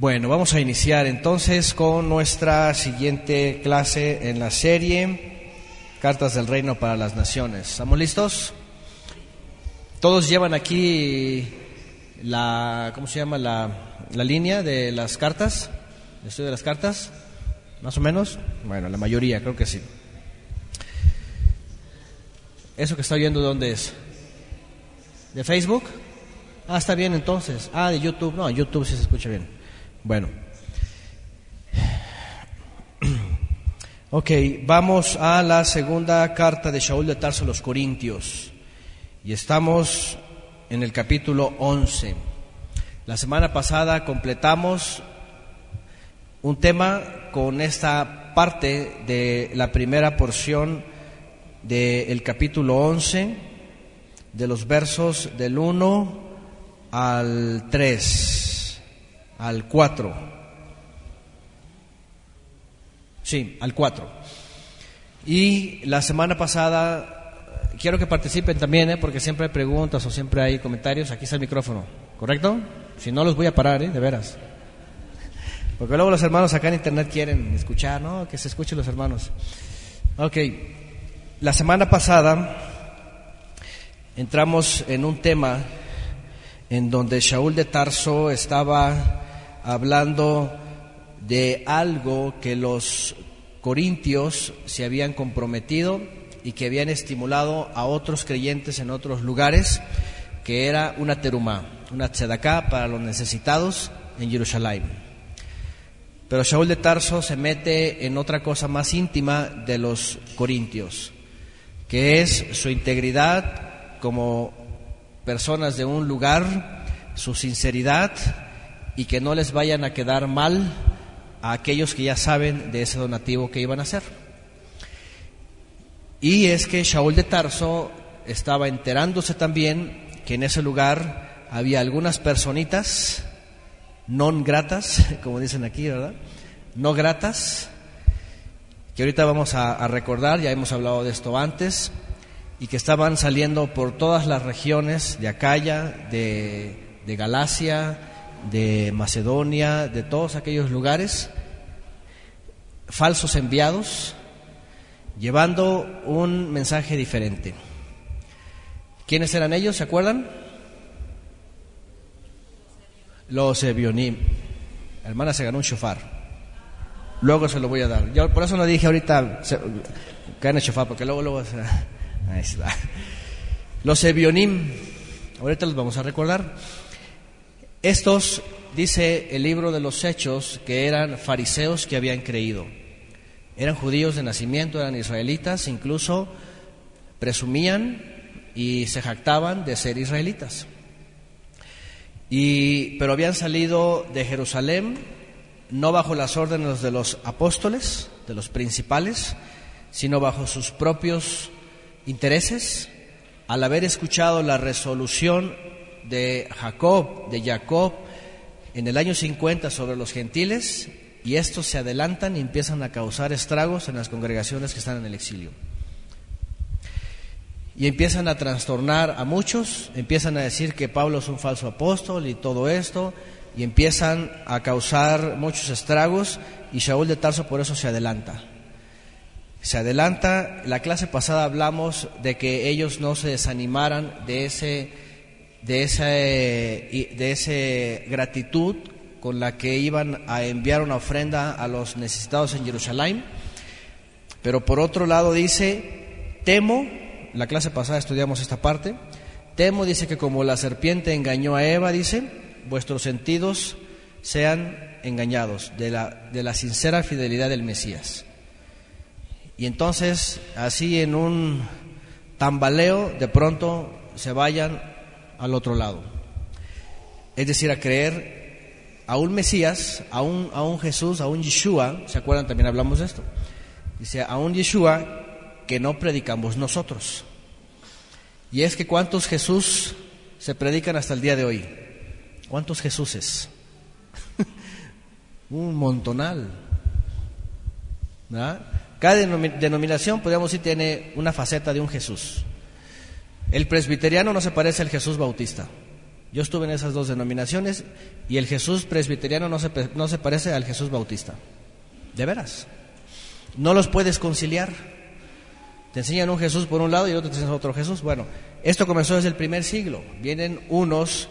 Bueno, vamos a iniciar entonces con nuestra siguiente clase en la serie Cartas del Reino para las Naciones. ¿Estamos listos? Todos llevan aquí la, ¿cómo se llama? La, la línea de las cartas, el estudio de las cartas, más o menos. Bueno, la mayoría, creo que sí. ¿Eso que está viendo dónde es? ¿De Facebook? Ah, está bien entonces. Ah, de YouTube. No, YouTube sí se escucha bien. Bueno. Ok, vamos a la segunda carta de Shaul de Tarso a los Corintios. Y estamos en el capítulo 11. La semana pasada completamos un tema con esta parte de la primera porción del capítulo 11, de los versos del 1 al 3, al 4. Sí, al 4. Y la semana pasada, quiero que participen también, ¿eh? porque siempre hay preguntas o siempre hay comentarios. Aquí está el micrófono, ¿correcto? Si no, los voy a parar, ¿eh? de veras. Porque luego los hermanos acá en internet quieren escuchar, ¿no? Que se escuchen los hermanos. Ok, la semana pasada entramos en un tema en donde Shaul de Tarso estaba hablando de algo que los corintios se habían comprometido y que habían estimulado a otros creyentes en otros lugares, que era una terumá, una tzedaká para los necesitados en Jerusalén. Pero Shaul de Tarso se mete en otra cosa más íntima de los corintios, que es su integridad como personas de un lugar, su sinceridad y que no les vayan a quedar mal a aquellos que ya saben de ese donativo que iban a hacer. Y es que Shaul de Tarso estaba enterándose también que en ese lugar había algunas personitas non gratas, como dicen aquí, ¿verdad? No gratas, que ahorita vamos a, a recordar, ya hemos hablado de esto antes, y que estaban saliendo por todas las regiones de Acaya, de, de Galacia, de Macedonia, de todos aquellos lugares, falsos enviados, llevando un mensaje diferente. ¿Quiénes eran ellos? ¿Se acuerdan? Los Ebionim. La hermana se ganó un shofar. Luego se lo voy a dar. Yo por eso no dije ahorita el shofar, porque luego, luego ahí está. Los Ebionim, ahorita los vamos a recordar. Estos, dice el libro de los Hechos, que eran fariseos que habían creído. Eran judíos de nacimiento, eran israelitas, incluso presumían y se jactaban de ser israelitas. Y, pero habían salido de Jerusalén no bajo las órdenes de los apóstoles, de los principales, sino bajo sus propios intereses, al haber escuchado la resolución de Jacob, de Jacob, en el año 50 sobre los gentiles, y estos se adelantan y empiezan a causar estragos en las congregaciones que están en el exilio. Y empiezan a trastornar a muchos, empiezan a decir que Pablo es un falso apóstol y todo esto, y empiezan a causar muchos estragos, y Shaul de Tarso por eso se adelanta. Se adelanta, la clase pasada hablamos de que ellos no se desanimaran de ese de esa de ese gratitud con la que iban a enviar una ofrenda a los necesitados en Jerusalén. Pero por otro lado dice, temo, la clase pasada estudiamos esta parte, temo dice que como la serpiente engañó a Eva, dice, vuestros sentidos sean engañados de la, de la sincera fidelidad del Mesías. Y entonces, así en un tambaleo, de pronto se vayan al otro lado. Es decir, a creer a un Mesías, a un, a un Jesús, a un Yeshua, ¿se acuerdan? También hablamos de esto. Dice, a un Yeshua que no predicamos nosotros. Y es que cuántos Jesús se predican hasta el día de hoy. ¿Cuántos Jesuses? un montonal. ¿verdad? Cada denominación, podríamos decir, tiene una faceta de un Jesús. El presbiteriano no se parece al Jesús bautista. Yo estuve en esas dos denominaciones y el Jesús presbiteriano no se, no se parece al Jesús bautista. De veras. No los puedes conciliar. Te enseñan un Jesús por un lado y otro te enseñan otro Jesús. Bueno, esto comenzó desde el primer siglo. Vienen unos,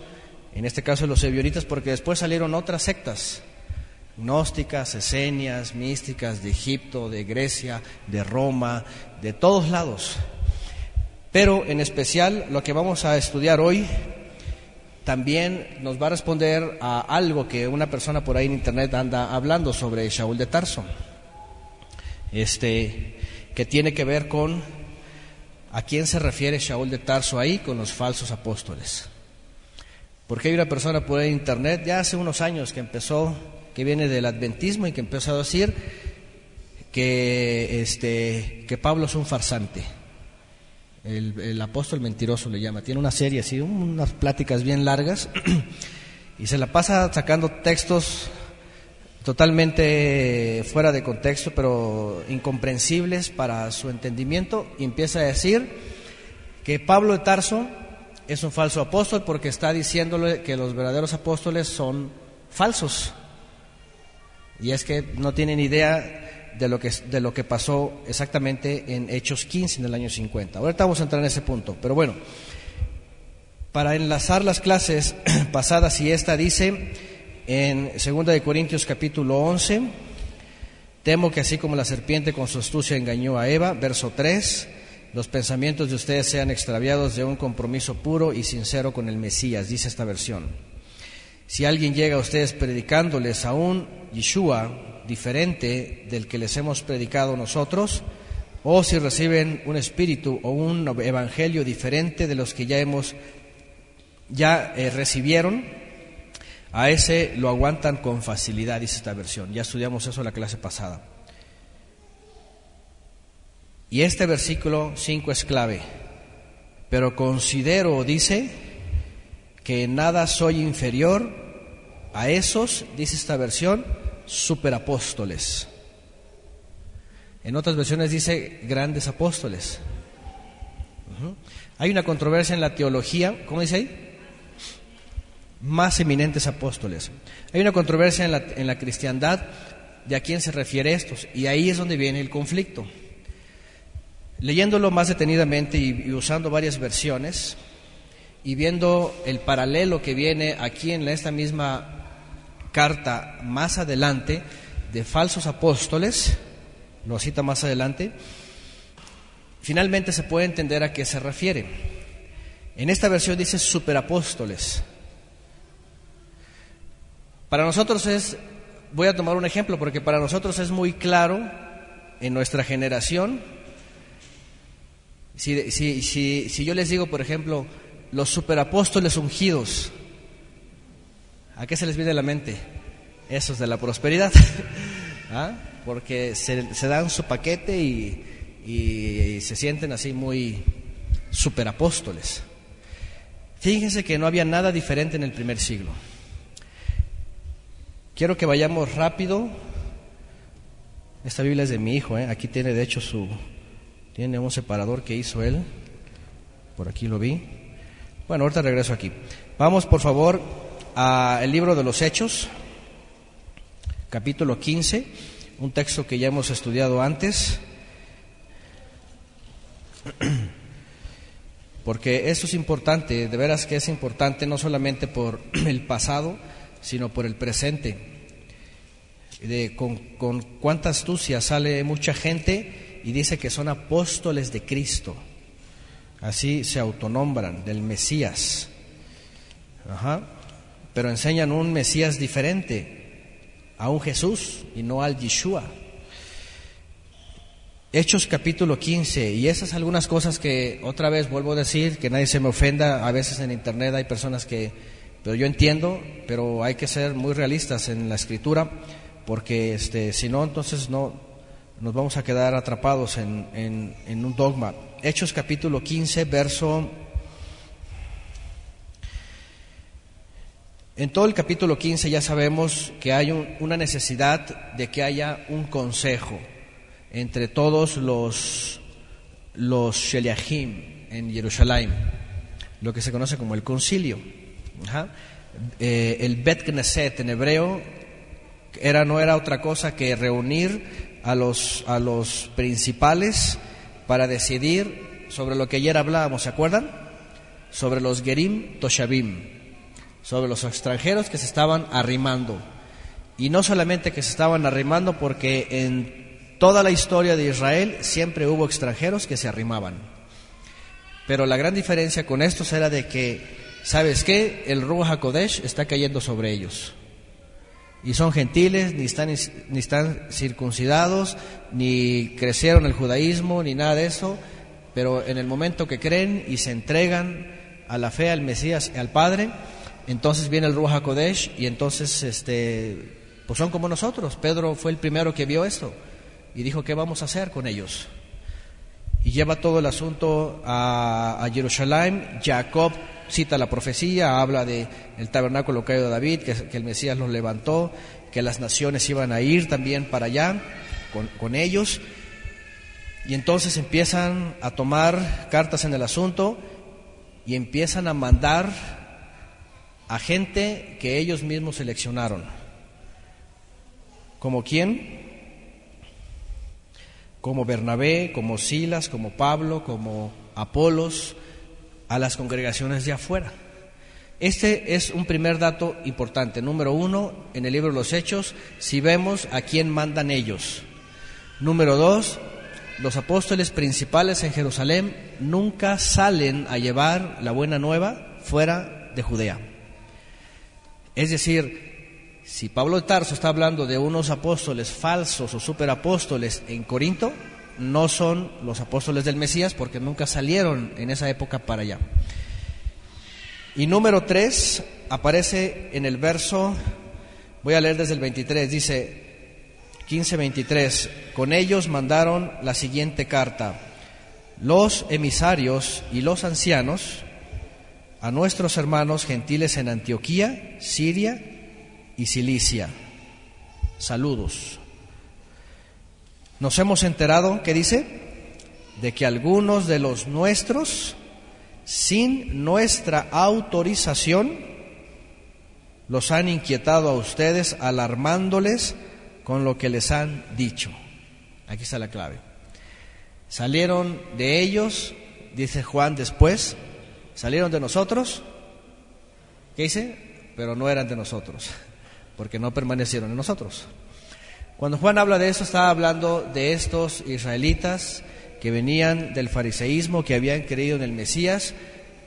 en este caso los ebionitas, porque después salieron otras sectas gnósticas, esenias, místicas de Egipto, de Grecia, de Roma, de todos lados. Pero en especial lo que vamos a estudiar hoy también nos va a responder a algo que una persona por ahí en internet anda hablando sobre Shaul de Tarso. Este que tiene que ver con a quién se refiere Shaul de Tarso ahí con los falsos apóstoles. Porque hay una persona por ahí en internet ya hace unos años que empezó que viene del adventismo y que empezó a decir que, este, que Pablo es un farsante. El, apóstol mentiroso le llama. Tiene una serie así, unas pláticas bien largas y se la pasa sacando textos totalmente fuera de contexto, pero incomprensibles para su entendimiento, y empieza a decir que Pablo de Tarso es un falso apóstol porque está diciéndole que los verdaderos apóstoles son falsos. Y es que no tienen idea de lo que, de lo que pasó exactamente en Hechos 15 en el año 50. Ahorita vamos a entrar en ese punto. Pero bueno, para enlazar las clases pasadas y esta dice en 2 de Corintios capítulo 11, temo que así como la serpiente con su astucia engañó a Eva, verso 3, los pensamientos de ustedes sean extraviados de un compromiso puro y sincero con el Mesías, dice esta versión. Si alguien llega a ustedes predicándoles a un Yeshua diferente del que les hemos predicado nosotros, o si reciben un espíritu o un evangelio diferente de los que ya hemos ya eh, recibieron, a ese lo aguantan con facilidad, dice esta versión. Ya estudiamos eso en la clase pasada. Y este versículo 5 es clave. Pero considero, dice, que nada soy inferior a esos, dice esta versión, superapóstoles. En otras versiones dice grandes apóstoles. Hay una controversia en la teología, ¿cómo dice ahí? Más eminentes apóstoles. Hay una controversia en la, en la cristiandad de a quién se refiere estos, y ahí es donde viene el conflicto. Leyéndolo más detenidamente y usando varias versiones, y viendo el paralelo que viene aquí en esta misma carta más adelante de falsos apóstoles, lo cita más adelante, finalmente se puede entender a qué se refiere. En esta versión dice superapóstoles. Para nosotros es, voy a tomar un ejemplo, porque para nosotros es muy claro en nuestra generación, si, si, si, si yo les digo, por ejemplo, los superapóstoles ungidos. ¿A qué se les viene la mente? Esos de la prosperidad. ¿Ah? Porque se, dan su paquete y, y, se sienten así muy superapóstoles. Fíjense que no había nada diferente en el primer siglo. Quiero que vayamos rápido. Esta Biblia es de mi hijo, ¿eh? aquí tiene de hecho su, tiene un separador que hizo él, por aquí lo vi. Bueno, ahorita regreso aquí. Vamos, por favor, al libro de los Hechos, capítulo 15, un texto que ya hemos estudiado antes. Porque eso es importante, de veras que es importante no solamente por el pasado, sino por el presente. De, con, con cuánta astucia sale mucha gente y dice que son apóstoles de Cristo así se autonombran, del Mesías. Pero enseñan un Mesías diferente, a un Jesús y no al Yeshua. Hechos capítulo 15, y esas algunas cosas que otra vez vuelvo a decir, que nadie se me ofenda, a veces en internet hay personas que, pero yo entiendo, pero hay que ser muy realistas en la escritura, porque este, si no, entonces no, nos vamos a quedar atrapados en, en un dogma. Hechos capítulo 15, verso... En todo el capítulo 15 ya sabemos que hay una necesidad de que haya un consejo entre todos los, los Sheliachim en Jerusalén, lo que se conoce como el concilio. Eh, el Bet Knesset en hebreo era, no era otra cosa que reunir a los, a los principales para decidir sobre lo que ayer hablábamos, ¿se acuerdan? Sobre los Gerim Toshavim, sobre los extranjeros que se estaban arrimando. Y no solamente que se estaban arrimando, porque en toda la historia de Israel siempre hubo extranjeros que se arrimaban. Pero la gran diferencia con estos era de que, ¿sabes qué? El Ruach HaKodesh está cayendo sobre ellos. Y son gentiles, ni están, ni están circuncidados, ni crecieron el judaísmo, ni nada de eso. Pero en el momento que creen y se entregan a la fe, al Mesías, al Padre, entonces viene el Ruach HaKodesh y entonces este, pues son como nosotros. Pedro fue el primero que vio esto y dijo, ¿qué vamos a hacer con ellos? Y lleva todo el asunto a, Jerusalén. Jacob cita la profecía, habla de el tabernáculo caído de David, que, el Mesías los levantó, que las naciones iban a ir también para allá con, con ellos. Y entonces empiezan a tomar cartas en el asunto y empiezan a mandar a gente que ellos mismos seleccionaron. ¿Como quién? Como Bernabé, como Silas, como Pablo, como Apolos, a las congregaciones de afuera. Este es un primer dato importante. Número uno, en el libro de los Hechos, si vemos a quién mandan ellos. Número dos, los apóstoles principales en Jerusalén nunca salen a llevar la buena nueva fuera de Judea. Es decir, si Pablo de Tarso está hablando de unos apóstoles falsos o superapóstoles en Corinto, no son los apóstoles del Mesías porque nunca salieron en esa época para allá. Y número tres aparece en el verso, voy a leer desde el 23, dice 15-23, con ellos mandaron la siguiente carta, los emisarios y los ancianos a nuestros hermanos gentiles en Antioquía, Siria, y Cilicia. Saludos. Nos hemos enterado, ¿qué dice? De que algunos de los nuestros, sin nuestra autorización, los han inquietado a ustedes, alarmándoles con lo que les han dicho. Aquí está la clave. Salieron de ellos, dice Juan después, salieron de nosotros, ¿qué dice? Pero no eran de nosotros porque no permanecieron en nosotros. Cuando Juan habla de eso, está hablando de estos israelitas que venían del fariseísmo, que habían creído en el Mesías,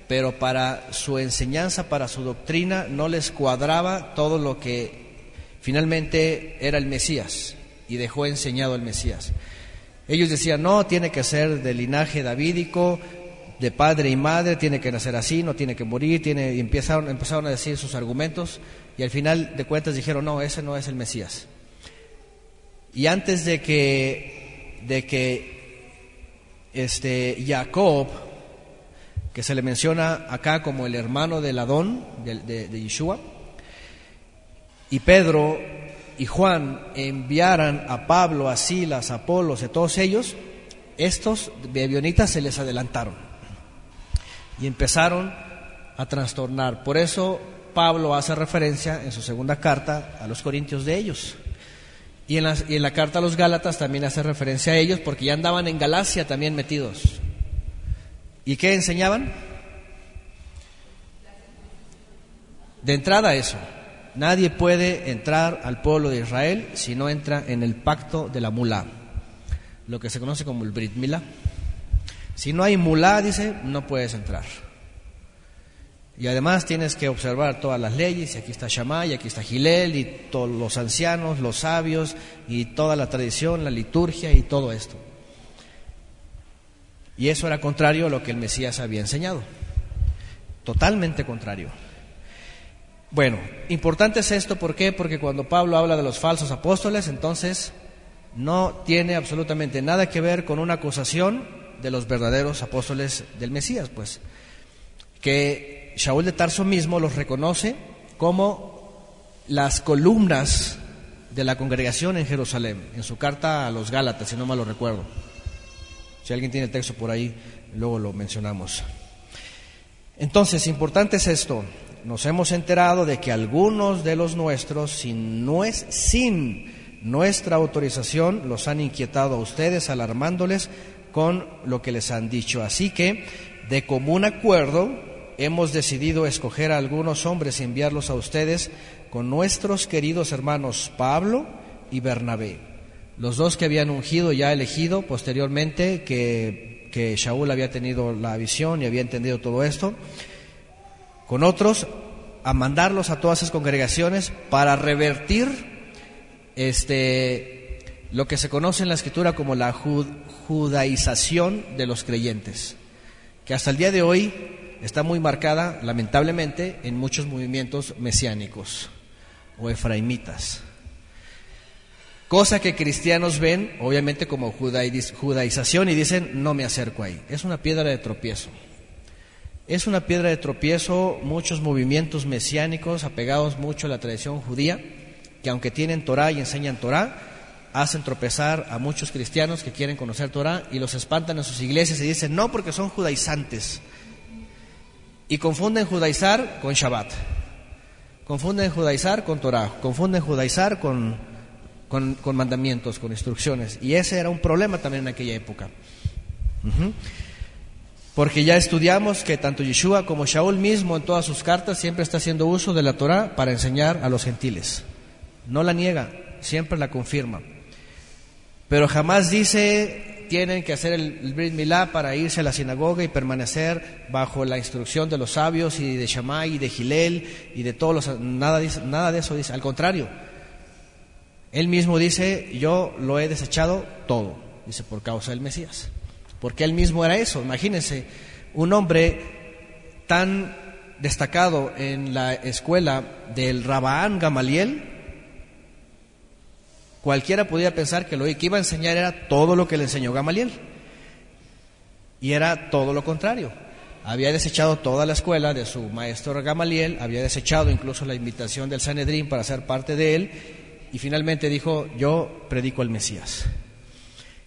pero para su enseñanza, para su doctrina, no les cuadraba todo lo que finalmente era el Mesías y dejó enseñado el Mesías. Ellos decían, no, tiene que ser del linaje davídico, de padre y madre, tiene que nacer así, no tiene que morir, tiene, y empezaron, empezaron a decir sus argumentos, y al final de cuentas dijeron, no, ese no es el Mesías. Y antes de que, de que este, Jacob, que se le menciona acá como el hermano Adón, de, de, Yeshua, y Pedro y Juan enviaran a Pablo, a Silas, a Apolos, a todos ellos, estos bebionitas se les adelantaron y empezaron a trastornar. Por eso Pablo hace referencia en su segunda carta a los corintios de ellos. Y en, la, y en la carta a los Gálatas también hace referencia a ellos porque ya andaban en Galacia también metidos. ¿Y qué enseñaban? De entrada eso. Nadie puede entrar al pueblo de Israel si no entra en el pacto de la mula, lo que se conoce como el Brit Mila. Si no hay mulá, dice, no puedes entrar. Y además tienes que observar todas las leyes, y aquí está Shammai, y aquí está Gilel, y todos los ancianos, los sabios, y toda la tradición, la liturgia, y todo esto. Y eso era contrario a lo que el Mesías había enseñado. Totalmente contrario. Bueno, importante es esto, ¿por qué? Porque cuando Pablo habla de los falsos apóstoles, entonces no tiene absolutamente nada que ver con una acusación de los verdaderos apóstoles del Mesías, pues, que Shaul de Tarso mismo los reconoce como las columnas de la congregación en Jerusalén, en su carta a los Gálatas, si no mal lo recuerdo. Si alguien tiene el texto por ahí, luego lo mencionamos. Entonces, importante es esto. nos hemos enterado de que algunos de los nuestros, sin, sin nuestra autorización, los han inquietado a ustedes, alarmándoles con lo que les han dicho. Así que, de común acuerdo, hemos decidido escoger a algunos hombres y enviarlos a ustedes con nuestros queridos hermanos Pablo y Bernabé, los dos que habían ungido ya elegido posteriormente, que, que Shaul había tenido la visión y había entendido todo esto, con otros a mandarlos a todas esas congregaciones para revertir este lo que se conoce en la escritura como la judaización de los creyentes, que hasta el día de hoy está muy marcada, lamentablemente, en muchos movimientos mesiánicos o efraimitas. Cosa que cristianos ven, obviamente, como judaización y dicen, no me acerco ahí. Es una piedra de tropiezo. Es una piedra de tropiezo muchos movimientos mesiánicos apegados mucho a la tradición judía, que aunque tienen Torah y enseñan Torah, hacen tropezar a muchos cristianos que quieren conocer Torah y los espantan en sus iglesias y dicen no porque son judaizantes. Y confunden judaizar con Shabbat. Confunden judaizar con Torah. Confunden judaizar con, con, mandamientos, con instrucciones. Y ese era un problema también en aquella época. Porque ya estudiamos que tanto Yeshua como Shaul mismo en todas sus cartas siempre está haciendo uso de la Torah para enseñar a los gentiles. No la niega, siempre la confirma. Pero jamás dice tienen que hacer el, Brit Milá para irse a la sinagoga y permanecer bajo la instrucción de los sabios y de Shammai y de Gilel y de todos los... Nada, nada de eso dice, al contrario. Él mismo dice, yo lo he desechado todo, dice, por causa del Mesías. Porque él mismo era eso. Imagínense, un hombre tan destacado en la escuela del Rabaán Gamaliel, Cualquiera podía pensar que lo que iba a enseñar era todo lo que le enseñó Gamaliel. Y era todo lo contrario. Había desechado toda la escuela de su maestro Gamaliel, había desechado incluso la invitación del Sanedrín para ser parte de él, y finalmente dijo, yo predico el Mesías.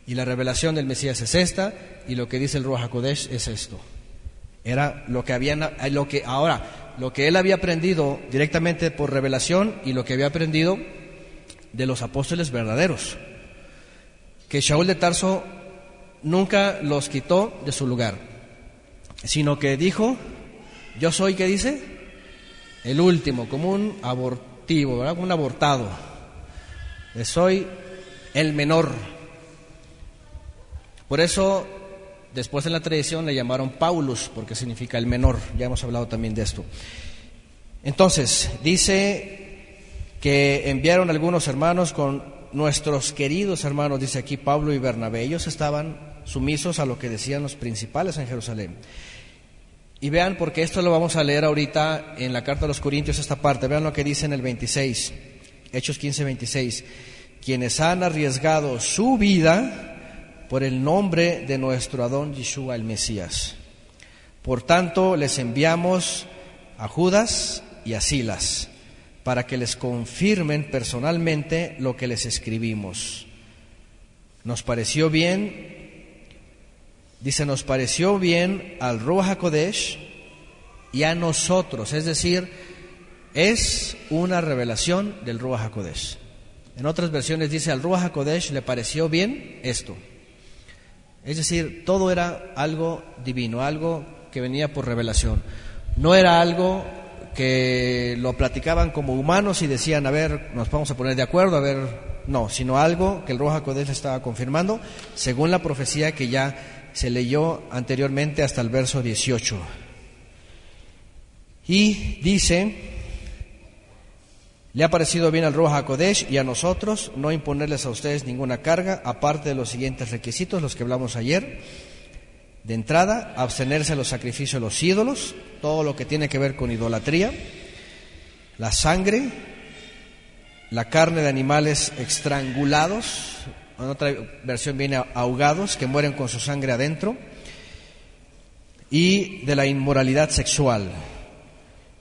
Y la revelación del Mesías es esta, y lo que dice el Ruach HaKodesh es esto. Era lo que había, lo que, ahora, lo que él había aprendido directamente por revelación y lo que había aprendido de los apóstoles verdaderos, que Shaul de Tarso nunca los quitó de su lugar, sino que dijo, yo soy, ¿qué dice? El último, como un abortivo, ¿verdad? Como un abortado. Soy el menor. Por eso, después en la tradición le llamaron Paulus, porque significa el menor. Ya hemos hablado también de esto. Entonces, dice que enviaron algunos hermanos con nuestros queridos hermanos, dice aquí Pablo y Bernabé. Ellos estaban sumisos a lo que decían los principales en Jerusalén. Y vean, porque esto lo vamos a leer ahorita en la carta a los Corintios, esta parte. Vean lo que dice en el 26, Hechos 15, 26. Quienes han arriesgado su vida por el nombre de nuestro Adón Yeshua el Mesías. Por tanto, les enviamos a Judas y a Silas para que les confirmen personalmente lo que les escribimos. Nos pareció bien, dice, nos pareció bien al Ruach HaKodesh y a nosotros, es decir, es una revelación del Ruach HaKodesh. En otras versiones dice, al Ruach HaKodesh le pareció bien esto. Es decir, todo era algo divino, algo que venía por revelación. No era algo que lo platicaban como humanos y decían, a ver, nos vamos a poner de acuerdo, a ver, no, sino algo que el Roja Kodesh estaba confirmando, según la profecía que ya se leyó anteriormente hasta el verso 18. Y dice, le ha parecido bien al Roja Kodesh y a nosotros no imponerles a ustedes ninguna carga, aparte de los siguientes requisitos, los que hablamos ayer de entrada, abstenerse de los sacrificios de los ídolos, todo lo que tiene que ver con idolatría, la sangre, la carne de animales estrangulados, en otra versión viene ahogados, que mueren con su sangre adentro, y de la inmoralidad sexual.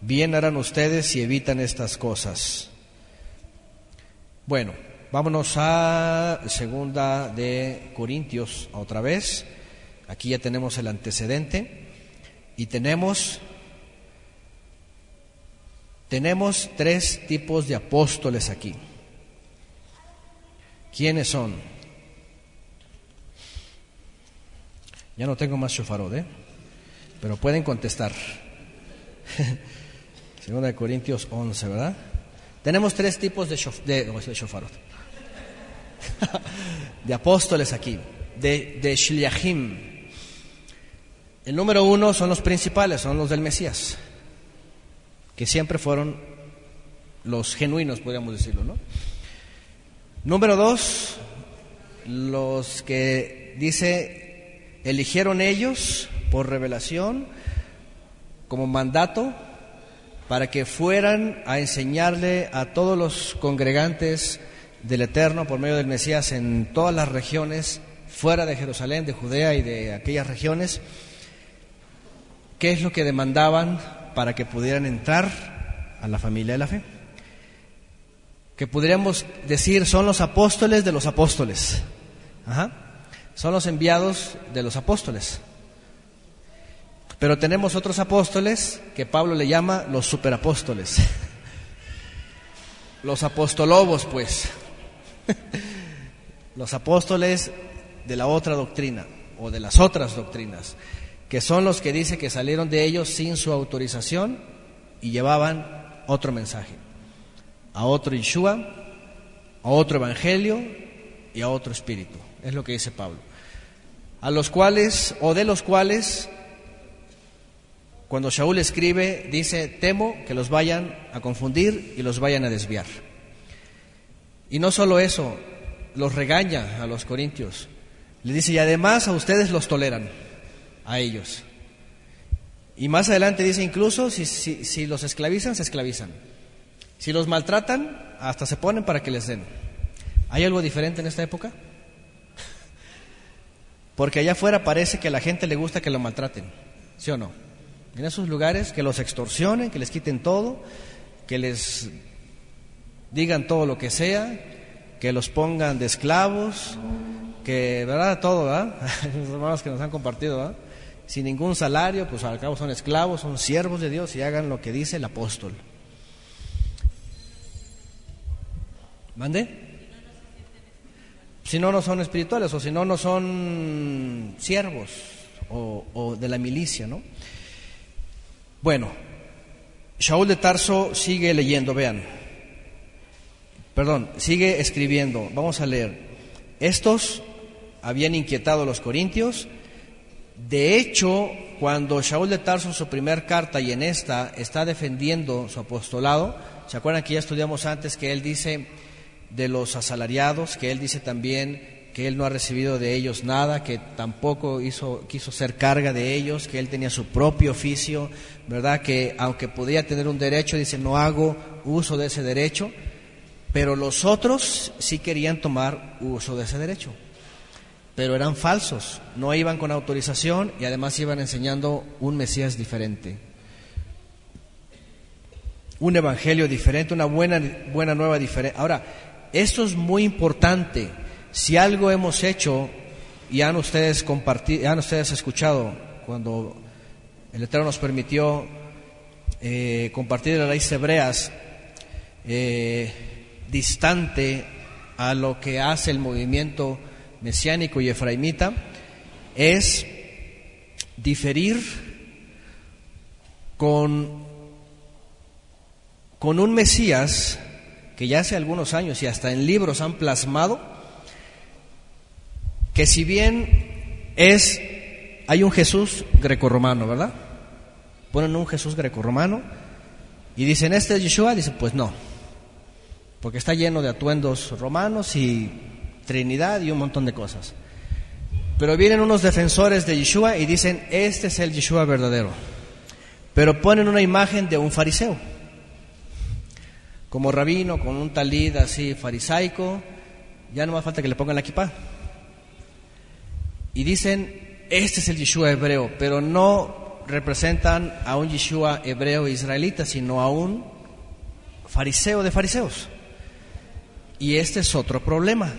Bien harán ustedes si evitan estas cosas. Bueno, vámonos a segunda de Corintios otra vez. Aquí ya tenemos el antecedente y tenemos tenemos tres tipos de apóstoles aquí. ¿Quiénes son? Ya no tengo más shofarot, ¿eh? Pero pueden contestar. Segunda de Corintios 11, ¿verdad? Tenemos tres tipos de, de, de shofarot. de apóstoles aquí, de, de shliachim. El número uno son los principales, son los del Mesías, que siempre fueron los genuinos, podríamos decirlo, ¿no? Número dos, los que dice, eligieron ellos por revelación, como mandato, para que fueran a enseñarle a todos los congregantes del Eterno por medio del Mesías en todas las regiones fuera de Jerusalén, de Judea y de aquellas regiones, qué es lo que demandaban para que pudieran entrar a la familia de la fe. Que podríamos decir son los apóstoles de los apóstoles. Son los enviados de los apóstoles. Pero tenemos otros apóstoles que Pablo le llama los superapóstoles. Los apostolobos, pues. los apóstoles de la otra doctrina o de las otras doctrinas, que son los que dice que salieron de ellos sin su autorización y llevaban otro mensaje, a otro Yeshua, a otro evangelio y a otro espíritu. Es lo que dice Pablo. A los cuales, o de los cuales, cuando Shaul escribe, dice, temo que los vayan a confundir y los vayan a desviar. Y no solo eso, los regaña a los corintios. Le dice, y además a ustedes los toleran, a ellos. Y más adelante dice, incluso si, si, los esclavizan, se esclavizan. Si los maltratan, hasta se ponen para que les den. ¿Hay algo diferente en esta época? Porque allá afuera parece que a la gente le gusta que lo maltraten, ¿sí o no? En esos lugares que los extorsionen, que les quiten todo, que les digan todo lo que sea, que los pongan de esclavos, que, ¿verdad? Todo, ¿verdad? Los hermanos que nos han compartido, ¿verdad? Sin ningún salario, pues al cabo son esclavos, son siervos de Dios y hagan lo que dice el apóstol. ¿Mande? Si no, no son espirituales o si no, no son siervos o, o de la milicia, ¿no? Bueno, Shaul de Tarso sigue leyendo, vean. Perdón, sigue escribiendo. Vamos a leer. Estos habían inquietado a los corintios. De hecho, cuando Shaul de Tarso en su primer carta y en esta está defendiendo su apostolado, ¿se acuerdan que ya estudiamos antes que él dice de los asalariados, que él dice también que él no ha recibido de ellos nada, que tampoco hizo, quiso ser carga de ellos, que él tenía su propio oficio, ¿verdad? Que aunque podía tener un derecho, dice, no hago uso de ese derecho. Pero los otros sí querían tomar uso de ese derecho, pero eran falsos, no iban con autorización y además iban enseñando un Mesías diferente, un evangelio diferente, una buena, buena nueva diferente. Ahora, esto es muy importante. Si algo hemos hecho y han ustedes compartido, han ustedes escuchado cuando el Eterno nos permitió eh, compartir las raíces hebreas, eh, distante a lo que hace el movimiento mesiánico y efraimita es diferir con, con un Mesías que ya hace algunos años y hasta en libros han plasmado que si bien es hay un Jesús grecorromano, ¿verdad? Ponen un Jesús grecorromano y dicen, ¿este es Yeshua? Dicen, pues no, porque está lleno de atuendos romanos y Trinidad y un montón de cosas. Pero vienen unos defensores de Yeshua y dicen, este es el Yeshua verdadero. Pero ponen una imagen de un fariseo, como rabino, con un talid así farisaico, ya no más falta que le pongan la equipa. Y dicen, este es el Yeshua hebreo, pero no representan a un Yeshua hebreo israelita, sino a un fariseo de fariseos. Y este es otro problema,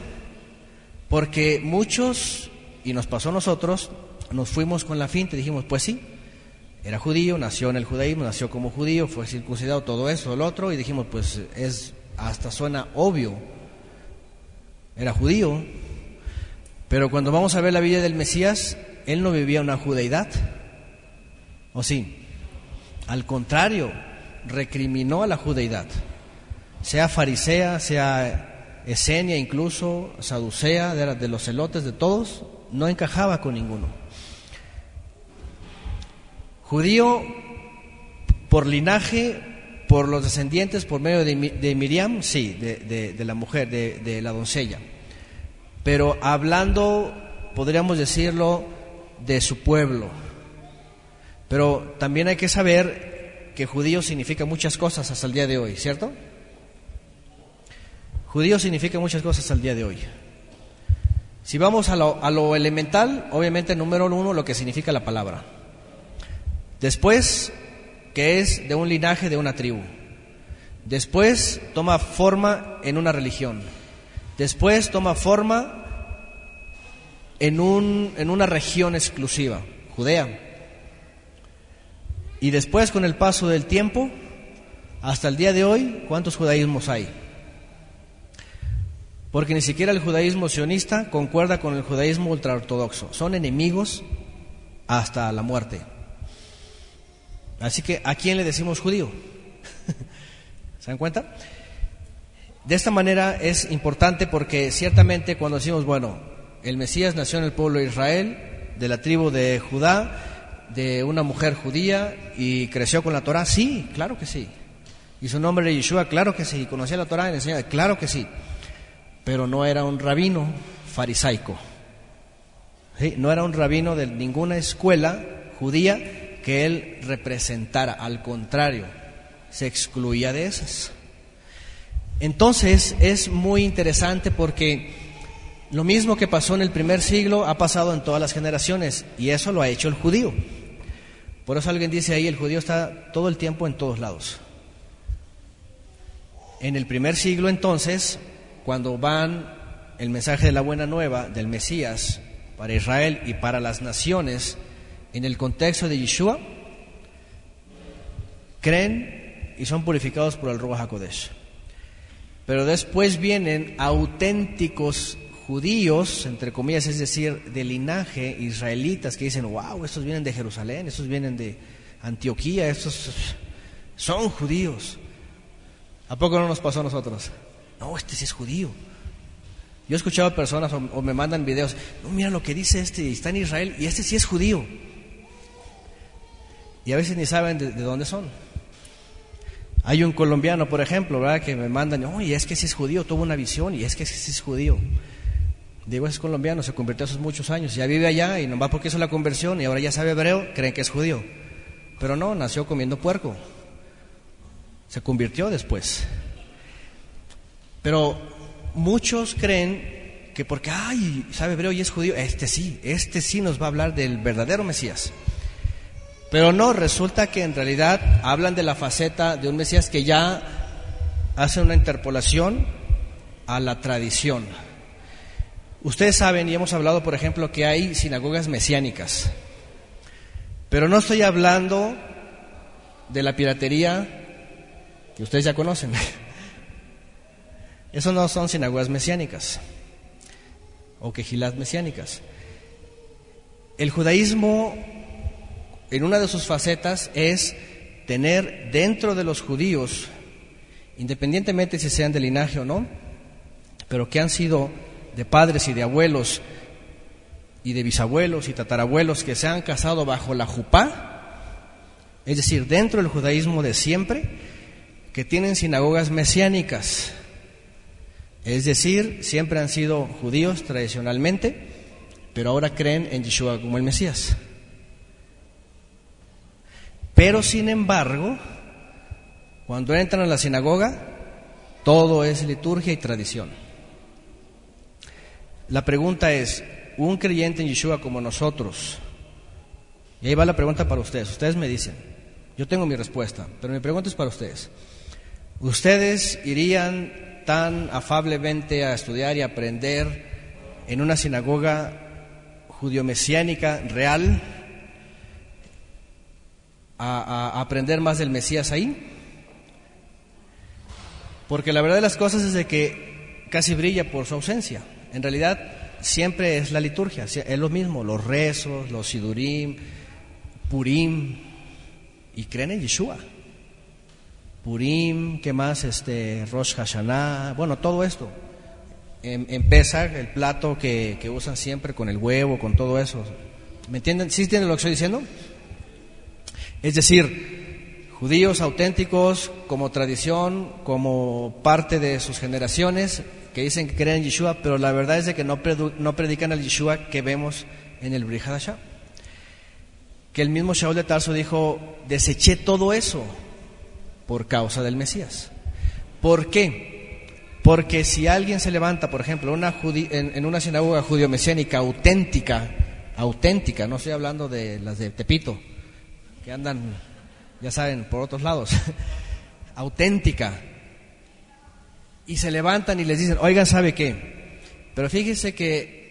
porque muchos, y nos pasó a nosotros, nos fuimos con la finta y dijimos, pues sí, era judío, nació en el judaísmo, nació como judío, fue circuncidado, todo eso, el otro, y dijimos, pues es hasta suena obvio. Era judío, pero cuando vamos a ver la vida del Mesías, él no vivía una judeidad. ¿O sí? Al contrario, recriminó a la judeidad. Sea farisea, sea esenia, incluso saducea, de, de los celotes, de todos, no encajaba con ninguno. Judío por linaje, por los descendientes, por medio de, Miriam, sí, de, de la mujer, de, la doncella. Pero hablando, podríamos decirlo, de su pueblo. Pero también hay que saber que judío significa muchas cosas hasta el día de hoy, ¿cierto? Judío significa muchas cosas el día de hoy. Si vamos a lo, a lo elemental, obviamente número uno, lo que significa la palabra. Después, que es de un linaje de una tribu. Después toma forma en una religión. Después toma forma en, un, en una región exclusiva, Judea. Y después, con el paso del tiempo, hasta el día de hoy, ¿cuántos judaísmos hay? Porque ni siquiera el judaísmo sionista concuerda con el judaísmo ultraortodoxo. Son enemigos hasta la muerte. Así que, ¿a quién le decimos judío? ¿Se dan cuenta? De esta manera es importante porque ciertamente cuando decimos, bueno, el Mesías nació en el pueblo de Israel, de la tribu de Judá, de una mujer judía y creció con la Torah, sí, claro que sí. Y su nombre era Yeshua, claro que sí. Conocía la Torah y enseñaba, claro que sí. Pero no era un rabino farisaico. No era un rabino de ninguna escuela judía que él representara, al contrario, se excluía de esas. Entonces es muy interesante porque lo mismo que pasó en el primer siglo ha pasado en todas las generaciones y eso lo ha hecho el judío. Por eso alguien dice ahí, el judío está todo el tiempo en todos lados. En el primer siglo entonces, cuando van el mensaje de la buena nueva del Mesías para Israel y para las naciones, en el contexto de Yeshua, creen y son purificados por el Ruach HaKodesh. Pero después vienen auténticos judíos, entre comillas, es decir, de linaje israelitas, que dicen, wow, estos vienen de Jerusalén, estos vienen de Antioquía, estos son judíos. ¿A poco no nos pasó a nosotros? No, este sí es judío. Yo he escuchado personas o, me mandan videos, no, mira lo que dice este, está en Israel y este sí es judío y a veces ni saben de, dónde son. Hay un colombiano, por ejemplo, ¿verdad? que me mandan, oye, es que si es judío, tuvo una visión y es que si es judío. Digo, es colombiano, se convirtió hace muchos años, ya vive allá y nomás porque hizo la conversión y ahora ya sabe hebreo, creen que es judío. Pero no, nació comiendo puerco. Se convirtió después. Pero muchos creen que porque, ay, sabe hebreo y es judío, este sí, este sí nos va a hablar del verdadero Mesías. Pero no, resulta que en realidad hablan de la faceta de un Mesías que ya hace una interpolación a la tradición. Ustedes saben, y hemos hablado, por ejemplo, que hay sinagogas mesiánicas. Pero no estoy hablando de la piratería que ustedes ya conocen. Eso no son sinagogas mesiánicas o quejilas mesiánicas. El judaísmo en una de sus facetas es tener dentro de los judíos, independientemente si sean de linaje o no, pero que han sido de padres y de abuelos y de bisabuelos y tatarabuelos que se han casado bajo la jupá, es decir, dentro del judaísmo de siempre, que tienen sinagogas mesiánicas, es decir, siempre han sido judíos tradicionalmente, pero ahora creen en Yeshua como el Mesías. Pero sin embargo, cuando entran a la sinagoga, todo es liturgia y tradición. La pregunta es, un creyente en Yeshua como nosotros, y ahí va la pregunta para ustedes, ustedes me dicen, yo tengo mi respuesta, pero mi pregunta es para ustedes. ¿Ustedes irían tan afablemente a estudiar y aprender en una sinagoga judío-mesiánica real a, aprender más del Mesías ahí. Porque la verdad de las cosas es de que casi brilla por su ausencia. En realidad siempre es la liturgia, es lo mismo, los rezos, los sidurim, purim, y creen en Yeshua. Purim, ¿qué más? Este, Rosh Hashanah, bueno, todo esto. En, en el plato que, que, usan siempre con el huevo, con todo eso. ¿Me entienden? ¿Sí entienden lo que estoy diciendo? Es decir, judíos auténticos como tradición, como parte de sus generaciones, que dicen que creen en Yeshua, pero la verdad es de que no, no predican al Yeshua que vemos en el Brihadashah. Que el mismo Shaul de Tarso dijo, deseché todo eso por causa del Mesías. ¿Por qué? Porque si alguien se levanta, por ejemplo, una en, una sinagoga judío-mesiánica auténtica, auténtica, no estoy hablando de las de Tepito, que andan, ya saben, por otros lados, auténtica, y se levantan y les dicen, oigan, ¿sabe qué? Pero fíjese que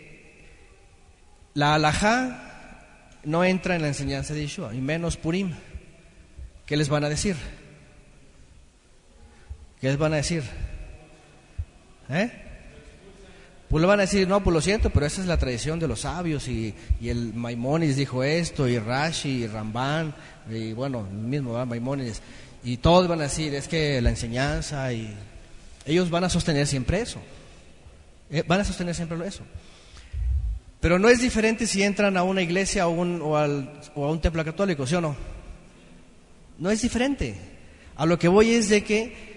la alajá no entra en la enseñanza de Yeshua, y menos Purim. ¿Qué les van a decir? ¿Qué les van a decir? ¿Eh? Pues le van a decir, no, pues lo siento, pero esa es la tradición de los sabios y, el Maimónides dijo esto, y Rashi, y Ramban, y bueno, el mismo Maimónides, y todos van a decir, es que la enseñanza y ellos van a sostener siempre eso. Eh, van a sostener siempre eso. Pero no es diferente si entran a una iglesia o, o, o a un templo católico, ¿sí o no? No es diferente. A lo que voy es de que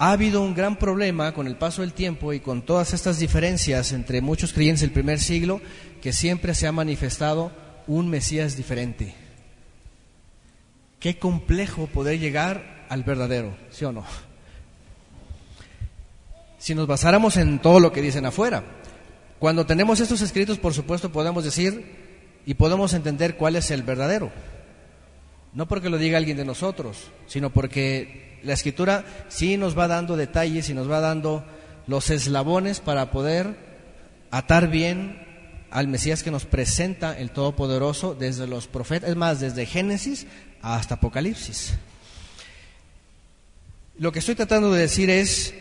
ha habido un gran problema con el paso del tiempo y con todas estas diferencias entre muchos creyentes del primer siglo, que siempre se ha manifestado un Mesías diferente. Qué complejo poder llegar al verdadero, ¿sí o no? si nos basáramos en todo lo que dicen afuera. Cuando tenemos estos escritos, por supuesto, podemos decir y podemos entender cuál es el verdadero. No porque lo diga alguien de nosotros, sino porque la escritura sí nos va dando detalles y nos va dando los eslabones para poder atar bien al Mesías que nos presenta el Todopoderoso desde los profetas, es más, desde Génesis hasta Apocalipsis. Lo que estoy tratando de decir es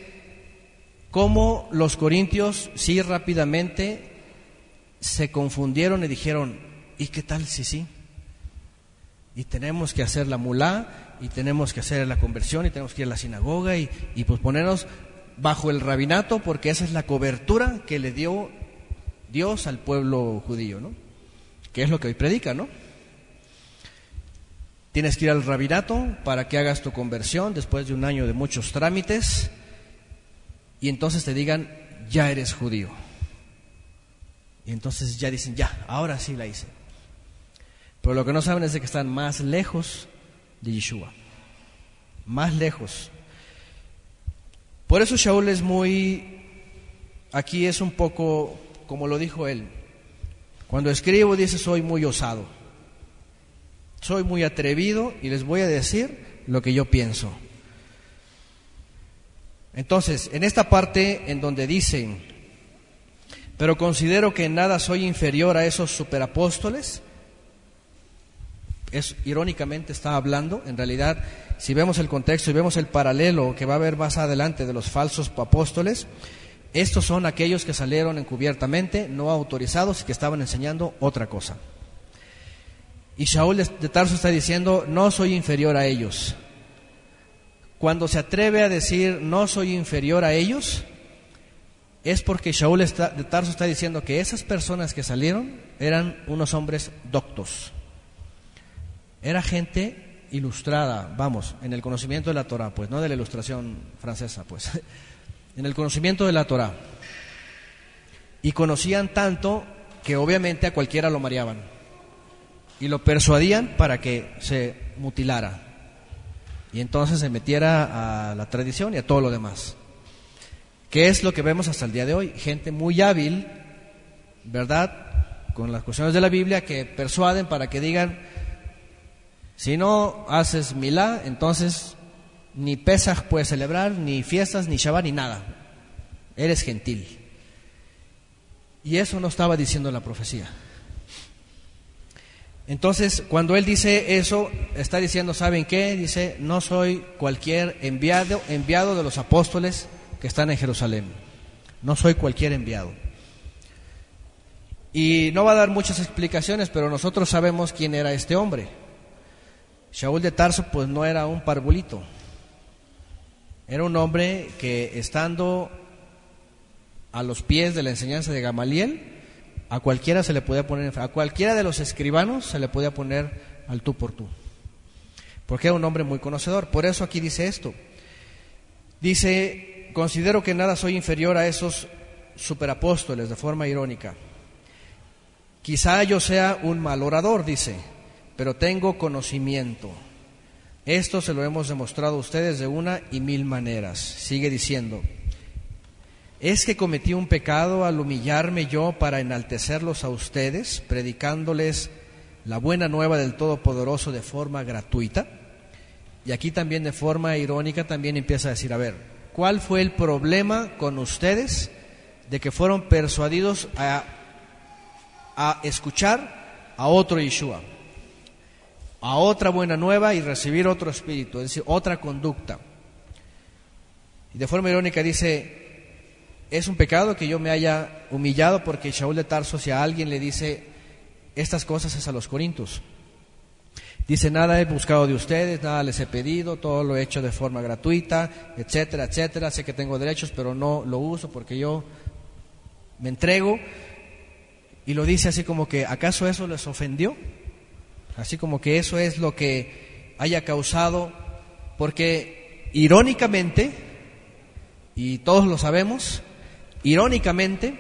cómo los corintios sí rápidamente se confundieron y dijeron, ¿y qué tal si sí? Y tenemos que hacer la mulá, y tenemos que hacer la conversión, y tenemos que ir a la sinagoga, y, y pues ponernos bajo el rabinato, porque esa es la cobertura que le dio Dios al pueblo judío, ¿no? Que es lo que hoy predica, ¿no? Tienes que ir al rabinato para que hagas tu conversión después de un año de muchos trámites y entonces te digan, ya eres judío. Y entonces ya dicen, ya, ahora sí la hice. Pero lo que no saben es de que están más lejos de Yeshua. Más lejos. Por eso Shaul es muy, aquí es un poco como lo dijo él. Cuando escribo dice, soy muy osado. Soy muy atrevido y les voy a decir lo que yo pienso. Entonces, en esta parte en donde dicen, pero considero que en nada soy inferior a esos superapóstoles, es irónicamente está hablando, en realidad, si vemos el contexto y vemos el paralelo que va a haber más adelante de los falsos apóstoles, estos son aquellos que salieron encubiertamente, no autorizados y que estaban enseñando otra cosa. Y Shaul de Tarso está diciendo, no soy inferior a ellos, cuando se atreve a decir no soy inferior a ellos, es porque Shaul de Tarso está diciendo que esas personas que salieron eran unos hombres doctos. Era gente ilustrada, vamos, en el conocimiento de la Torah, pues, no de la ilustración francesa, pues, en el conocimiento de la Torah. Y conocían tanto que obviamente a cualquiera lo mareaban y lo persuadían para que se mutilara y entonces se metiera a la tradición y a todo lo demás. ¿Qué es lo que vemos hasta el día de hoy? Gente muy hábil, ¿verdad? Con las cuestiones de la Biblia que persuaden para que digan, si no haces milá, entonces ni Pesach puedes celebrar, ni fiestas, ni Shabbat, ni nada. Eres gentil. Y eso no estaba diciendo la profecía. Entonces, cuando él dice eso, está diciendo, ¿saben qué? Dice, no soy cualquier enviado, enviado de los apóstoles que están en Jerusalén. No soy cualquier enviado. Y no va a dar muchas explicaciones, pero nosotros sabemos quién era este hombre. Shaul de Tarso pues no era un parvulito. Era un hombre que estando a los pies de la enseñanza de Gamaliel, a cualquiera se le podía poner, a cualquiera de los escribanos se le podía poner al tú por tú. Porque era un hombre muy conocedor. Por eso aquí dice esto. Dice, considero que nada soy inferior a esos superapóstoles de forma irónica. Quizá yo sea un mal orador, dice, pero tengo conocimiento. Esto se lo hemos demostrado a ustedes de una y mil maneras. Sigue diciendo, ¿es que cometí un pecado al humillarme yo para enaltecerlos a ustedes, predicándoles la buena nueva del Todopoderoso de forma gratuita? Y aquí también de forma irónica también empieza a decir, a ver, ¿cuál fue el problema con ustedes de que fueron persuadidos a a escuchar a otro Yeshua, a otra buena nueva y recibir otro espíritu, es decir, otra conducta. Y de forma irónica dice, es un pecado que yo me haya humillado porque Shaul de Tarso, si a alguien le dice estas cosas es a los corintios. Dice, nada he buscado de ustedes, nada les he pedido, todo lo he hecho de forma gratuita, etcétera, etcétera. Sé que tengo derechos, pero no lo uso porque yo me entrego y lo dice así como que, ¿acaso eso les ofendió? Así como que eso es lo que haya causado, porque irónicamente, y todos lo sabemos, irónicamente,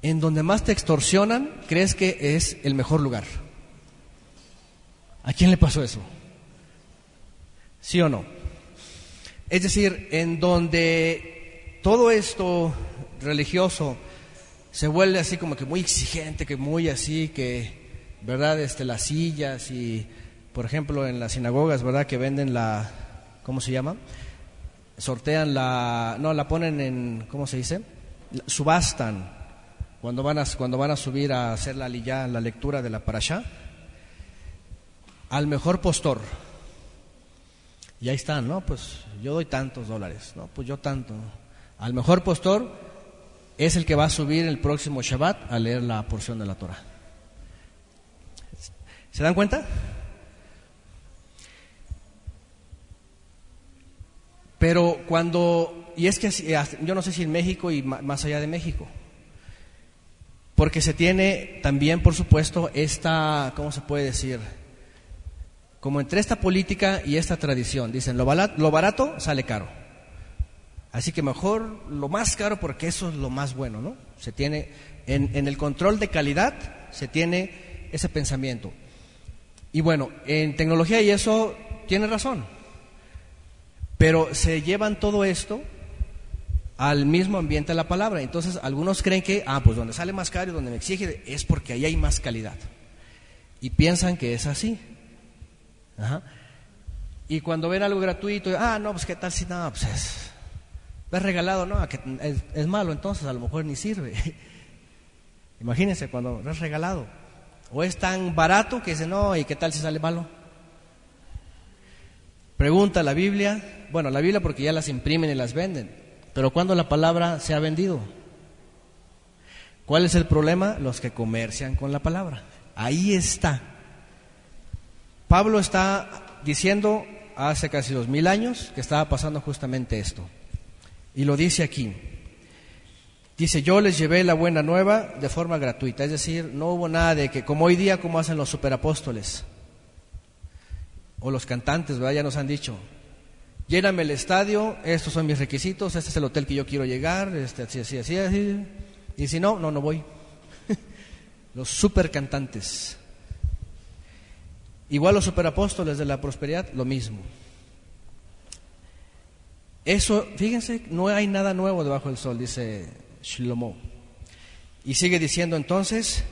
en donde más te extorsionan, crees que es el mejor lugar. ¿A quién le pasó eso? ¿Sí o no? Es decir, en donde todo esto religioso se vuelve así como que muy exigente, que muy así, que, ¿verdad? Este, las sillas y, por ejemplo, en las sinagogas, ¿verdad? Que venden la, ¿cómo se llama? Sortean la, no, la ponen en, ¿cómo se dice? Subastan cuando van a, cuando van a subir a hacer la, la lectura de la parashá, al mejor postor. Y ahí están, ¿no? Pues yo doy tantos dólares, ¿no? Pues yo tanto. Al mejor postor es el que va a subir el próximo Shabbat a leer la porción de la Torah. ¿Se dan cuenta? Pero cuando, y es que yo no sé si en México y más allá de México, porque se tiene también, por supuesto, esta, ¿cómo se puede decir? Como entre esta política y esta tradición, dicen, lo lo barato sale caro. Así que mejor lo más caro porque eso es lo más bueno, ¿no? Se tiene, en, el control de calidad se tiene ese pensamiento. Y bueno, en tecnología y eso tiene razón. Pero se llevan todo esto al mismo ambiente de la palabra. Entonces, algunos creen que, ah, pues donde sale más caro y donde me exige es porque ahí hay más calidad. Y piensan que es así. Y cuando ven algo gratuito, ah, no, pues qué tal si no, pues es, es regalado, no, es, malo, entonces a lo mejor ni sirve. Imagínense cuando es regalado. O es tan barato que dice, no, ¿y qué tal si sale malo? Pregunta la Biblia, bueno, la Biblia porque ya las imprimen y las venden, pero ¿cuándo la palabra se ha vendido? ¿Cuál es el problema? Los que comercian con la palabra. Ahí está. Pablo está diciendo hace casi dos mil años que estaba pasando justamente esto. Y lo dice aquí. Dice, yo les llevé la buena nueva de forma gratuita. Es decir, no hubo nada de que, como hoy día, como hacen los superapóstoles o los cantantes, ¿verdad? Ya nos han dicho, lléname el estadio, estos son mis requisitos, este es el hotel que yo quiero llegar, este, así, así, así, así. Y si no, no, no voy. los supercantantes. Igual los superapóstoles de la prosperidad, lo mismo. Eso, fíjense, no hay nada nuevo debajo del sol, dice Y sigue diciendo entonces,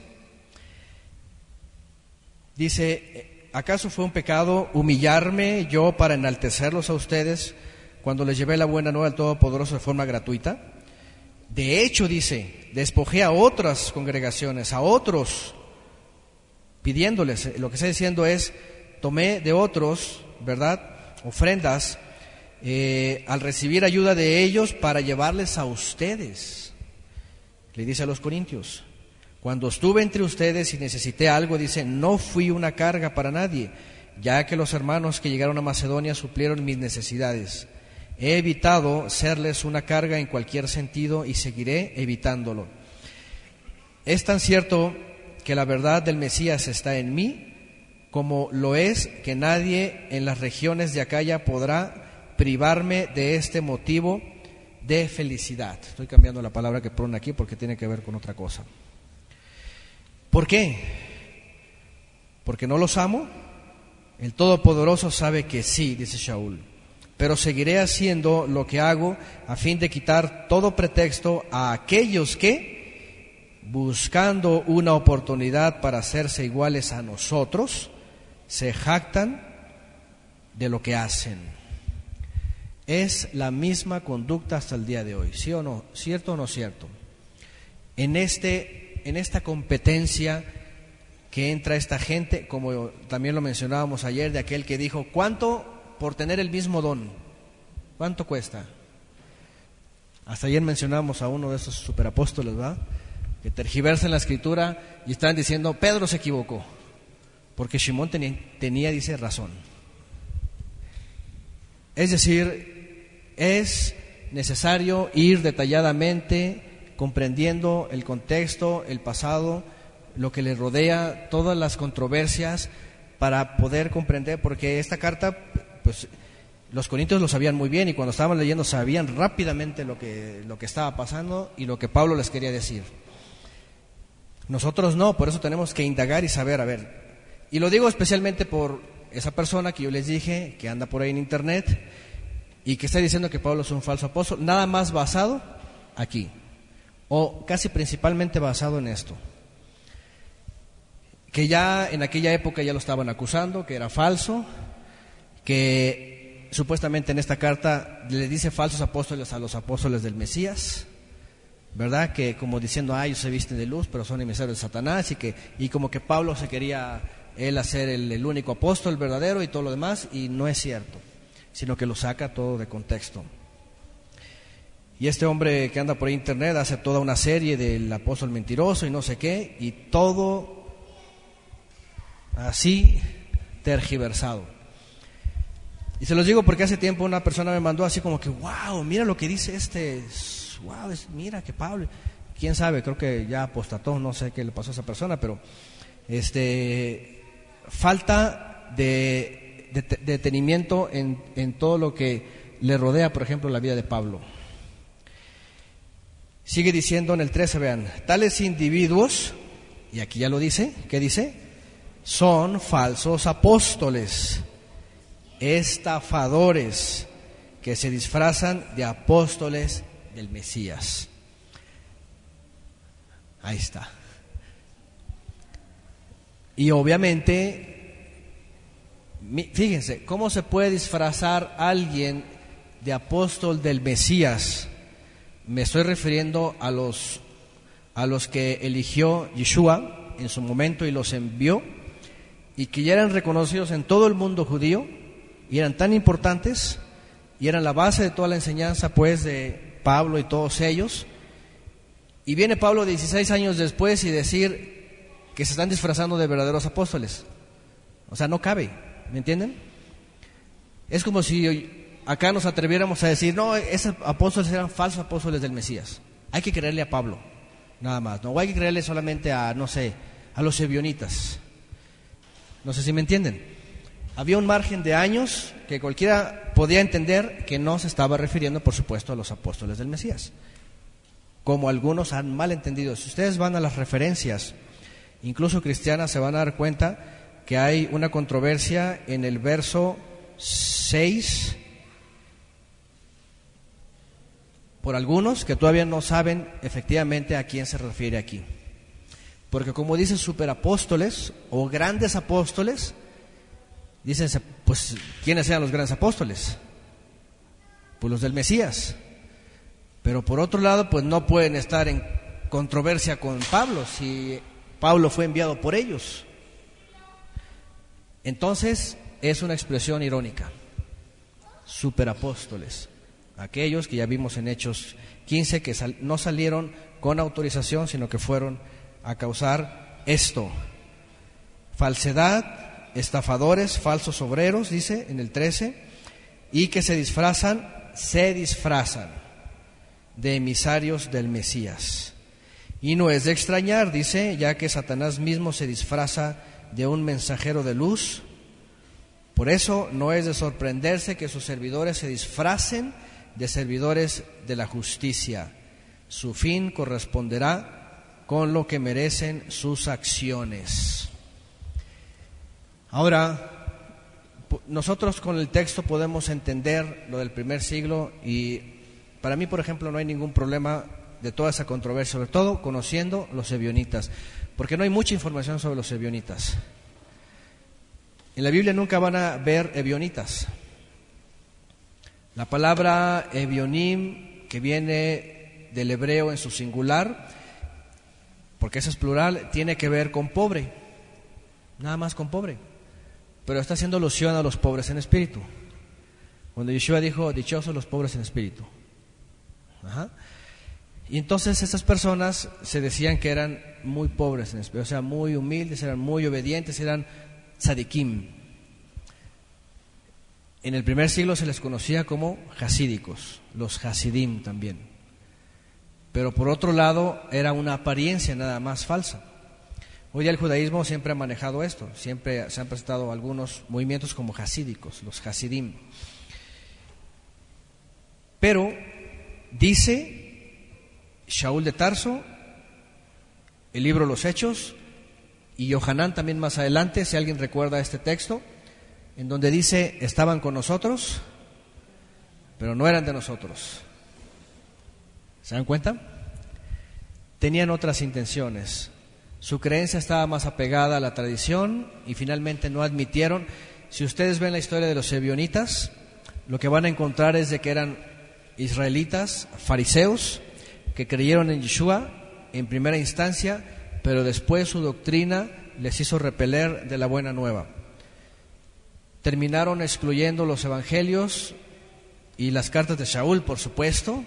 dice, ¿acaso fue un pecado humillarme yo para enaltecerlos a ustedes cuando les llevé la buena nueva al Todopoderoso de forma gratuita? De hecho, dice, despojé a otras congregaciones, a otros pidiéndoles. Lo que está diciendo es, tomé de otros, ¿verdad? Ofrendas eh, al recibir ayuda de ellos para llevarles a ustedes. Le dice a los corintios, cuando estuve entre ustedes y necesité algo, dice, no fui una carga para nadie, ya que los hermanos que llegaron a Macedonia suplieron mis necesidades. He evitado serles una carga en cualquier sentido y seguiré evitándolo. Es tan cierto que la verdad del Mesías está en mí, como lo es que nadie en las regiones de Acaya podrá privarme de este motivo de felicidad. Estoy cambiando la palabra que pone aquí porque tiene que ver con otra cosa. ¿Por qué? ¿Porque no los amo? El Todopoderoso sabe que sí, dice Shaul, pero seguiré haciendo lo que hago a fin de quitar todo pretexto a aquellos que, buscando una oportunidad para hacerse iguales a nosotros, se jactan de lo que hacen. Es la misma conducta hasta el día de hoy, ¿sí o no? ¿Cierto o no cierto? En este en esta competencia que entra esta gente, como también lo mencionábamos ayer, de aquel que dijo, ¿cuánto por tener el mismo don? ¿Cuánto cuesta? Hasta ayer mencionábamos a uno de esos superapóstoles, ¿verdad? Que tergiversan la escritura y están diciendo, Pedro se equivocó, porque Simón tenía, tenía, dice, razón. Es decir, es necesario ir detalladamente comprendiendo el contexto, el pasado, lo que le rodea, todas las controversias, para poder comprender, porque esta carta, pues los corintios lo sabían muy bien y cuando estaban leyendo sabían rápidamente lo que, lo que estaba pasando y lo que Pablo les quería decir. Nosotros no, por eso tenemos que indagar y saber, a ver. Y lo digo especialmente por esa persona que yo les dije, que anda por ahí en internet y que está diciendo que Pablo es un falso apóstol, nada más basado aquí o casi principalmente basado en esto, que ya en aquella época ya lo estaban acusando, que era falso, que supuestamente en esta carta le dice falsos apóstoles a los apóstoles del Mesías, ¿verdad? Que como diciendo, ah, ellos se visten de luz, pero son emisarios de Satanás, y que y como que Pablo se quería él hacer el, el único apóstol verdadero y todo lo demás, y no es cierto, sino que lo saca todo de contexto. Y este hombre que anda por internet hace toda una serie del apóstol mentiroso y no sé qué, y todo así tergiversado. Y se los digo porque hace tiempo una persona me mandó así como que, wow, mira lo que dice este, wow, mira que Pablo, quién sabe, creo que ya apostató, no sé qué le pasó a esa persona, pero este, falta de, detenimiento en, en todo lo que le rodea, por ejemplo, la vida de Pablo. Sigue diciendo en el 13, vean, tales individuos, y aquí ya lo dice, ¿qué dice? Son falsos apóstoles, estafadores, que se disfrazan de apóstoles del Mesías. Ahí está. Y obviamente, fíjense, ¿cómo se puede disfrazar alguien de apóstol del Mesías? Me estoy refiriendo a los, a los que eligió Yeshua en su momento y los envió y que ya eran reconocidos en todo el mundo judío y eran tan importantes y eran la base de toda la enseñanza pues de Pablo y todos ellos. Y viene Pablo 16 años después y decir que se están disfrazando de verdaderos apóstoles. O sea, no cabe, ¿me entienden? Es como si acá nos atreviéramos a decir, no, esos apóstoles eran falsos apóstoles del Mesías. Hay que creerle a Pablo, nada más. No hay que creerle solamente a, no sé, a los ebionitas. No sé si me entienden. Había un margen de años que cualquiera podía entender que no se estaba refiriendo, por supuesto, a los apóstoles del Mesías. Como algunos han mal entendido. Si ustedes van a las referencias, incluso cristianas, se van a dar cuenta que hay una controversia en el verso 6 por algunos que todavía no saben efectivamente a quién se refiere aquí. Porque como dicen superapóstoles o grandes apóstoles, dicen, pues, ¿quiénes eran los grandes apóstoles? Pues los del Mesías. Pero por otro lado, pues no pueden estar en controversia con Pablo si Pablo fue enviado por ellos. Entonces es una expresión irónica. Superapóstoles, aquellos que ya vimos en Hechos 15 que no salieron con autorización, sino que fueron a causar esto. Falsedad, estafadores, falsos obreros, dice en el 13, y que se disfrazan, se disfrazan de emisarios del Mesías. Y no es de extrañar, dice, ya que Satanás mismo se disfraza de un mensajero de luz. Por eso no es de sorprenderse que sus servidores se disfracen de servidores de la justicia. Su fin corresponderá con lo que merecen sus acciones. Ahora, nosotros con el texto podemos entender lo del primer siglo y para mí, por ejemplo, no hay ningún problema de toda esa controversia, sobre todo conociendo los ebionitas, porque no hay mucha información sobre los ebionitas. En la Biblia nunca van a ver ebionitas. La palabra ebionim, que viene del hebreo en su singular, porque eso es plural, tiene que ver con pobre, nada más con pobre, pero está haciendo alusión a los pobres en espíritu. Cuando Yeshua dijo, dichosos los pobres en espíritu. Y entonces esas personas se decían que eran muy pobres o sea, muy humildes, eran muy obedientes, eran tzadikim. En el primer siglo se les conocía como hasídicos, los hasidim también. Pero por otro lado era una apariencia nada más falsa. Hoy el judaísmo siempre ha manejado esto, siempre se han presentado algunos movimientos como hasídicos, los hasidim. Pero dice Shaul de Tarso, el libro Los Hechos, y Yohanan también más adelante, si alguien recuerda este texto, en donde dice, estaban con nosotros, pero no eran de nosotros. ¿Se dan cuenta? Tenían otras intenciones. Su creencia estaba más apegada a la tradición y finalmente no admitieron. Si ustedes ven la historia de los ebionitas, lo que van a encontrar es de que eran israelitas, fariseos, que creyeron en Yeshua en primera instancia, pero después su doctrina les hizo repeler de la buena nueva terminaron excluyendo los evangelios y las cartas de Shaul, por supuesto,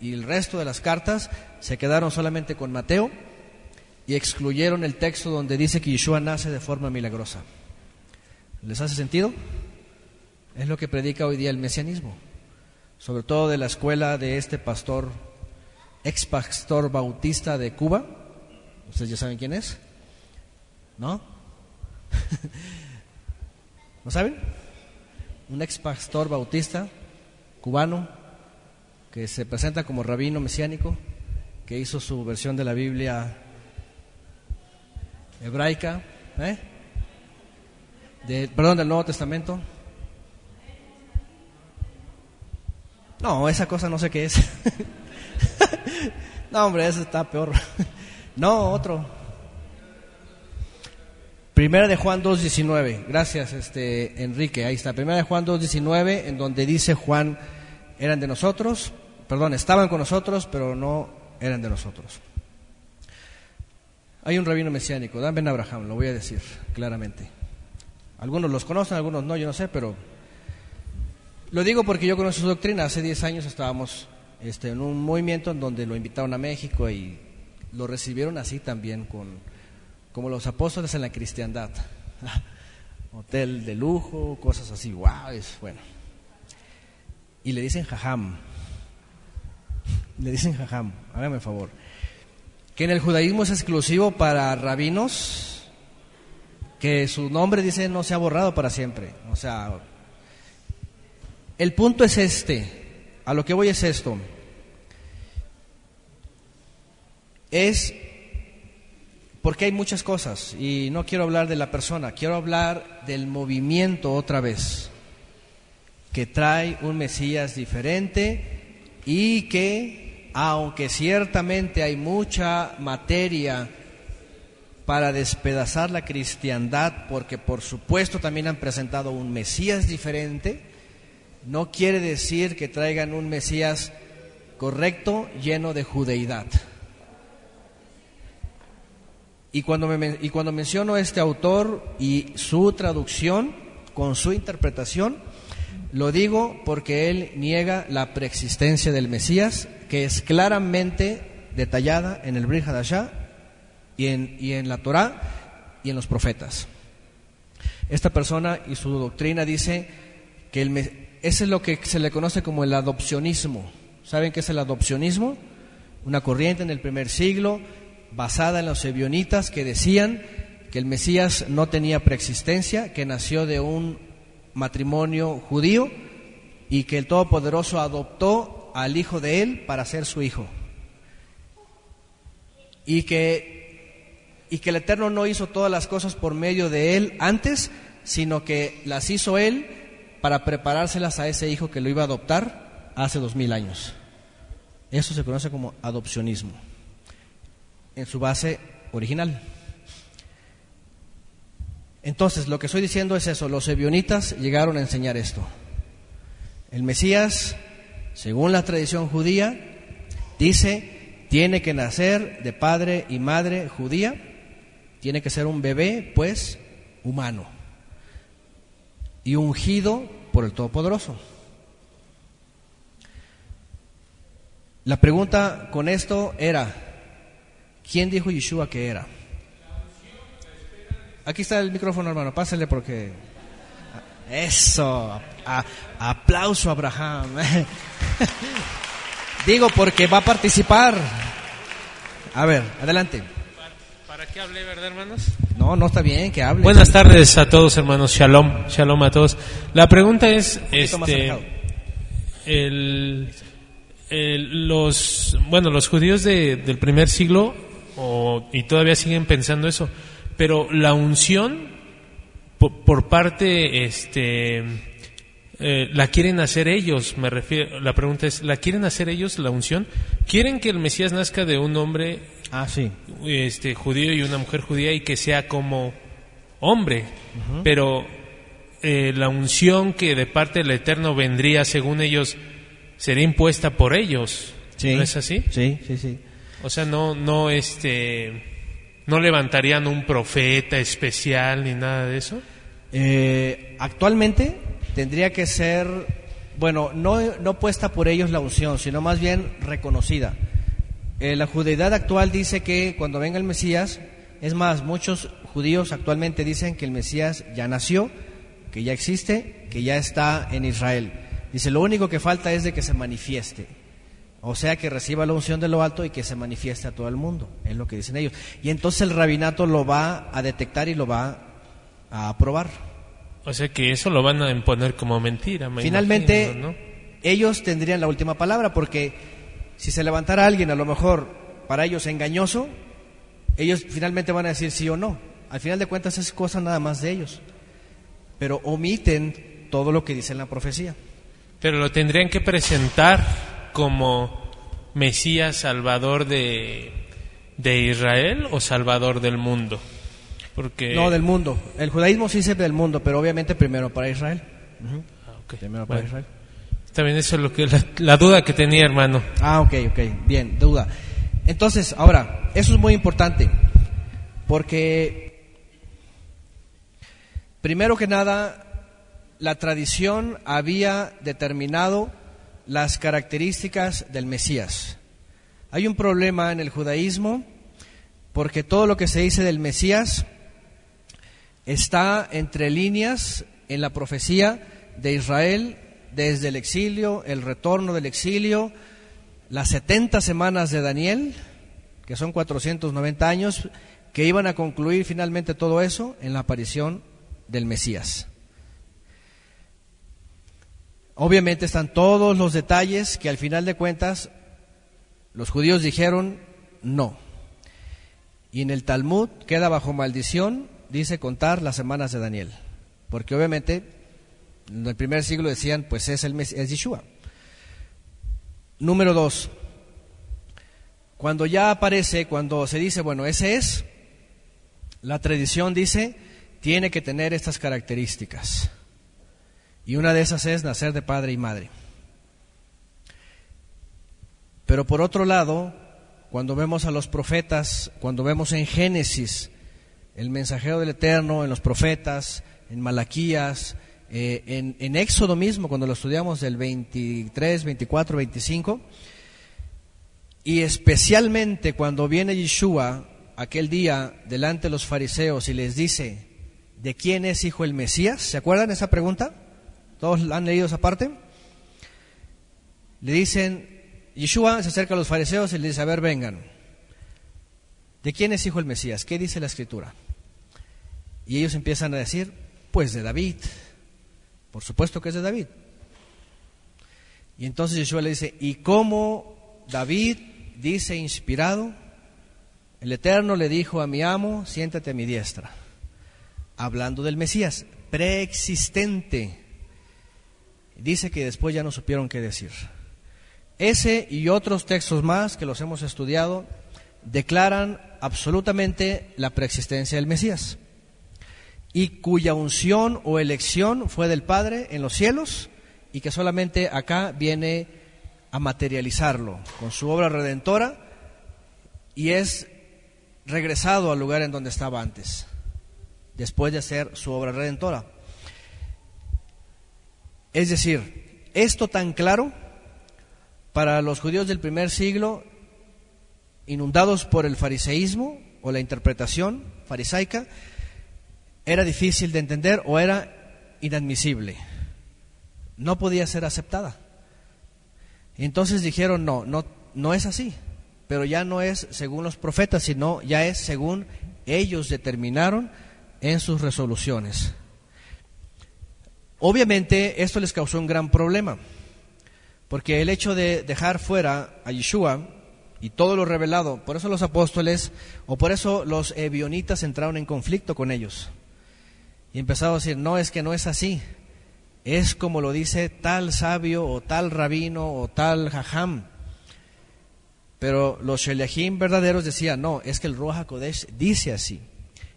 y el resto de las cartas se quedaron solamente con Mateo y excluyeron el texto donde dice que Yeshua nace de forma milagrosa. ¿Les hace sentido? Es lo que predica hoy día el mesianismo, sobre todo de la escuela de este pastor, ex pastor bautista de Cuba. ¿Ustedes ya saben quién es? ¿No? ¿No saben? Un ex pastor bautista cubano que se presenta como rabino mesiánico, que hizo su versión de la Biblia hebraica, ¿eh? perdón, del Nuevo Testamento. No, esa cosa no sé qué es. no, hombre, eso está peor. no, otro. Primera de Juan 2.19, gracias este, Enrique, ahí está. Primera de Juan 2.19, en donde dice Juan, eran de nosotros, perdón, estaban con nosotros, pero no eran de nosotros. Hay un rabino mesiánico, Dan Ben Abraham, lo voy a decir claramente. Algunos los conocen, algunos no, yo no sé, pero lo digo porque yo conozco su doctrina. Hace 10 años estábamos este, en un movimiento en donde lo invitaron a México y lo recibieron así también con como los apóstoles en la cristiandad. Hotel de lujo, cosas así, wow, es bueno. Y le dicen jajam. Le dicen jajam, hágame favor. Que en el judaísmo es exclusivo para rabinos, que su nombre dice no se ha borrado para siempre. O sea, el punto es este, a lo que voy es esto. Es porque hay muchas cosas y no quiero hablar de la persona, quiero hablar del movimiento otra vez, que trae un Mesías diferente y que, aunque ciertamente hay mucha materia para despedazar la cristiandad, porque por supuesto también han presentado un Mesías diferente, no quiere decir que traigan un Mesías correcto, lleno de judeidad. Y cuando, me, y cuando menciono este autor y su traducción con su interpretación, lo digo porque él niega la preexistencia del Mesías, que es claramente detallada en el Brit y en, y en la Torá y en los profetas. Esta persona y su doctrina dice que el, ese es lo que se le conoce como el adopcionismo. ¿Saben qué es el adopcionismo? Una corriente en el primer siglo basada en los ebionitas que decían que el Mesías no tenía preexistencia, que nació de un matrimonio judío y que el Todopoderoso adoptó al hijo de él para ser su hijo. Y que, y que el Eterno no hizo todas las cosas por medio de él antes, sino que las hizo él para preparárselas a ese hijo que lo iba a adoptar hace dos mil años. Eso se conoce como adopcionismo en su base original. Entonces, lo que estoy diciendo es eso, los ebionitas llegaron a enseñar esto. El Mesías, según la tradición judía, dice, tiene que nacer de padre y madre judía, tiene que ser un bebé, pues, humano, y ungido por el Todopoderoso. La pregunta con esto era, ¿Quién dijo Yeshua que era? Aquí está el micrófono, hermano, pásale porque... Eso, aplauso Abraham. Digo porque va a participar. A ver, adelante. ¿Para qué hable, verdad, hermanos? No, no está bien que hable. Buenas tardes a todos, hermanos. Shalom, shalom a todos. La pregunta es, este, el, los, bueno, los judíos del primer siglo y todavía siguen pensando eso. Pero la unción, por, parte, este, eh, la quieren hacer ellos, me refiero, la pregunta es, ¿la quieren hacer ellos la unción? ¿Quieren que el Mesías nazca de un hombre ah, sí. este, judío y una mujer judía y que sea como hombre? Pero eh, la unción que de parte del Eterno vendría, según ellos, sería impuesta por ellos. ¿No es así? Sí, sí, sí. O sea, no, no, este, no levantarían un profeta especial ni nada de eso. Eh, actualmente tendría que ser, bueno, no, no puesta por ellos la unción, sino más bien reconocida. Eh, la judeidad actual dice que cuando venga el Mesías, es más, muchos judíos actualmente dicen que el Mesías ya nació, que ya existe, que ya está en Israel. Dice, lo único que falta es de que se manifieste. O sea, que reciba la unción de lo alto y que se manifieste a todo el mundo, es lo que dicen ellos. Y entonces el rabinato lo va a detectar y lo va a aprobar. O sea que eso lo van a imponer como mentira. Finalmente, ellos tendrían la última palabra, porque si se levantara alguien, a lo mejor para ellos engañoso, ellos finalmente van a decir sí o no. Al final de cuentas es cosa nada más de ellos. Pero omiten todo lo que dice en la profecía. Pero lo tendrían que presentar como Mesías Salvador de, de Israel o Salvador del mundo? Porque... No, del mundo. El judaísmo sí es del mundo, pero obviamente primero para Israel. Ah, primero para Israel. También eso es lo que, la, duda que tenía, hermano. Ah, ok, ok. Bien, duda. Entonces, ahora, eso es muy importante, porque primero que nada, la tradición había determinado las características del Mesías. Hay un problema en el judaísmo porque todo lo que se dice del Mesías está entre líneas en la profecía de Israel desde el exilio, el retorno del exilio, las 70 semanas de Daniel, que son 490 años, que iban a concluir finalmente todo eso en la aparición del Mesías. Obviamente están todos los detalles que al final de cuentas los judíos dijeron no. Y en el Talmud queda bajo maldición, dice contar las semanas de Daniel. Porque obviamente en el primer siglo decían, pues es, el, es Yeshua. Número dos, cuando ya aparece, cuando se dice, bueno, ese es, la tradición dice, tiene que tener estas características. Y una de esas es nacer de padre y madre. Pero por otro lado, cuando vemos a los profetas, cuando vemos en Génesis el mensajero del Eterno, en los profetas, en Malaquías, eh, en, Éxodo mismo, cuando lo estudiamos del 23, 24, 25, y especialmente cuando viene Yeshua aquel día delante de los fariseos y les dice, ¿de quién es hijo el Mesías? ¿Se acuerdan esa pregunta? ¿Todos han leído esa parte? Le dicen, Yeshua se acerca a los fariseos y les dice, a ver, vengan, ¿de quién es hijo el Mesías? ¿Qué dice la escritura? Y ellos empiezan a decir, pues de David. Por supuesto que es de David. Y entonces Yeshua le dice, ¿y cómo David dice inspirado? El Eterno le dijo a mi amo, siéntate a mi diestra. Hablando del Mesías, preexistente. Dice que después ya no supieron qué decir. Ese y otros textos más que los hemos estudiado declaran absolutamente la preexistencia del Mesías y cuya unción o elección fue del Padre en los cielos y que solamente acá viene a materializarlo con su obra redentora y es regresado al lugar en donde estaba antes, después de hacer su obra redentora. Es decir, esto tan claro para los judíos del primer siglo, inundados por el fariseísmo o la interpretación farisaica, era difícil de entender o era inadmisible. No podía ser aceptada. Entonces dijeron, no, no, no es así pero ya no es según los profetas, sino ya es según ellos determinaron en sus resoluciones. Obviamente esto les causó un gran problema, porque el hecho de dejar fuera a Yeshua y todo lo revelado, por eso los apóstoles o por eso los ebionitas entraron en conflicto con ellos. Y a decir, no, es que no es así, es como lo dice tal sabio o tal rabino o tal jajam pero los Shelehim verdaderos decían, no, es que el Ruach HaKodesh dice así.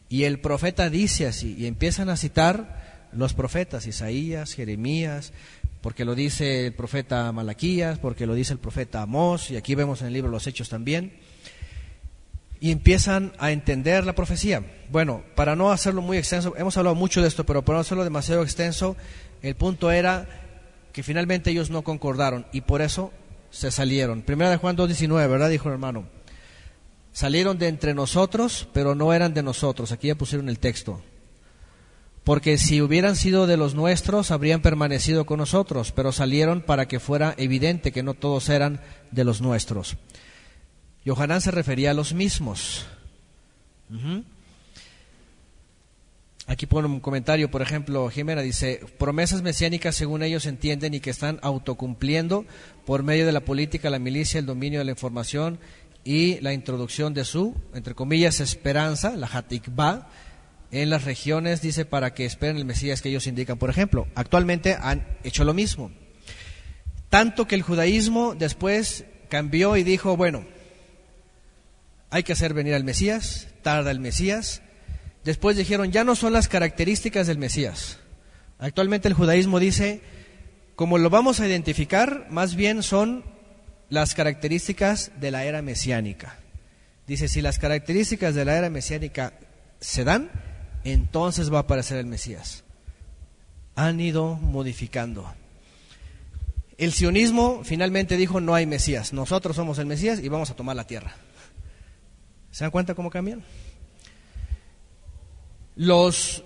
Y el profeta dice así. Y empiezan a citar los profetas, Isaías, Jeremías, porque lo dice el profeta Malaquías, porque lo dice el profeta Amós, y aquí vemos en el libro Los Hechos también. Y empiezan a entender la profecía. Bueno, para no hacerlo muy extenso, hemos hablado mucho de esto, pero para no hacerlo demasiado extenso, el punto era que finalmente ellos no concordaron y por eso se salieron. Primera de Juan 2.19, ¿verdad? Dijo el hermano. Salieron de entre nosotros, pero no eran de nosotros. Aquí ya pusieron el texto. Porque si hubieran sido de los nuestros, habrían permanecido con nosotros, pero salieron para que fuera evidente que no todos eran de los nuestros. Yohanan se refería a los mismos. Aquí pone un comentario, por ejemplo, Jimena dice, promesas mesiánicas según ellos entienden y que están autocumpliendo por medio de la política, la milicia, el dominio de la información y la introducción de su, entre comillas, esperanza, la hatikba, en las regiones, dice, para que esperen el Mesías que ellos indican. Por ejemplo, actualmente han hecho lo mismo. Tanto que el judaísmo después cambió y dijo, bueno, hay que hacer venir al Mesías, tarda el Mesías, Después dijeron, ya no son las características del Mesías. Actualmente el judaísmo dice, como lo vamos a identificar, más bien son las características de la era mesiánica. Dice, si las características de la era mesiánica se dan, entonces va a aparecer el Mesías. Han ido modificando. El sionismo finalmente dijo, no hay Mesías, nosotros somos el Mesías y vamos a tomar la tierra. ¿Se dan cuenta cómo cambian? Los,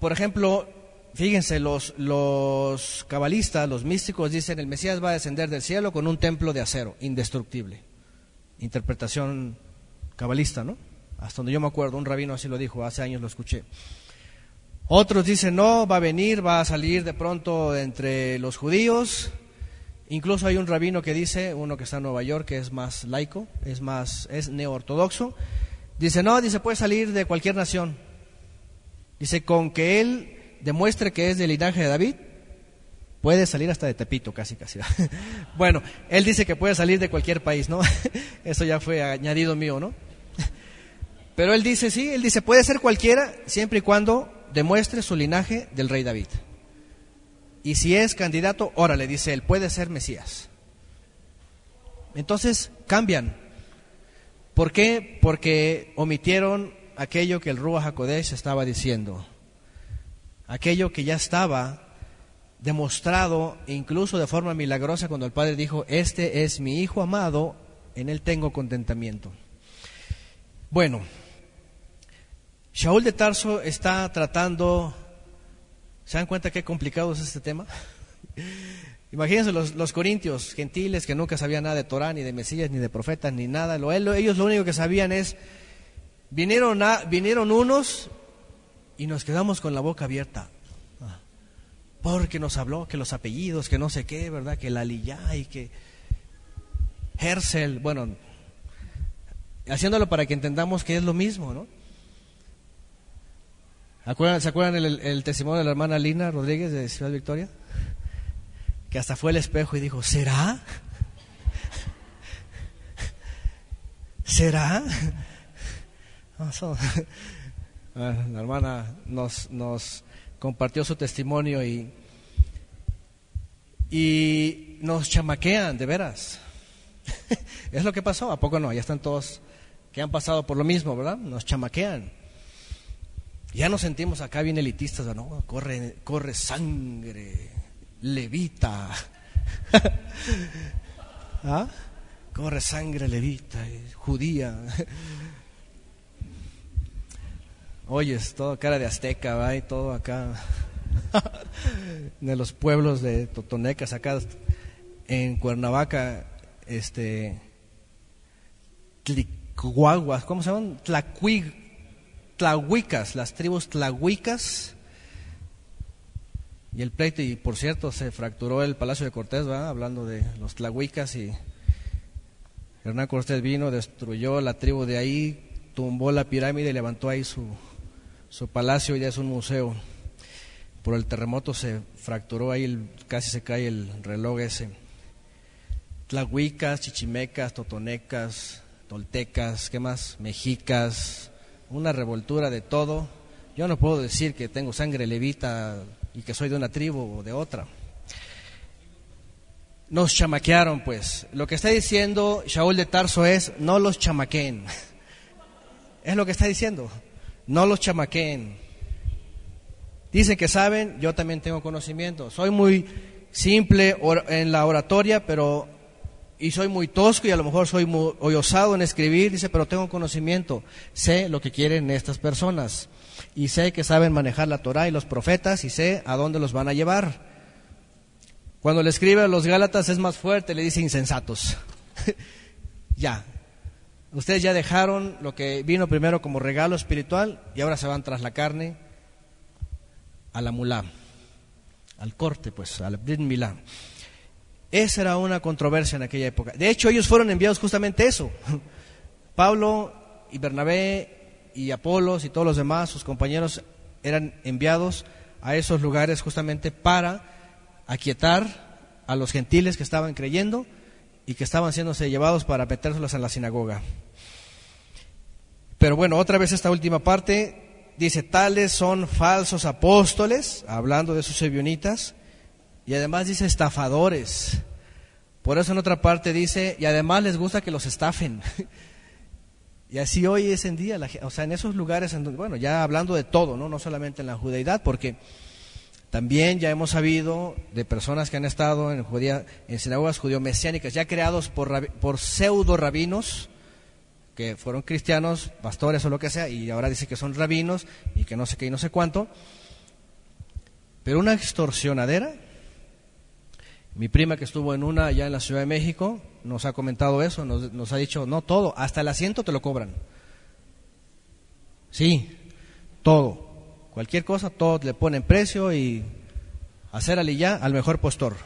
por ejemplo, fíjense, los, los cabalistas, los místicos dicen el Mesías va a descender del cielo con un templo de acero, indestructible. Interpretación cabalista, ¿no? Hasta donde yo me acuerdo, un rabino así lo dijo, hace años lo escuché. Otros dicen, no, va a venir, va a salir de pronto entre los judíos. Incluso hay un rabino que dice, uno que está en Nueva York, que es más laico, es más, es neortodoxo. Dice, no, dice, puede salir de cualquier nación. Dice, con que él demuestre que es del linaje de David, puede salir hasta de Tepito, casi, casi. bueno, él dice que puede salir de cualquier país, ¿no? Eso ya fue añadido mío, ¿no? Pero él dice, sí, él dice, puede ser cualquiera siempre y cuando demuestre su linaje del rey David. Y si es candidato, órale, dice él, puede ser Mesías. Entonces cambian. ¿Por qué? Porque omitieron aquello que el Ruach HaKodesh estaba diciendo. Aquello que ya estaba demostrado incluso de forma milagrosa cuando el Padre dijo, este es mi Hijo amado, en él tengo contentamiento. Bueno, Shaul de Tarso está tratando, ¿se dan cuenta qué complicado es este tema? Imagínense los, corintios gentiles que nunca sabían nada de Torah, ni de Mesías, ni de profetas, ni nada. ellos lo único que sabían es, vinieron, vinieron unos y nos quedamos con la boca abierta. Porque nos habló que los apellidos, que no sé qué, ¿verdad? Que la y que Hersel, bueno, haciéndolo para que entendamos que es lo mismo, ¿no? ¿Se acuerdan el, testimonio de la hermana Lina Rodríguez de Ciudad Victoria? que hasta fue el espejo y dijo, ¿será? ¿Será? Ah, la hermana nos, nos compartió su testimonio y, y nos chamaquean, de veras. es lo que pasó, ¿a poco no? Ya están todos que han pasado por lo mismo, ¿verdad? Nos chamaquean. Ya nos sentimos acá bien elitistas, ¿no? Corre, corre sangre levita. ¿Ah? Corre sangre levita, eh, judía. Oyes, todo cara de azteca, va y todo acá. de los pueblos de Totonecas, acá en Cuernavaca, este. Tlicuaguas, ¿cómo se llaman? Tlahuicas, las tribus tlahuicas y el pleito, y por cierto, se fracturó el Palacio de Cortés, ¿va? hablando de los tlahuicas, y Hernán Cortés vino, destruyó la tribu de ahí, tumbó la pirámide y levantó ahí su, su palacio, ya es un museo. Por el terremoto se fracturó ahí, casi se cae el reloj ese. Tlahuicas, chichimecas, totonecas, toltecas, ¿qué más? Mexicas, una revoltura de todo. Yo no puedo decir que tengo sangre levita y que soy de una tribu o de otra. Nos chamaquearon, pues. Lo que está diciendo Shaul de Tarso es, no los chamaqueen. Es lo que está diciendo, no los chamaqueen. Dicen que saben, yo también tengo conocimiento. Soy muy simple en la oratoria, pero y soy muy tosco y a lo mejor soy muy osado en escribir, dice, pero tengo conocimiento, sé lo que quieren estas personas y sé que saben manejar la Torah y los profetas y sé a dónde los van a llevar. Cuando le escribe a los Gálatas es más fuerte, le dice insensatos. ya, ustedes ya dejaron lo que vino primero como regalo espiritual y ahora se van tras la carne a la mulá, al corte, pues, al Brit Milá. Esa era una controversia en aquella época. De hecho, ellos fueron enviados justamente eso. Pablo y Bernabé y Apolos y todos los demás, sus compañeros, eran enviados a esos lugares justamente para aquietar a los gentiles que estaban creyendo y que estaban siéndose llevados para metérselos en la sinagoga. Pero bueno, otra vez esta última parte dice, tales son falsos apóstoles, hablando de sus ebionitas, y además dice estafadores. Por eso en otra parte dice, y además les gusta que los estafen. Y así hoy es en día, o sea, en esos lugares, en bueno, ya hablando de todo, ¿no? no solamente en la judeidad, porque también ya hemos sabido de personas que han estado en, judía, en sinagogas judío-mesiánicas, ya creados por, por pseudo rabinos, que fueron cristianos, pastores o lo que sea, y ahora dice que son rabinos y que no sé qué y no sé cuánto. Pero una extorsionadera mi prima que estuvo en una allá en la Ciudad de México nos ha comentado eso, nos, ha dicho, no todo, hasta el asiento te lo cobran. Sí, todo. Cualquier cosa, todo le ponen precio y hacer ya al mejor postor.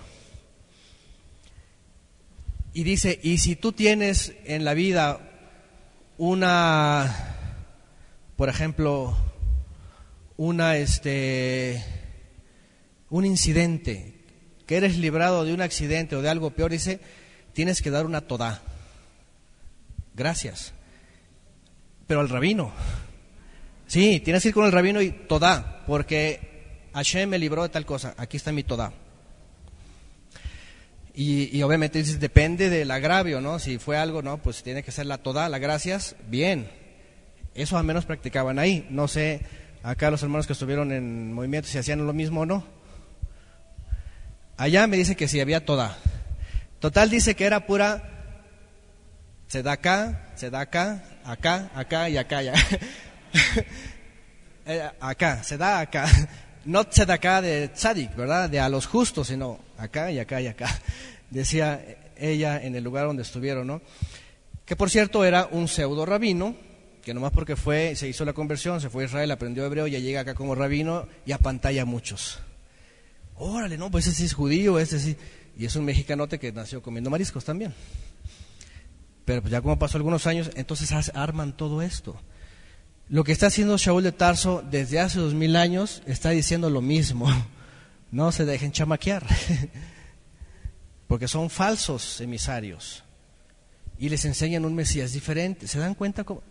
Y dice, y si tú tienes en la vida una, por ejemplo, una, este, un incidente que eres librado de un accidente o de algo peor, dice, tienes que dar una toda. Gracias. Pero al rabino. Sí, tienes que ir con el rabino y toda, porque Hashem me libró de tal cosa. Aquí está mi toda. Y, obviamente dice, depende del agravio, ¿no? Si fue algo, ¿no? Pues tiene que ser la toda, la gracias, bien. Eso al menos practicaban ahí. No sé, acá los hermanos que estuvieron en movimiento, si hacían lo mismo o no. Allá me dice que si había toda. Total dice que era pura se da acá, se da acá, acá, acá y acá. Ya. Eh, acá, se da acá. No se da acá de tzadik, ¿verdad? De a los justos, sino acá y acá y acá. Decía ella en el lugar donde estuvieron, ¿no? Que por cierto era un pseudo rabino, que nomás porque fue, se hizo la conversión, se fue a Israel, aprendió hebreo, ya llega acá como rabino y apantalla a muchos. Órale, no, pues ese sí es judío, ese sí. Y es un mexicanote que nació comiendo mariscos también. Pero pues ya como pasó algunos años, entonces arman todo esto. Lo que está haciendo Shaul de Tarso desde hace dos mil años está diciendo lo mismo. No se dejen chamaquear, porque son falsos emisarios y les enseñan un Mesías diferente. ¿Se dan cuenta? Cómo?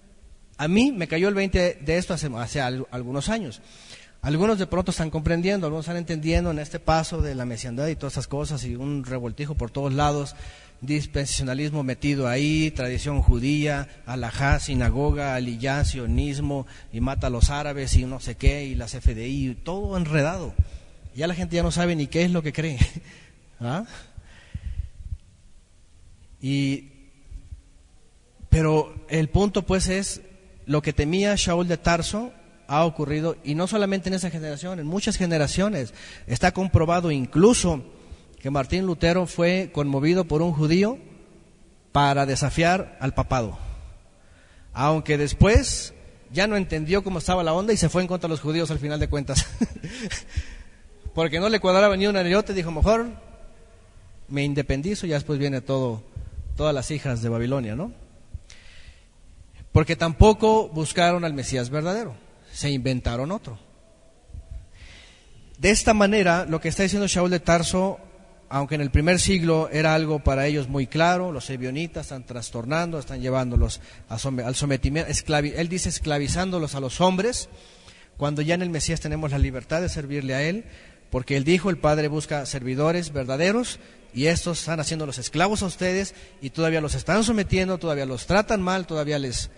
A mí me cayó el 20 de esto hace, hace algunos años. Algunos de pronto están comprendiendo, algunos están entendiendo en este paso de la mesiandad y todas esas cosas y un revoltijo por todos lados dispensacionalismo metido ahí, tradición judía, alajá, sinagoga, aliyá, sionismo, y mata a los árabes y no sé qué, y las FDI, todo enredado. Ya la gente ya no sabe ni qué es lo que cree. ¿Ah? Y, pero el punto pues es, lo que temía Shaul de Tarso ha ocurrido, y no solamente en esa generación, en muchas generaciones. Está comprobado incluso que Martín Lutero fue conmovido por un judío para desafiar al papado. Aunque después ya no entendió cómo estaba la onda y se fue en contra de los judíos al final de cuentas. Porque no le cuadraba ni un anillote, dijo, mejor me independizo y después viene todo, todas las hijas de Babilonia, ¿no? Porque tampoco buscaron al Mesías verdadero, se inventaron otro. De esta manera, lo que está diciendo Shaul de Tarso aunque en el primer siglo era algo para ellos muy claro, los ebionitas están trastornando, están llevándolos al sometimiento, él dice esclavizándolos a los hombres, cuando ya en el Mesías tenemos la libertad de servirle a Él, porque Él dijo, el Padre busca servidores verdaderos y estos están haciendo los esclavos a ustedes y todavía los están sometiendo, todavía los tratan mal, todavía les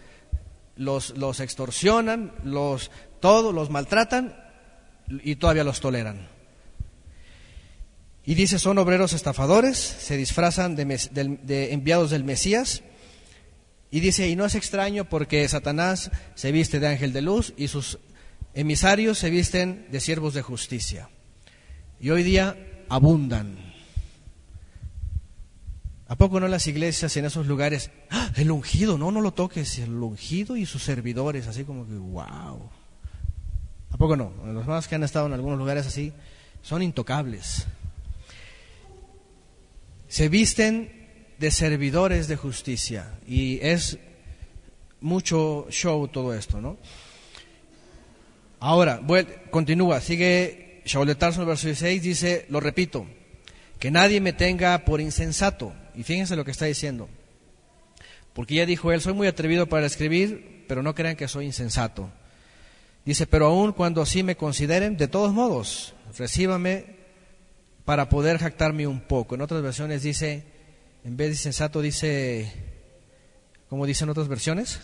los, los extorsionan, los todo, los maltratan y todavía los toleran. Y dice, son obreros estafadores, se disfrazan de, enviados del Mesías. Y dice, y no es extraño porque Satanás se viste de ángel de luz y sus emisarios se visten de siervos de justicia. Y hoy día abundan. ¿A poco no las iglesias en esos lugares? ¡Ah! El ungido, no, no lo toques, el ungido y sus servidores, así como que, wow. ¿A poco no? Los más que han estado en algunos lugares así son intocables se visten de servidores de justicia y es mucho show todo esto, ¿no? Ahora, continúa, sigue Shaul de Tarso, verso 16, dice, lo repito, que nadie me tenga por insensato. Y fíjense lo que está diciendo. Porque ya dijo él, soy muy atrevido para escribir, pero no crean que soy insensato. Dice, pero aún cuando así me consideren, de todos modos, recíbame para poder jactarme un poco. En otras versiones dice, en vez de sensato dice, ¿cómo dicen otras versiones?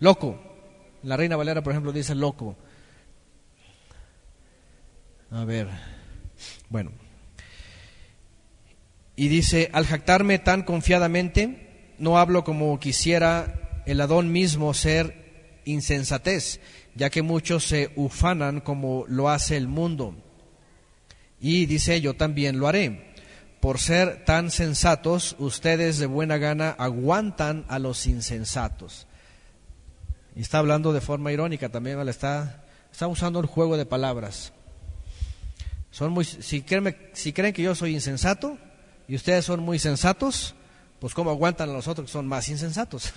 Loco. La Reina Valera, por ejemplo, dice loco. A ver, bueno. Y dice, al jactarme tan confiadamente, no hablo como quisiera el Adón mismo ser insensatez, ya que muchos se ufanan como lo hace el mundo y dice, yo también lo haré. Por ser tan sensatos, ustedes de buena gana aguantan a los insensatos. Y está hablando de forma irónica también, está, está usando el juego de palabras. Son muy, si, creen, si creen que yo soy insensato y ustedes son muy sensatos, pues ¿cómo aguantan a los otros que son más insensatos?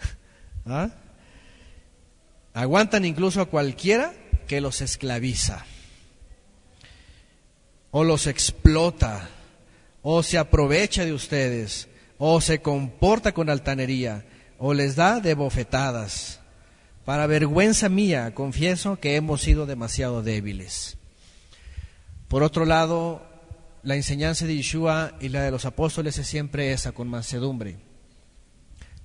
¿Ah? Aguantan incluso a cualquiera que los esclaviza o los explota, o se aprovecha de ustedes, o se comporta con altanería, o les da de bofetadas. Para vergüenza mía, confieso que hemos sido demasiado débiles. Por otro lado, la enseñanza de Yeshua y la de los apóstoles es siempre esa, con mansedumbre.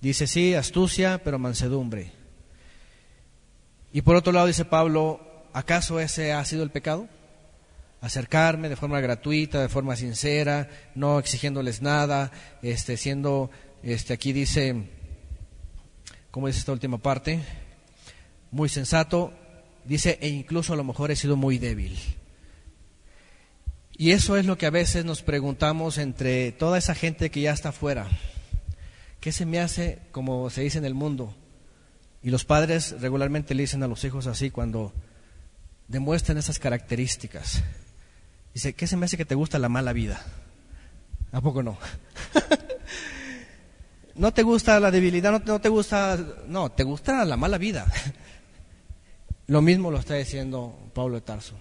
Dice, sí, astucia, pero mansedumbre. Y por otro lado dice Pablo, ¿acaso ese ha sido el pecado? Acercarme de forma gratuita, de forma sincera, no exigiéndoles nada, este, siendo, este, aquí dice, ¿cómo dice esta última parte? Muy sensato, dice, e incluso a lo mejor he sido muy débil. Y eso es lo que a veces nos preguntamos entre toda esa gente que ya está afuera. ¿Qué se me hace, como se dice en el mundo? Y los padres regularmente le dicen a los hijos así cuando demuestran esas características. Dice, ¿qué se me hace que te gusta la mala vida? ¿A poco no? no te gusta la debilidad, no, te gusta, no, te gusta la mala vida. Lo mismo lo está diciendo Pablo de Tarso.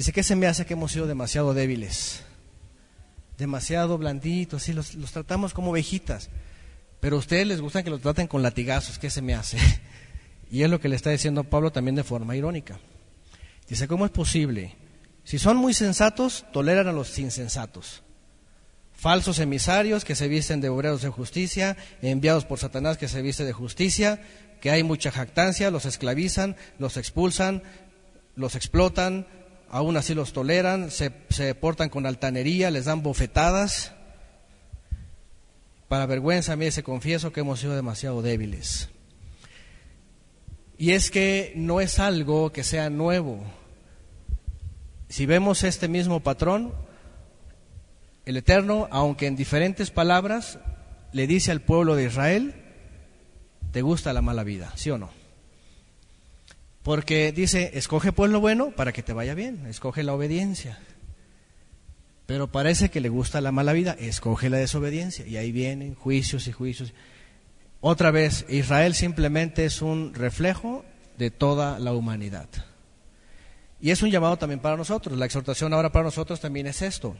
Dice, ¿qué se me hace que hemos sido demasiado débiles? Demasiado blanditos, y los, los tratamos como ovejitas. Pero a ustedes les gusta que los traten con latigazos, ¿qué se me hace? Y es lo que le está diciendo Pablo también de forma irónica. Dice, ¿cómo es posible? Si son muy sensatos, toleran a los insensatos. Falsos emisarios que se visten de obreros de justicia, enviados por Satanás que se viste de justicia, que hay mucha jactancia, los esclavizan, los expulsan, los explotan, aún así los toleran, se, se portan con altanería, les dan bofetadas. Para vergüenza mí se confieso que hemos sido demasiado débiles. Y es que no es algo que sea nuevo. Si vemos este mismo patrón, el Eterno, aunque en diferentes palabras, le dice al pueblo de Israel, ¿te gusta la mala vida? ¿Sí o no? Porque dice, escoge pues lo bueno para que te vaya bien, escoge la obediencia. Pero parece que le gusta la mala vida, escoge la desobediencia. Y ahí vienen juicios y juicios. Otra vez, Israel simplemente es un reflejo de toda la humanidad. Y es un llamado también para nosotros. La exhortación ahora para nosotros también es esto.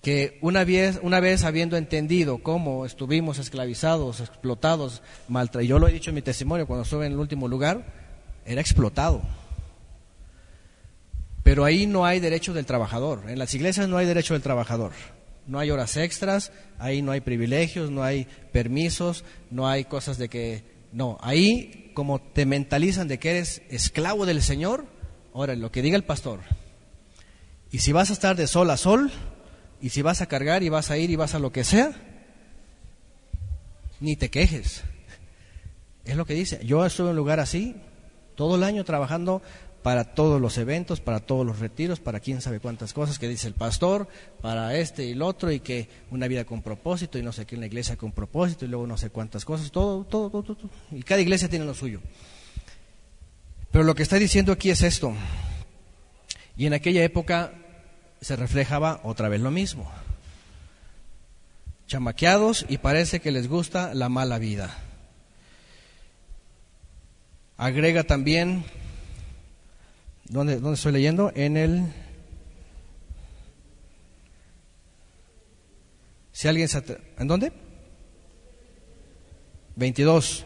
Que una vez, una vez habiendo entendido cómo estuvimos esclavizados, explotados, maltratados, yo lo he dicho en mi testimonio cuando estuve en el último lugar, era explotado. Pero ahí no hay derecho del trabajador. En las iglesias no hay derecho del trabajador. No hay horas extras, ahí no hay privilegios, no hay permisos, no hay cosas de que... No, ahí como te mentalizan de que eres esclavo del Señor, ahora lo que diga el pastor. Y si vas a estar de sol a sol, y si vas a cargar y vas a ir y vas a lo que sea, ni te quejes. Es lo que dice. Yo estuve en un lugar así, todo el año trabajando para todos los eventos, para todos los retiros, para quién sabe cuántas cosas que dice el pastor, para este y el otro, y que una vida con propósito, y no sé qué, una iglesia con propósito, y luego no sé cuántas cosas, todo, todo, todo, todo. Y cada iglesia tiene lo suyo. Pero lo que está diciendo aquí es esto. Y en aquella época se reflejaba otra vez lo mismo. Chamaqueados y parece que les gusta la mala vida. Agrega también, ¿dónde, dónde estoy leyendo? En el... Si alguien se ¿En dónde? 22.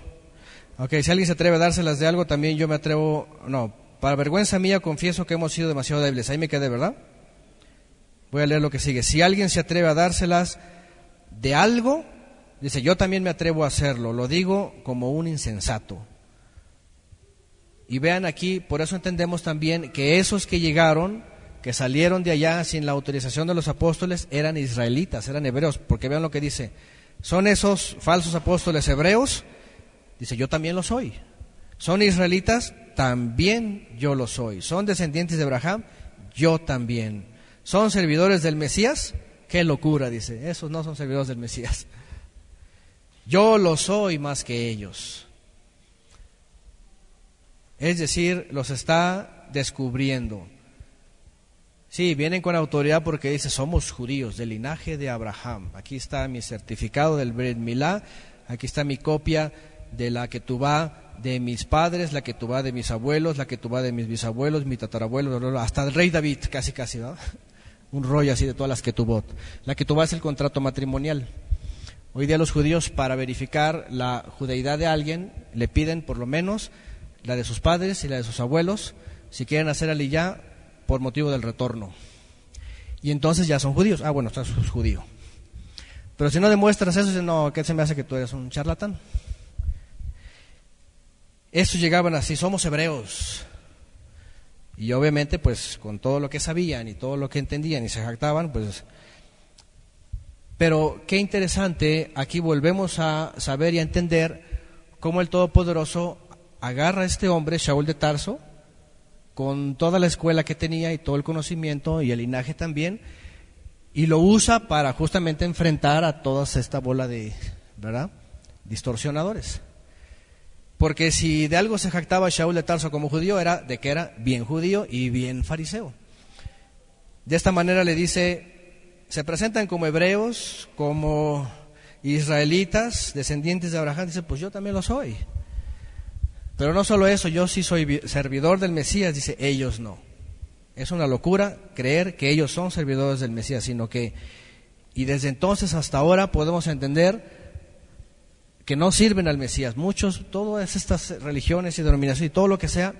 Ok, si alguien se atreve a dárselas de algo, también yo me atrevo... No, para vergüenza mía confieso que hemos sido demasiado débiles. Ahí me quedé, ¿verdad? Voy a leer lo que sigue. Si alguien se atreve a dárselas de algo, dice, yo también me atrevo a hacerlo. Lo digo como un insensato. Y vean aquí, por eso entendemos también que esos que llegaron, que salieron de allá sin la autorización de los apóstoles, eran israelitas, eran hebreos, porque vean lo que dice, son esos falsos apóstoles hebreos, dice, yo también lo soy. Son israelitas, también yo lo soy. Son descendientes de Abraham, yo también. Son servidores del Mesías, qué locura, dice, esos no son servidores del Mesías. Yo lo soy más que ellos. Es decir, los está descubriendo. Sí, vienen con autoridad porque dice, somos judíos del linaje de Abraham. Aquí está mi certificado del Brit Milá, aquí está mi copia de la que tú va de mis padres, la que tú va de mis abuelos, la que tú va de mis bisabuelos, mi tatarabuelo, hasta el rey David, casi casi, ¿no? Un rollo así de todas las que tuvo. La que tú es el contrato matrimonial. Hoy día los judíos para verificar la judeidad de alguien le piden por lo menos la de sus padres y la de sus abuelos, si quieren hacer aliyá por motivo del retorno. Y entonces ya son judíos. Ah, bueno, estás judío. Pero si no demuestras eso, no, ¿qué se me hace que tú eres un charlatán? Estos llegaban así, somos hebreos. Y obviamente, pues con todo lo que sabían y todo lo que entendían y se jactaban, pues... Pero qué interesante, aquí volvemos a saber y a entender cómo el Todopoderoso agarra a este hombre, Shaul de Tarso, con toda la escuela que tenía y todo el conocimiento y el linaje también, y lo usa para justamente enfrentar a toda esta bola de, ¿verdad? Distorsionadores. Porque si de algo se jactaba Shaul de Tarso como judío, era de que era bien judío y bien fariseo. De esta manera le dice, se presentan como hebreos, como israelitas, descendientes de Abraham, dice, pues yo también lo soy. Pero no solo eso, yo sí soy servidor del Mesías, dice, ellos no. Es una locura creer que ellos son servidores del Mesías, sino que, y desde entonces hasta ahora podemos entender que no sirven al Mesías. Muchos, todas estas religiones y denominaciones y todo lo que sea,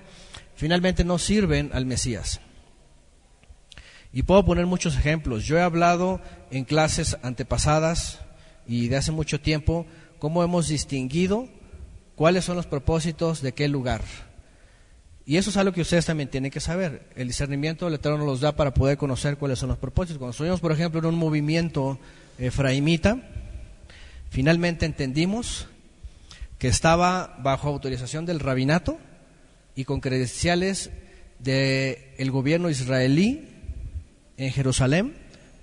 finalmente no sirven al Mesías. Y puedo poner muchos ejemplos. Yo he hablado en clases antepasadas y de hace mucho tiempo cómo hemos distinguido cuáles son los propósitos de qué lugar. Y eso es algo que ustedes también tienen que saber. El discernimiento del Eterno nos da para poder conocer cuáles son los propósitos. Cuando estuvimos, por ejemplo, en un movimiento efraimita, finalmente entendimos que estaba bajo autorización del rabinato y con credenciales del gobierno israelí en Jerusalén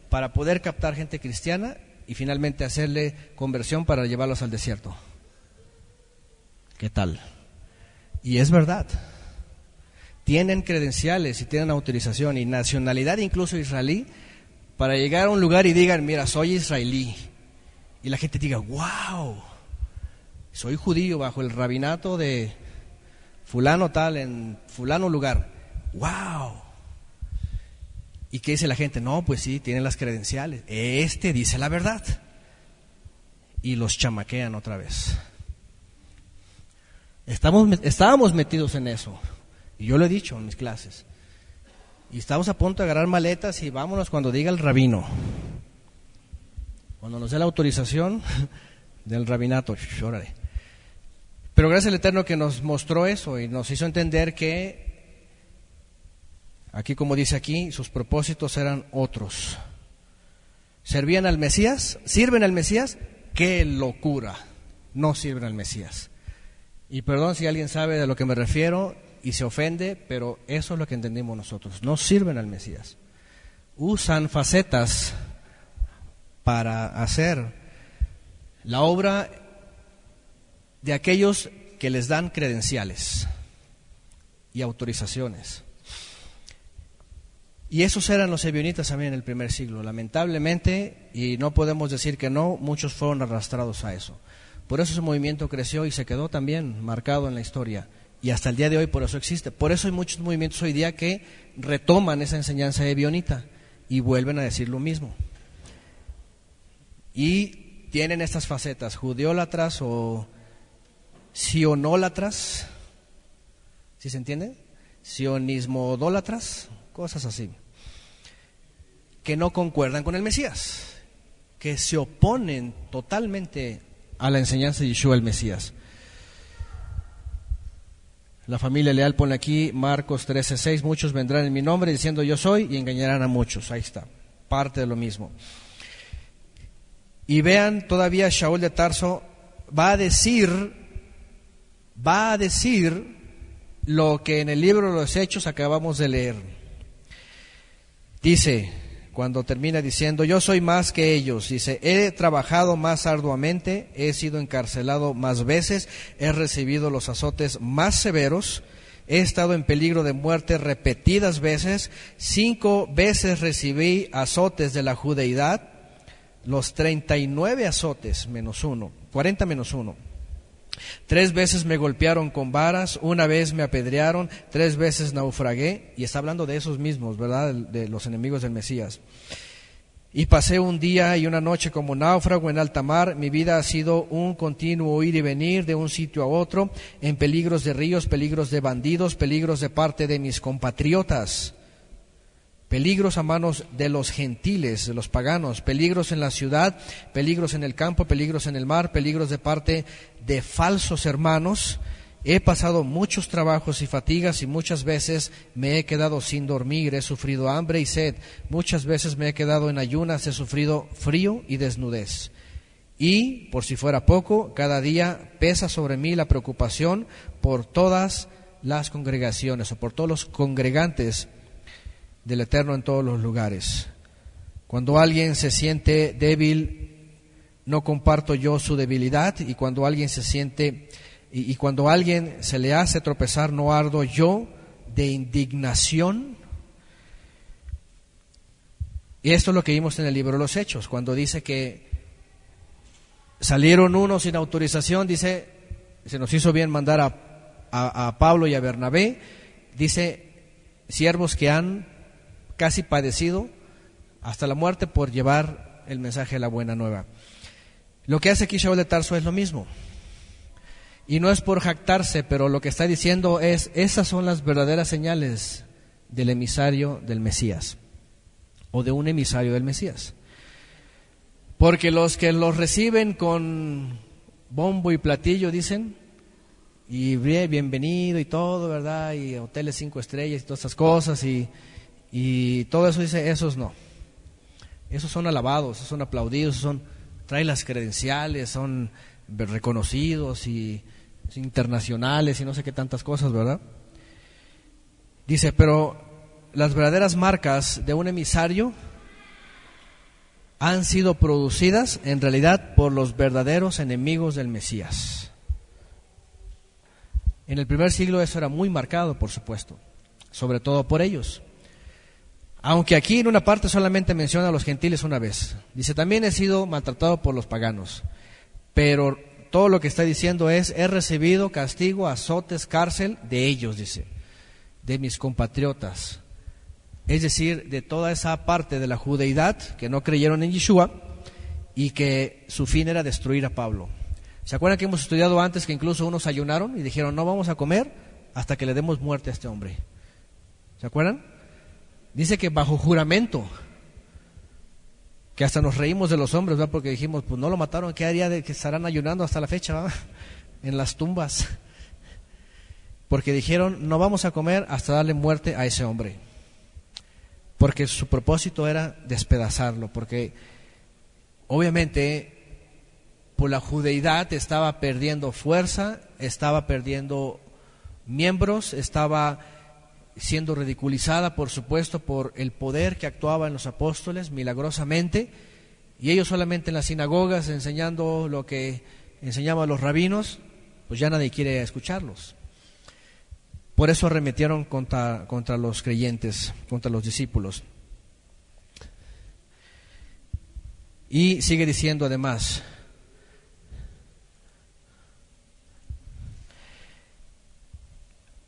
para poder captar gente cristiana y finalmente hacerle conversión para llevarlos al desierto. ¿Qué tal? Y es verdad. Tienen credenciales y tienen autorización y nacionalidad incluso israelí para llegar a un lugar y digan, mira, soy israelí. Y la gente diga, wow, soy judío bajo el rabinato de fulano tal en fulano lugar. Wow. ¿Y qué dice la gente? No, pues sí, tienen las credenciales. Este dice la verdad. Y los chamaquean otra vez. Estamos, estábamos metidos en eso. Y yo lo he dicho en mis clases. Y estamos a punto de agarrar maletas y vámonos cuando diga el rabino. Cuando nos dé la autorización del rabinato. Órale. Pero gracias al Eterno que nos mostró eso y nos hizo entender que, aquí como dice aquí, sus propósitos eran otros. ¿Servían al Mesías? ¿Sirven al Mesías? ¡Qué locura! No sirven al Mesías. Y perdón si alguien sabe de lo que me refiero y se ofende, pero eso es lo que entendimos nosotros. No sirven al Mesías. Usan facetas para hacer la obra de aquellos que les dan credenciales y autorizaciones. Y esos eran los ebionitas también en el primer siglo. Lamentablemente, y no podemos decir que no, muchos fueron arrastrados a eso. Por eso ese movimiento creció y se quedó también marcado en la historia. Y hasta el día de hoy por eso existe. Por eso hay muchos movimientos hoy día que retoman esa enseñanza de Bionita y vuelven a decir lo mismo. Y tienen estas facetas, judeólatras o sionólatras, ¿sí se entiende? Sionismodólatras, cosas así, que no concuerdan con el Mesías, que se oponen totalmente a la enseñanza de Yeshua el Mesías. La familia leal pone aquí Marcos 13:6, muchos vendrán en mi nombre diciendo yo soy y engañarán a muchos. Ahí está, parte de lo mismo. Y vean, todavía Shaul de Tarso va a decir, va a decir lo que en el libro de los Hechos acabamos de leer. Dice, cuando termina diciendo, yo soy más que ellos, dice, he trabajado más arduamente, he sido encarcelado más veces, he recibido los azotes más severos, he estado en peligro de muerte repetidas veces, cinco veces recibí azotes de la judeidad, los 39 azotes menos uno, 40 menos uno. Tres veces me golpearon con varas, una vez me apedrearon, tres veces naufragué, y está hablando de esos mismos, ¿verdad? De los enemigos del Mesías. Y pasé un día y una noche como náufrago en alta mar. Mi vida ha sido un continuo ir y venir de un sitio a otro, en peligros de ríos, peligros de bandidos, peligros de parte de mis compatriotas peligros a manos de los gentiles, de los paganos, peligros en la ciudad, peligros en el campo, peligros en el mar, peligros de parte de falsos hermanos. He pasado muchos trabajos y fatigas y muchas veces me he quedado sin dormir, he sufrido hambre y sed, muchas veces me he quedado en ayunas, he sufrido frío y desnudez. Y, por si fuera poco, cada día pesa sobre mí la preocupación por todas las congregaciones o por todos los congregantes del Eterno en todos los lugares. Cuando alguien se siente débil, no comparto yo su debilidad y cuando alguien se siente y, cuando alguien se le hace tropezar, no ardo yo de indignación. Y esto es lo que vimos en el libro de los Hechos, cuando dice que salieron unos sin autorización, dice, se nos hizo bien mandar a, a Pablo y a Bernabé, dice, siervos que han casi padecido hasta la muerte por llevar el mensaje de la buena nueva. Lo que hace aquí Shaul de Tarso es lo mismo. Y no es por jactarse, pero lo que está diciendo es, esas son las verdaderas señales del emisario del Mesías, o de un emisario del Mesías. Porque los que los reciben con bombo y platillo dicen, y bienvenido y todo, ¿verdad? Y hoteles cinco estrellas y todas esas cosas, y y todo eso dice, esos no. Esos son alabados, esos son aplaudidos, son, traen las credenciales, son reconocidos y internacionales y no sé qué tantas cosas, ¿verdad? Dice, pero las verdaderas marcas de un emisario han sido producidas en realidad por los verdaderos enemigos del Mesías. En el primer siglo eso era muy marcado, por supuesto, sobre todo por ellos. Aunque aquí en una parte solamente menciona a los gentiles una vez. Dice, también he sido maltratado por los paganos. Pero todo lo que está diciendo es, he recibido castigo, azotes, cárcel de ellos, dice, de mis compatriotas. Es decir, de toda esa parte de la judeidad que no creyeron en Yeshua y que su fin era destruir a Pablo. ¿Se acuerdan que hemos estudiado antes que incluso unos ayunaron y dijeron, no vamos a comer hasta que le demos muerte a este hombre? ¿Se acuerdan? Dice que bajo juramento, que hasta nos reímos de los hombres, ¿verdad? porque dijimos, pues no lo mataron, ¿qué haría de que estarán ayunando hasta la fecha, en las tumbas? Porque dijeron, no vamos a comer hasta darle muerte a ese hombre. Porque su propósito era despedazarlo, porque obviamente por la judeidad estaba perdiendo fuerza, estaba perdiendo miembros, estaba siendo ridiculizada, por supuesto, por el poder que actuaba en los apóstoles milagrosamente, y ellos solamente en las sinagogas enseñando lo que enseñaban los rabinos, pues ya nadie quiere escucharlos. Por eso arremetieron contra, contra los creyentes, contra los discípulos. Y sigue diciendo además,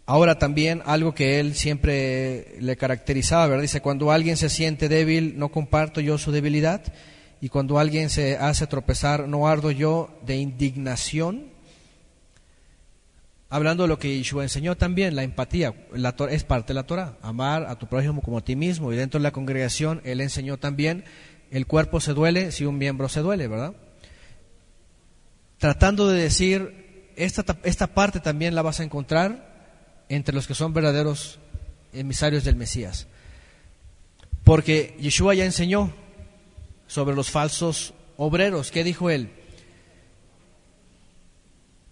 Ahora también algo que él siempre le caracterizaba, ¿verdad? Dice, cuando alguien se siente débil, no comparto yo su debilidad, y cuando alguien se hace tropezar, no ardo yo de indignación. Hablando de lo que Yeshua enseñó también, la empatía, la, es parte de la Torah, amar a tu prójimo como a ti mismo, y dentro de la congregación él enseñó también, el cuerpo se duele si un miembro se duele, ¿verdad? Tratando de decir, esta, esta parte también la vas a encontrar entre los que son verdaderos emisarios del Mesías. Porque Yeshua ya enseñó sobre los falsos obreros. ¿Qué dijo él?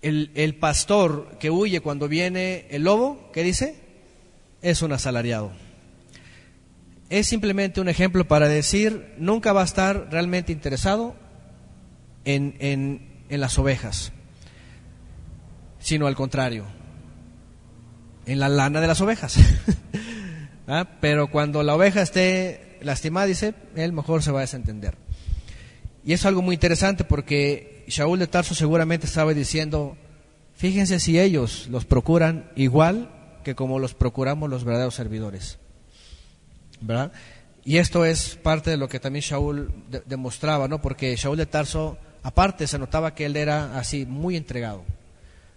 El, el, pastor que huye cuando viene el lobo, ¿qué dice? Es un asalariado. Es simplemente un ejemplo para decir, nunca va a estar realmente interesado en, en, en las ovejas, sino al contrario, en la lana de las ovejas. ¿Ah? Pero cuando la oveja esté lastimada, dice, él mejor se va a desentender. Y es algo muy interesante porque Shaul de Tarso seguramente estaba diciendo, fíjense si ellos los procuran igual que como los procuramos los verdaderos servidores. ¿Verdad? Y esto es parte de lo que también Shaul demostraba, ¿no? Porque Shaul de Tarso, aparte, se notaba que él era así, muy entregado.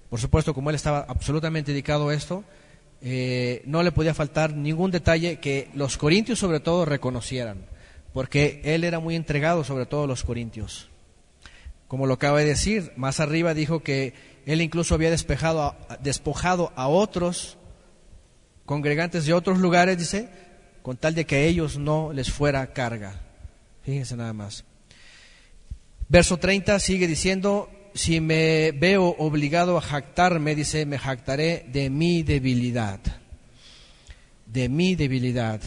Por supuesto, como él estaba absolutamente dedicado a esto, eh, no le podía faltar ningún detalle que los corintios sobre todo reconocieran, porque él era muy entregado sobre todo los corintios. Como lo acaba de decir, más arriba dijo que él incluso había despejado despojado a otros congregantes de otros lugares, dice, con tal de que a ellos no les fuera carga. Fíjense nada más. Verso 30 sigue diciendo, si me veo obligado a jactarme, dice, me jactaré de mi debilidad. De mi debilidad.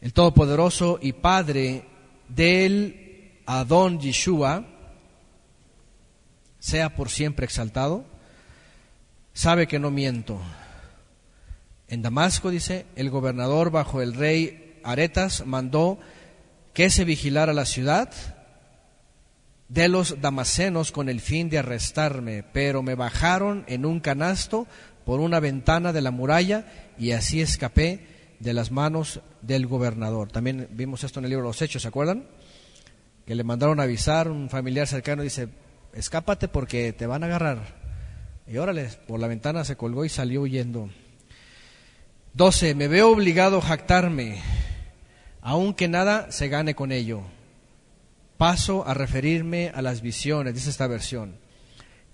El Todopoderoso y Padre del Adón Yeshua, sea por siempre exaltado, sabe que no miento. En Damasco, dice, el gobernador bajo el rey Aretas mandó que se vigilara la ciudad de los damasenos con el fin de arrestarme, pero me bajaron en un canasto por una ventana de la muralla y así escapé de las manos del gobernador. También vimos esto en el libro de los Hechos, ¿se acuerdan? Que le mandaron a avisar, un familiar cercano dice, escápate porque te van a agarrar. Y órale, por la ventana se colgó y salió huyendo. 12. Me veo obligado a jactarme, aunque nada se gane con ello paso a referirme a las visiones, dice esta versión,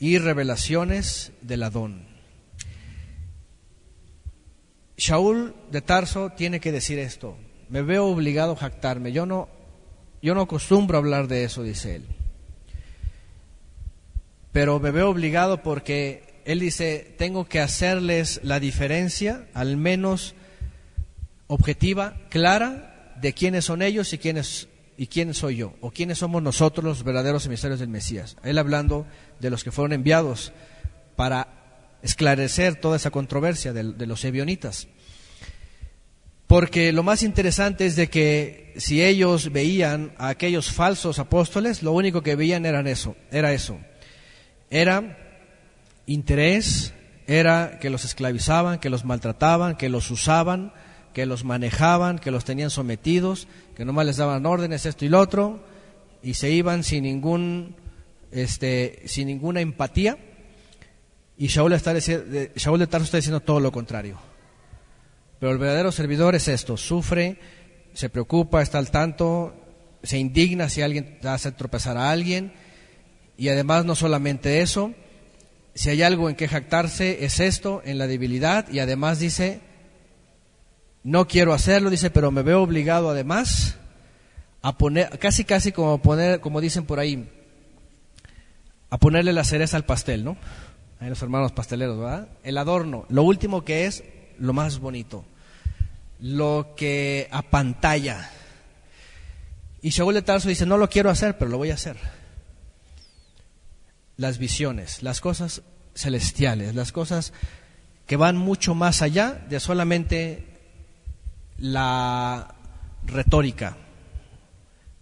y revelaciones del Adón. Shaul de Tarso tiene que decir esto. Me veo obligado a jactarme. Yo no, yo no acostumbro a hablar de eso, dice él. Pero me veo obligado porque él dice, tengo que hacerles la diferencia, al menos objetiva, clara, de quiénes son ellos y quiénes ¿y quién soy yo? ¿O quiénes somos nosotros los verdaderos emisarios del Mesías? Él hablando de los que fueron enviados para esclarecer toda esa controversia de, los ebionitas. Porque lo más interesante es de que si ellos veían a aquellos falsos apóstoles, lo único que veían era eso, era eso. Era interés, era que los esclavizaban, que los maltrataban, que los usaban, que los manejaban, que los tenían sometidos, que nomás les daban órdenes, esto y lo otro, y se iban sin ningún, este, sin ninguna empatía. Y Shaul, está Shaul de Tarso está diciendo todo lo contrario. Pero el verdadero servidor es esto, sufre, se preocupa, está al tanto, se indigna si alguien hace tropezar a alguien, y además no solamente eso, si hay algo en que jactarse es esto, en la debilidad, y además dice, no quiero hacerlo, dice, pero me veo obligado además a poner, casi casi como poner, como dicen por ahí, a ponerle la cereza al pastel, ¿no? Ahí los hermanos pasteleros, ¿verdad? El adorno, lo último que es lo más bonito, lo que apantalla. Y Shaul de Tarso dice, no lo quiero hacer, pero lo voy a hacer. Las visiones, las cosas celestiales, las cosas que van mucho más allá de solamente la retórica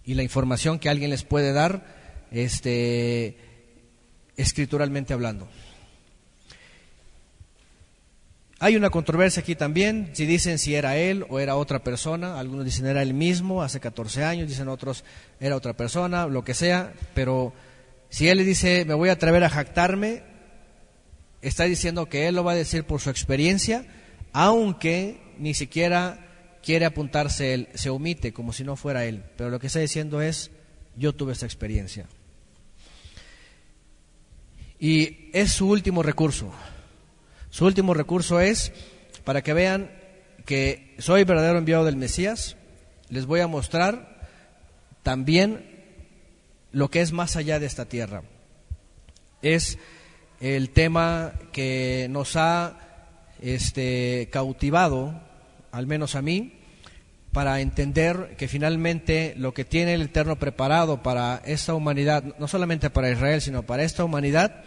y la información que alguien les puede dar este, escrituralmente hablando. Hay una controversia aquí también, si dicen si era él o era otra persona, algunos dicen era él mismo hace 14 años, dicen otros era otra persona, lo que sea, pero si él dice me voy a atrever a jactarme, está diciendo que él lo va a decir por su experiencia, aunque ni siquiera quiere apuntarse él, se omite como si no fuera él, pero lo que está diciendo es, yo tuve esa experiencia. Y es su último recurso. Su último recurso es, para que vean que soy verdadero enviado del Mesías, les voy a mostrar también lo que es más allá de esta tierra. Es el tema que nos ha este, cautivado al menos a mí, para entender que finalmente lo que tiene el Eterno preparado para esta humanidad, no solamente para Israel, sino para esta humanidad,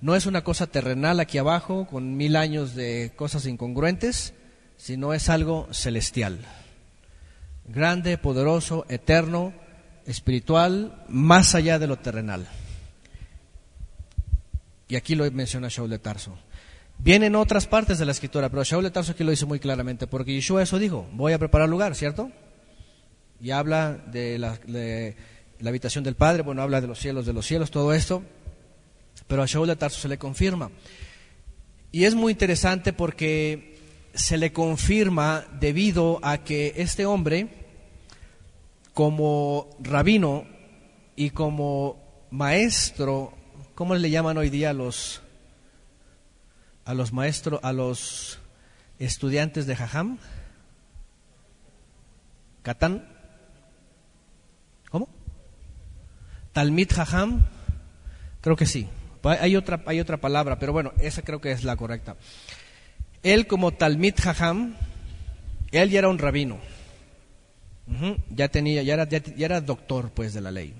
no es una cosa terrenal aquí abajo, con mil años de cosas incongruentes, sino es algo celestial. Grande, poderoso, eterno, espiritual, más allá de lo terrenal. Y aquí lo menciona Shaul de Tarso. Vienen otras partes de la escritura, pero Shaul de Tarso aquí lo dice muy claramente, porque Yeshua eso dijo, voy a preparar lugar, ¿cierto? Y habla de la, habitación del Padre, bueno, habla de los cielos, de los cielos, todo esto, pero a Shaul de Tarso se le confirma. Y es muy interesante porque se le confirma debido a que este hombre, como rabino y como maestro, ¿cómo le llaman hoy día los a los maestros, a los estudiantes de Jajam? ¿Catán? ¿Cómo? Talmid Jajam, creo que sí. Hay otra, hay otra palabra, pero bueno, esa creo que es la correcta. Él como Talmid Jajam, él ya era un rabino. Ya tenía, ya era, ya era doctor pues de la ley.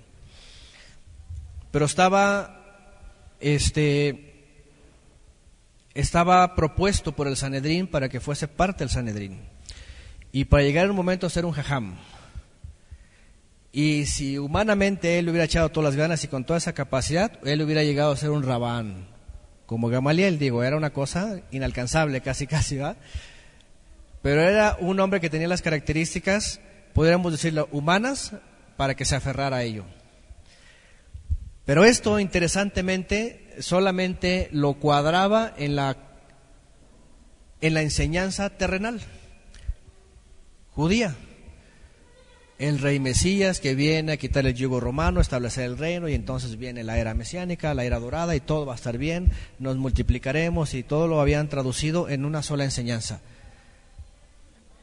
Pero estaba, este, estaba propuesto por el Sanedrín para que fuese parte del Sanedrín. Y para llegar en un momento a ser un jajam. Y si humanamente él hubiera echado todas las ganas y con toda esa capacidad, él hubiera llegado a ser un rabán, como Gamaliel, digo, era una cosa inalcanzable casi casi, ¿va? Pero era un hombre que tenía las características, podríamos decirlo, humanas para que se aferrara a ello. Pero esto, interesantemente, solamente lo cuadraba en la, en la enseñanza terrenal, judía el rey Mesías que viene a quitar el yugo romano, establecer el reino y entonces viene la era mesiánica, la era dorada y todo va a estar bien, nos multiplicaremos y todo lo habían traducido en una sola enseñanza.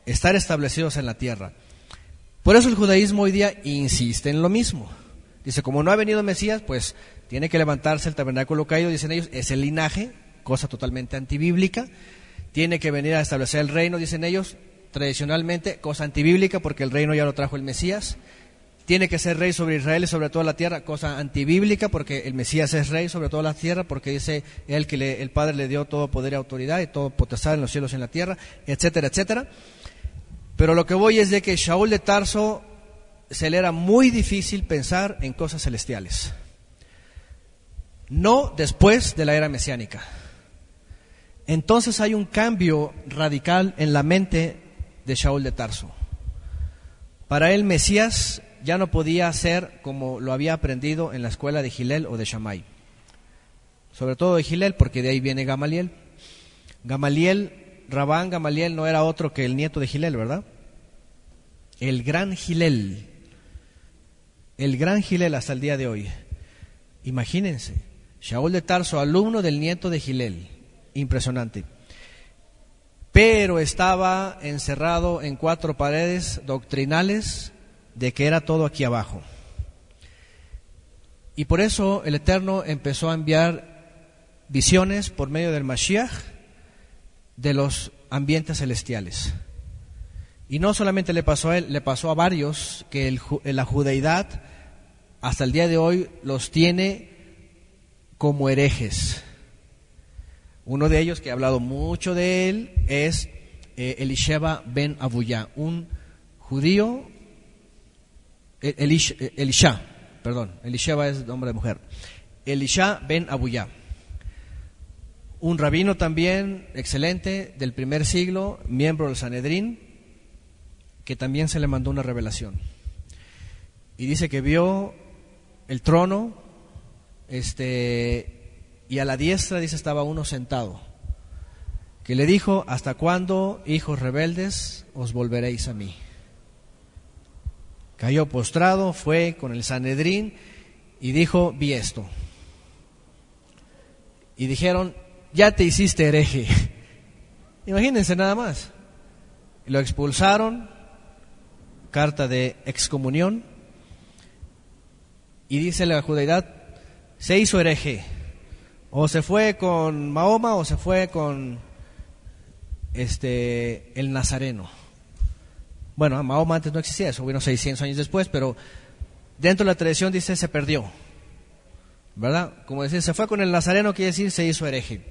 Estar establecidos en la tierra. Por eso el judaísmo hoy día insiste en lo mismo. Dice, como no ha venido Mesías, pues tiene que levantarse el tabernáculo caído, dicen ellos, es el linaje, cosa totalmente antibíblica. Tiene que venir a establecer el reino, dicen ellos, tradicionalmente, cosa antibíblica porque el reino ya lo trajo el Mesías. Tiene que ser rey sobre Israel y sobre toda la tierra, cosa antibíblica porque el Mesías es rey sobre toda la tierra porque dice él que el Padre le dio todo poder y autoridad y todo potestad en los cielos y en la tierra, etcétera, etcétera. Pero lo que voy es de que Shaul de Tarso se le era muy difícil pensar en cosas celestiales. No después de la era mesiánica. Entonces hay un cambio radical en la mente de Shaul de Tarso. Para él Mesías ya no podía ser como lo había aprendido en la escuela de Gilel o de Shammai. Sobre todo de Gilel, porque de ahí viene Gamaliel. Gamaliel, Rabán Gamaliel no era otro que el nieto de Gilel, ¿verdad? El gran Gilel. El gran Gilel hasta el día de hoy. Imagínense, Shaul de Tarso, alumno del nieto de Gilel. Impresionante pero estaba encerrado en cuatro paredes doctrinales de que era todo aquí abajo. Y por eso el Eterno empezó a enviar visiones por medio del Mashiach de los ambientes celestiales. Y no solamente le pasó a él, le pasó a varios que la judeidad hasta el día de hoy los tiene como herejes. Uno de ellos, que he hablado mucho de él, es eh, Elisheba ben Abuya, un judío, eh, eh, Elisha, perdón, Elisheba es nombre de mujer, Elisha ben Abuya, un rabino también excelente del primer siglo, miembro del Sanedrín, que también se le mandó una revelación. Y dice que vio el trono, este, y a la diestra, dice, estaba uno sentado, que le dijo, ¿hasta cuándo, hijos rebeldes, os volveréis a mí? Cayó postrado, fue con el Sanedrín y dijo, vi esto. Y dijeron, ya te hiciste hereje. Imagínense nada más. Lo expulsaron, carta de excomunión, y dice la judeidad, se hizo hereje. O se fue con Mahoma o se fue con este el Nazareno. Bueno, Mahoma antes no existía, eso vino 600 años después, pero dentro de la tradición dice se perdió. ¿Verdad? Como decir, se fue con el Nazareno, quiere decir se hizo hereje.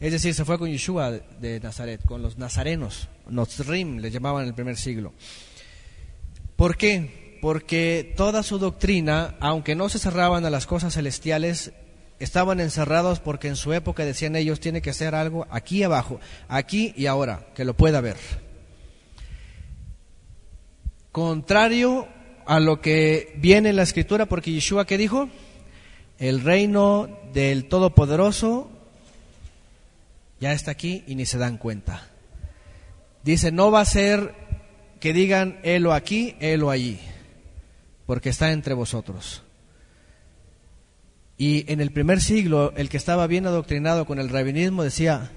Es decir, se fue con Yeshua de Nazaret, con los nazarenos, Nozrim le llamaban en el primer siglo. ¿Por qué? Porque toda su doctrina, aunque no se cerraban a las cosas celestiales, estaban encerrados porque en su época decían ellos tiene que ser algo aquí abajo, aquí y ahora, que lo pueda ver. Contrario a lo que viene en la escritura, porque Yeshua que dijo, el reino del Todopoderoso Ya está aquí y ni se dan cuenta. Dice, no va a ser que digan, él o aquí, él o allí, porque está entre vosotros. Y en el primer siglo, el que estaba bien adoctrinado con el rabinismo decía,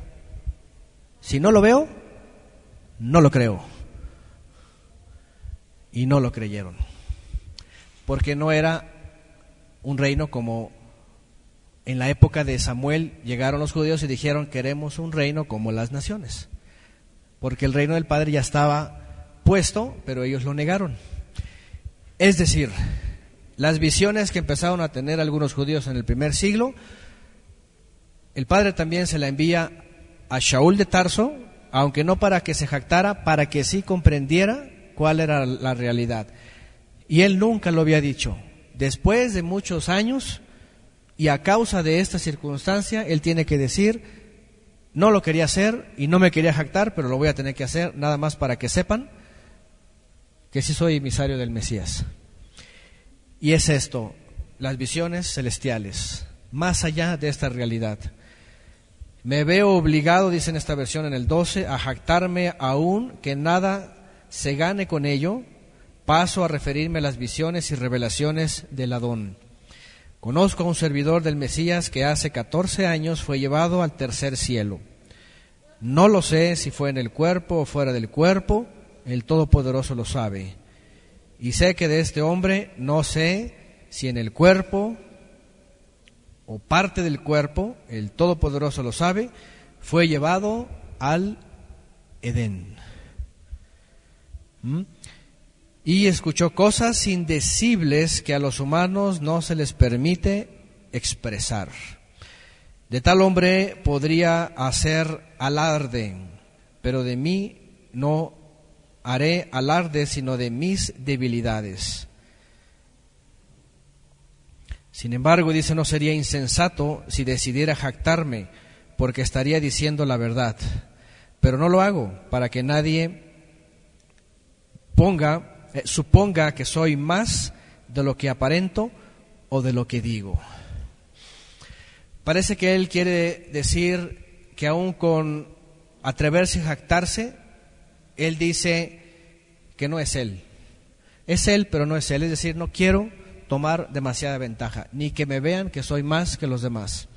si no lo veo, no lo creo. Y no lo creyeron, porque no era un reino como en la época de Samuel llegaron los judíos y dijeron, queremos un reino como las naciones, porque el reino del Padre ya estaba puesto, pero ellos lo negaron. Es decir, las visiones que empezaron a tener algunos judíos en el primer siglo, el Padre también se la envía a Shaul de Tarso, aunque no para que se jactara, para que sí comprendiera cuál era la realidad. Y él nunca lo había dicho. Después de muchos años, y a causa de esta circunstancia, él tiene que decir, no lo quería hacer y no me quería jactar, pero lo voy a tener que hacer, nada más para que sepan que sí soy emisario del Mesías. Y es esto, las visiones celestiales, más allá de esta realidad. Me veo obligado, dice en esta versión en el 12, a jactarme aún que nada se gane con ello. Paso a referirme a las visiones y revelaciones del Adón. Conozco a un servidor del Mesías que hace 14 años fue llevado al tercer cielo. No lo sé si fue en el cuerpo o fuera del cuerpo, el Todopoderoso lo sabe. Y sé que de este hombre no sé si en el cuerpo o parte del cuerpo, el Todopoderoso lo sabe, fue llevado al Edén. ¿Mm? Y escuchó cosas indecibles que a los humanos no se les permite expresar. De tal hombre podría hacer alarde, pero de mí no haré alarde sino de mis debilidades. Sin embargo, dice, no sería insensato si decidiera jactarme, porque estaría diciendo la verdad. Pero no lo hago para que nadie ponga, eh, suponga que soy más de lo que aparento o de lo que digo. Parece que él quiere decir que aún con atreverse a jactarse, él dice que no es él. Es él, pero no es él. Es decir, no quiero tomar demasiada ventaja, ni que me vean que soy más que los demás.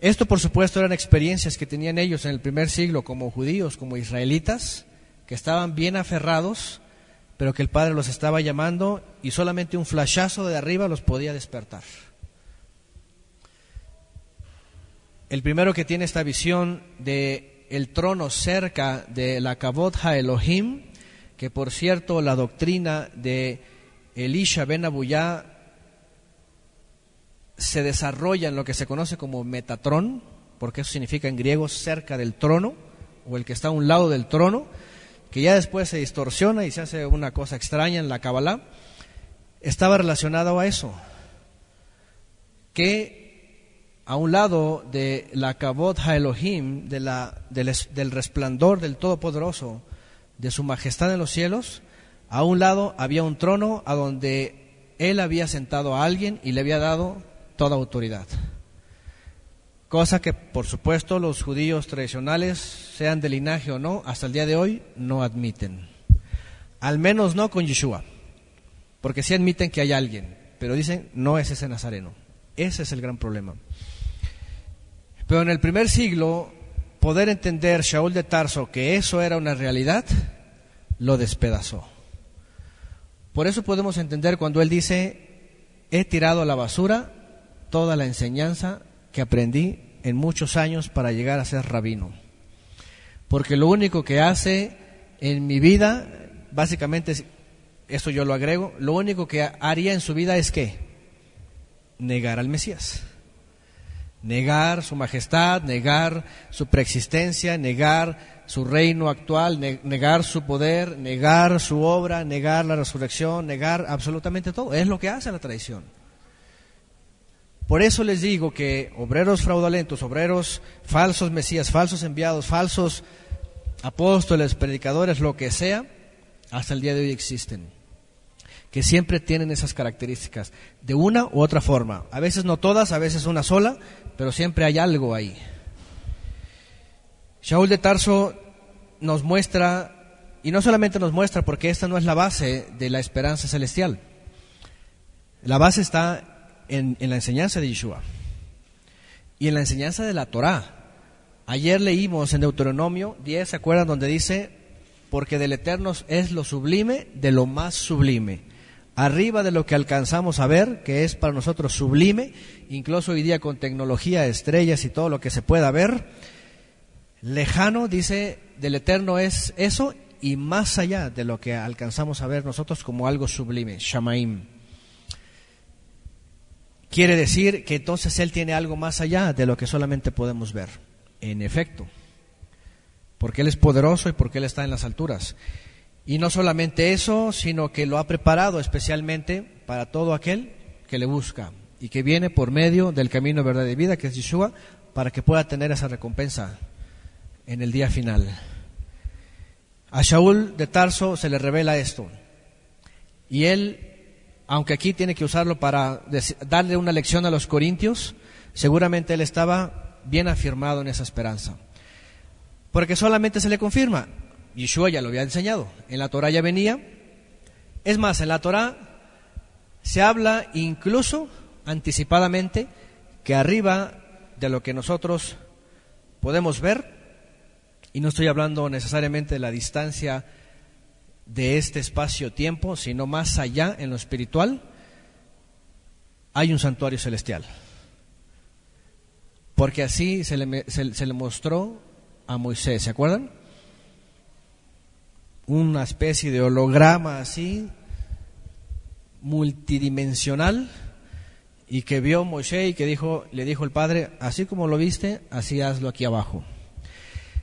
Esto, por supuesto, eran experiencias que tenían ellos en el primer siglo como judíos, como israelitas, que estaban bien aferrados, pero que el Padre los estaba llamando y solamente un flashazo de arriba los podía despertar. El primero que tiene esta visión de el trono cerca de la Kabot Elohim, que por cierto la doctrina de Elisha Ben Abuyá se desarrolla en lo que se conoce como Metatrón, porque eso significa en griego cerca del trono, o el que está a un lado del trono, que ya después se distorsiona y se hace una cosa extraña en la Kabbalah, estaba relacionado a eso, que a un lado de la Kabot Elohim, de del resplandor del Todopoderoso, de su majestad en los cielos, a un lado había un trono a donde él había sentado a alguien y le había dado toda autoridad. Cosa que, por supuesto, los judíos tradicionales, sean de linaje o no, hasta el día de hoy no admiten. Al menos no con Yeshua, porque sí admiten que hay alguien, pero dicen, no es ese nazareno. Ese es el gran problema. Pero en el primer siglo, poder entender Shaul de Tarso que eso era una realidad, lo despedazó. Por eso podemos entender cuando él dice, he tirado a la basura toda la enseñanza que aprendí en muchos años para llegar a ser rabino. Porque lo único que hace en mi vida, básicamente, eso yo lo agrego, lo único que haría en su vida es que negar al Mesías negar su majestad, negar su preexistencia, negar su reino actual, negar su poder, negar su obra, negar la resurrección, negar absolutamente todo. Es lo que hace la tradición. Por eso les digo que obreros fraudulentos, obreros falsos mesías, falsos enviados, falsos apóstoles, predicadores, lo que sea, hasta el día de hoy existen que siempre tienen esas características, de una u otra forma. A veces no todas, a veces una sola, pero siempre hay algo ahí. Shaul de Tarso nos muestra, y no solamente nos muestra, porque esta no es la base de la esperanza celestial. La base está en, la enseñanza de Yeshua y en la enseñanza de la Torá. Ayer leímos en Deuteronomio 10, ¿se acuerdan? Donde dice, porque del Eterno es lo sublime de lo más sublime. Arriba de lo que alcanzamos a ver, que es para nosotros sublime, incluso hoy día con tecnología, estrellas y todo lo que se pueda ver, lejano, dice, del Eterno es eso y más allá de lo que alcanzamos a ver nosotros como algo sublime, Shamaim. Quiere decir que entonces Él tiene algo más allá de lo que solamente podemos ver. En efecto, porque Él es poderoso y porque Él está en las alturas. Y no solamente eso, sino que lo ha preparado especialmente para todo aquel que le busca y que viene por medio del camino verdad y vida, que es Yeshua, para que pueda tener esa recompensa en el día final. A Shaul de Tarso se le revela esto. Y él aunque aquí tiene que usarlo para darle una lección a los corintios, seguramente él estaba bien afirmado en esa esperanza. Porque solamente se le confirma, Yeshua ya lo había enseñado, en la Torah ya venía. Es más, en la Torah se habla incluso anticipadamente que arriba de lo que nosotros podemos ver, y no estoy hablando necesariamente de la distancia de este espacio-tiempo, sino más allá en lo espiritual, hay un santuario celestial. Porque así se le, se, le mostró a Moisés, ¿se acuerdan? Una especie de holograma así, multidimensional, y que vio Moisés y que dijo, le dijo el Padre, así como lo viste, así hazlo aquí abajo.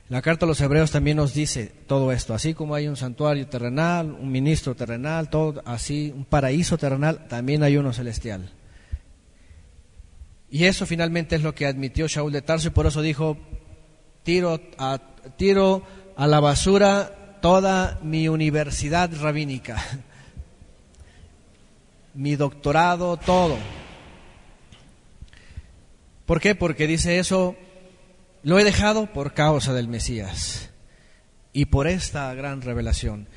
La carta a los hebreos también nos dice todo esto, así como hay un santuario terrenal, un ministro terrenal, todo así, un paraíso terrenal, también hay uno celestial. Y eso finalmente es lo que admitió Shaul de Tarso y por eso dijo, tiro a, tiro a la basura toda mi universidad rabínica, mi doctorado, todo. ¿Por qué? Porque dice eso lo he dejado por causa del Mesías y por esta gran revelación.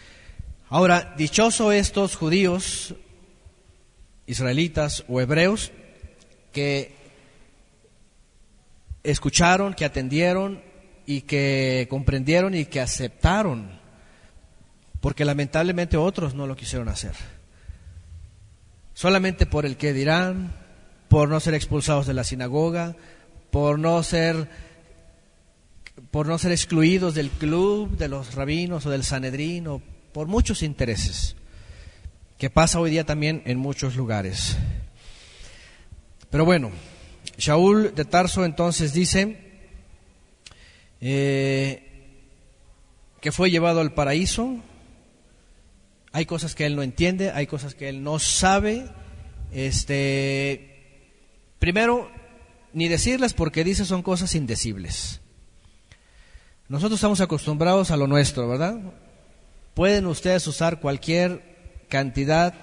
Ahora, dichoso estos judíos, israelitas o hebreos, que escucharon, que atendieron y que comprendieron y que aceptaron, porque lamentablemente otros no lo quisieron hacer. Solamente por el que dirán, por no ser expulsados de la sinagoga, por no ser por no ser excluidos del club de los rabinos o del Sanedrín o por muchos intereses, que pasa hoy día también en muchos lugares. Pero bueno, Shaul de Tarso entonces dice eh, que fue llevado al paraíso, hay cosas que él no entiende, hay cosas que él no sabe, este, primero, ni decirles porque dice son cosas indecibles. Nosotros estamos acostumbrados a lo nuestro, ¿verdad? Pueden ustedes usar cualquier cantidad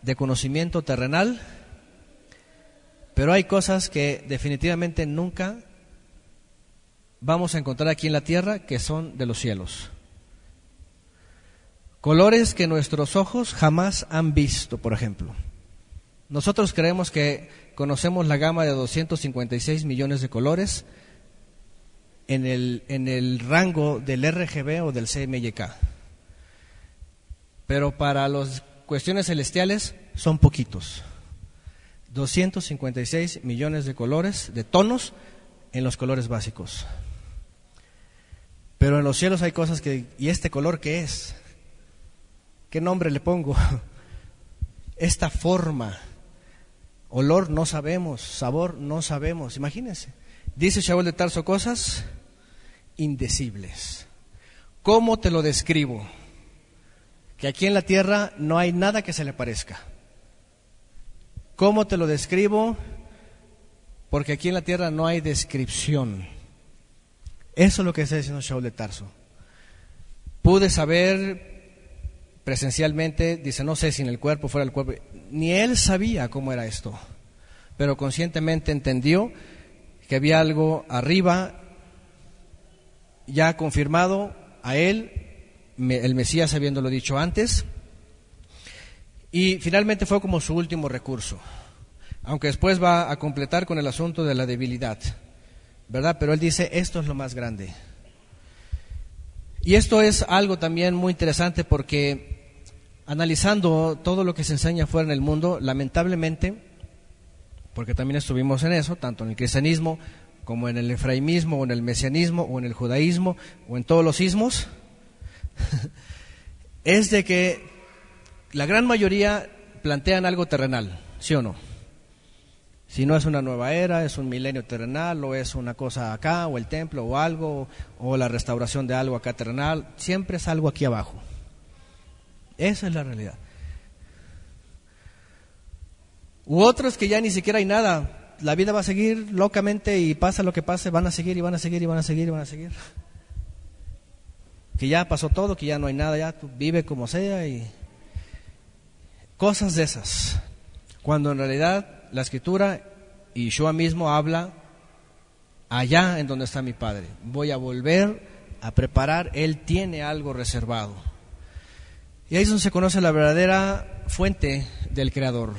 de conocimiento terrenal, pero hay cosas que definitivamente nunca vamos a encontrar aquí en la tierra que son de los cielos. Colores que nuestros ojos jamás han visto, por ejemplo. Nosotros creemos que conocemos la gama de 256 millones de colores, en el, en el rango del RGB o del CMYK. Pero para las cuestiones celestiales son poquitos. 256 millones de colores, de tonos en los colores básicos. Pero en los cielos hay cosas que... ¿Y este color qué es? ¿Qué nombre le pongo? Esta forma. Olor no sabemos, sabor no sabemos. Imagínense. Dice Shaul de Tarso cosas indecibles. ¿Cómo te lo describo? Que aquí en la tierra no hay nada que se le parezca. ¿Cómo te lo describo? Porque aquí en la tierra no hay descripción. Eso es lo que está diciendo Shaul de Tarso. Pude saber presencialmente, dice, no sé si en el cuerpo, fuera del cuerpo, ni él sabía cómo era esto, pero conscientemente entendió que había algo arriba ya confirmado a él, el Mesías habiéndolo dicho antes, y finalmente fue como su último recurso, aunque después va a completar con el asunto de la debilidad, ¿verdad? Pero él dice, esto es lo más grande. Y esto es algo también muy interesante porque analizando todo lo que se enseña fuera en el mundo, lamentablemente, porque también estuvimos en eso, tanto en el cristianismo como en el efraimismo o en el mesianismo o en el judaísmo o en todos los ismos, es de que la gran mayoría plantean algo terrenal, ¿sí o no? Si no es una nueva era, es un milenio terrenal, o es una cosa acá, o el templo, o algo, o la restauración de algo acá terrenal, siempre es algo aquí abajo. Esa es la realidad. U otros que ya ni siquiera hay nada, la vida va a seguir locamente y pasa lo que pase, van a seguir y van a seguir y van a seguir y van a seguir. Que ya pasó todo, que ya no hay nada, ya vive como sea y cosas de esas. Cuando en realidad la escritura y yo mismo habla allá en donde está mi Padre. Voy a volver a preparar, Él tiene algo reservado. Y ahí es donde se conoce la verdadera fuente del Creador.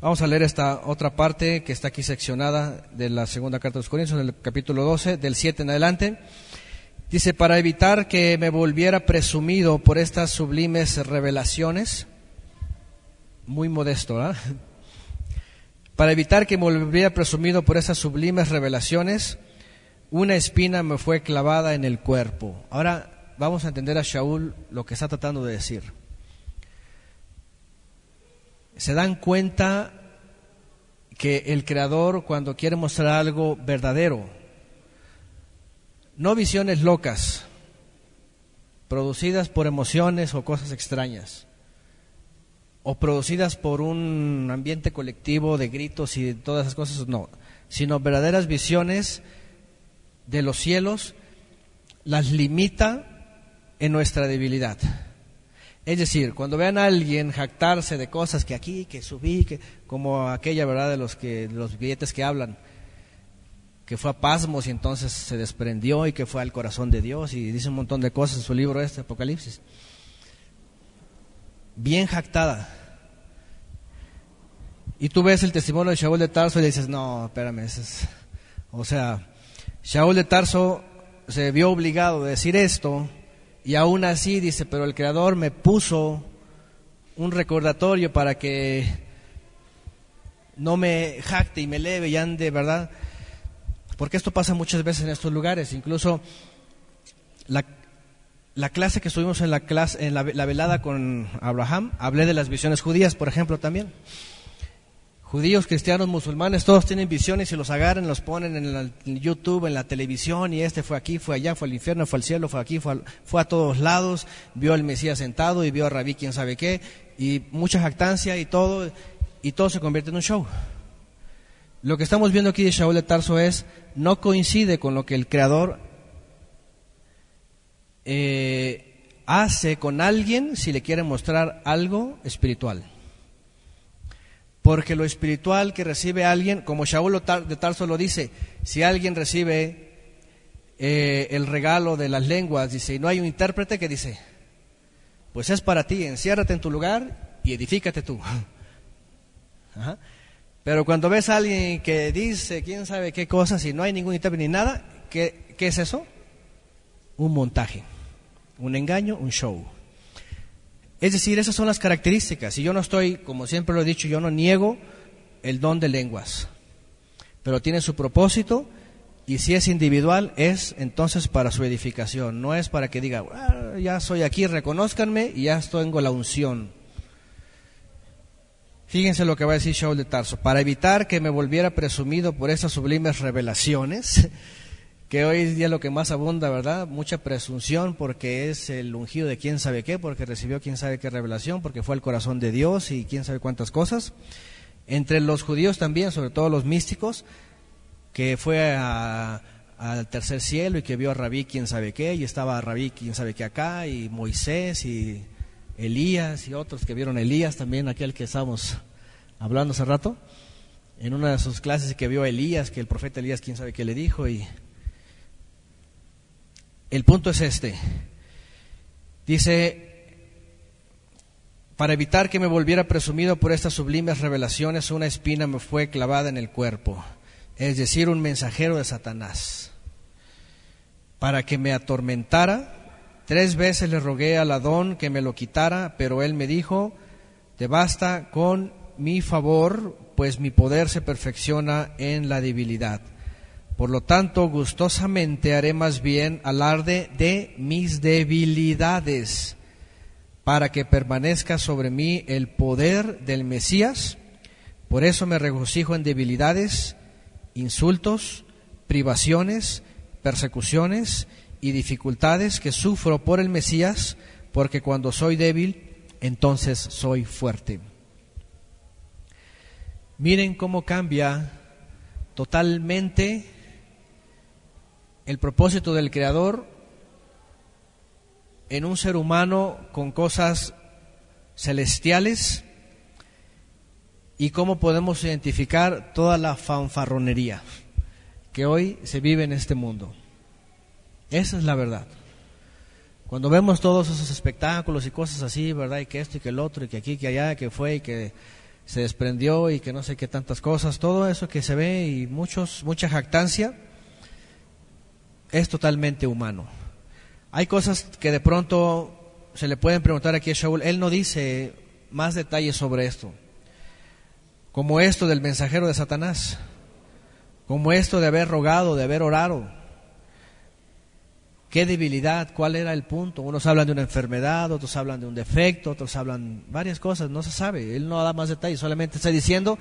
Vamos a leer esta otra parte que está aquí seccionada de la segunda carta de los Corintios, en el capítulo 12, del 7 en adelante. Dice, para evitar que me volviera presumido por estas sublimes revelaciones, muy modesto, ¿ah? Para evitar que me volviera presumido por esas sublimes revelaciones, una espina me fue clavada en el cuerpo. Ahora vamos a entender a Shaul lo que está tratando de decir. Se dan cuenta que el Creador cuando quiere mostrar algo verdadero, no visiones locas, producidas por emociones o cosas extrañas, o producidas por un ambiente colectivo de gritos y de todas esas cosas, no, sino verdaderas visiones de los cielos, las limita en nuestra debilidad. Es decir, cuando vean a alguien jactarse de cosas que aquí, que subí, que, como aquella verdad de los que de los billetes que hablan, que fue a pasmos y entonces se desprendió y que fue al corazón de Dios y dice un montón de cosas en su libro este Apocalipsis. Bien jactada. Y tú ves el testimonio de Shaul de Tarso y le dices, no, espérame, es... o sea, Shaul de Tarso se vio obligado a decir esto y aún así dice, pero el Creador me puso un recordatorio para que no me jacte y me leve y ande, ¿verdad? Porque esto pasa muchas veces en estos lugares, incluso la, la clase que estuvimos en la clase en la velada con Abraham, hablé de las visiones judías, por ejemplo, también. Judíos, cristianos, musulmanes, todos tienen visiones y los agarran, los ponen en, YouTube, en la televisión, y este fue aquí, fue allá, fue al infierno, fue al cielo, fue aquí, fue, fue a todos lados, vio al Mesías sentado y vio a Rabí quién sabe qué, y mucha jactancia y todo, y todo se convierte en un show. Lo que estamos viendo aquí de Shaul de Tarso es, no coincide con lo que el Creador eh, hace con alguien si le quiere mostrar algo espiritual. Porque lo espiritual que recibe alguien, como Shaul de Tarso lo dice, si alguien recibe eh, el regalo de las lenguas, dice, y no hay un intérprete que dice, pues es para ti, enciérrate en tu lugar y edifícate tú. Pero cuando ves a alguien que dice quién sabe qué cosas y no hay ningún intérprete ni nada, ¿qué, ¿qué es eso? Un montaje, un engaño, un show. Es decir, esas son las características. Y yo no estoy, como siempre lo he dicho, yo no niego el don de lenguas. Pero tiene su propósito y si es individual es entonces para su edificación. No es para que diga, ah, ya soy aquí, reconózcanme y ya tengo la unción. Fíjense lo que va a decir Shaul de Tarso. Para evitar que me volviera presumido por esas sublimes revelaciones, que hoy día lo que más abunda, ¿verdad? Mucha presunción porque es el ungido de quién sabe qué, porque recibió quién sabe qué revelación, porque fue al corazón de Dios y quién sabe cuántas cosas. Entre los judíos también, sobre todo los místicos, que fue al tercer cielo y que vio a Rabí quién sabe qué, y estaba Rabí quién sabe qué acá, y Moisés y Elías y otros que vieron Elías también, aquel que estábamos hablando hace rato, en una de sus clases que vio a Elías, que el profeta Elías quién sabe qué le dijo, y El punto es este. Dice, para evitar que me volviera presumido por estas sublimes revelaciones, una espina me fue clavada en el cuerpo, es decir, un mensajero de Satanás, para que me atormentara. Tres veces le rogué al Adón que me lo quitara, pero él me dijo, te basta con mi favor, pues mi poder se perfecciona en la debilidad. Por lo tanto, gustosamente haré más bien alarde de mis debilidades, para que permanezca sobre mí el poder del Mesías. Por eso me regocijo en debilidades, insultos, privaciones, persecuciones y dificultades que sufro por el Mesías, porque cuando soy débil, entonces soy fuerte. Miren cómo cambia totalmente el propósito del Creador en un ser humano con cosas celestiales y cómo podemos identificar toda la fanfarronería que hoy se vive en este mundo. Esa es la verdad. Cuando vemos todos esos espectáculos y cosas así, ¿verdad? Y que esto y que el otro, y que aquí, que allá, que fue y que se desprendió y que no sé qué tantas cosas, todo eso que se ve y muchos, mucha jactancia, es totalmente humano. Hay cosas que de pronto se le pueden preguntar aquí a Shaul. Él no dice más detalles sobre esto. Como esto del mensajero de Satanás. Como esto de haber rogado, de haber orado. ¿Qué debilidad? ¿Cuál era el punto? Unos hablan de una enfermedad, otros hablan de un defecto, otros hablan varias cosas, no se sabe. Él no da más detalles, solamente está diciendo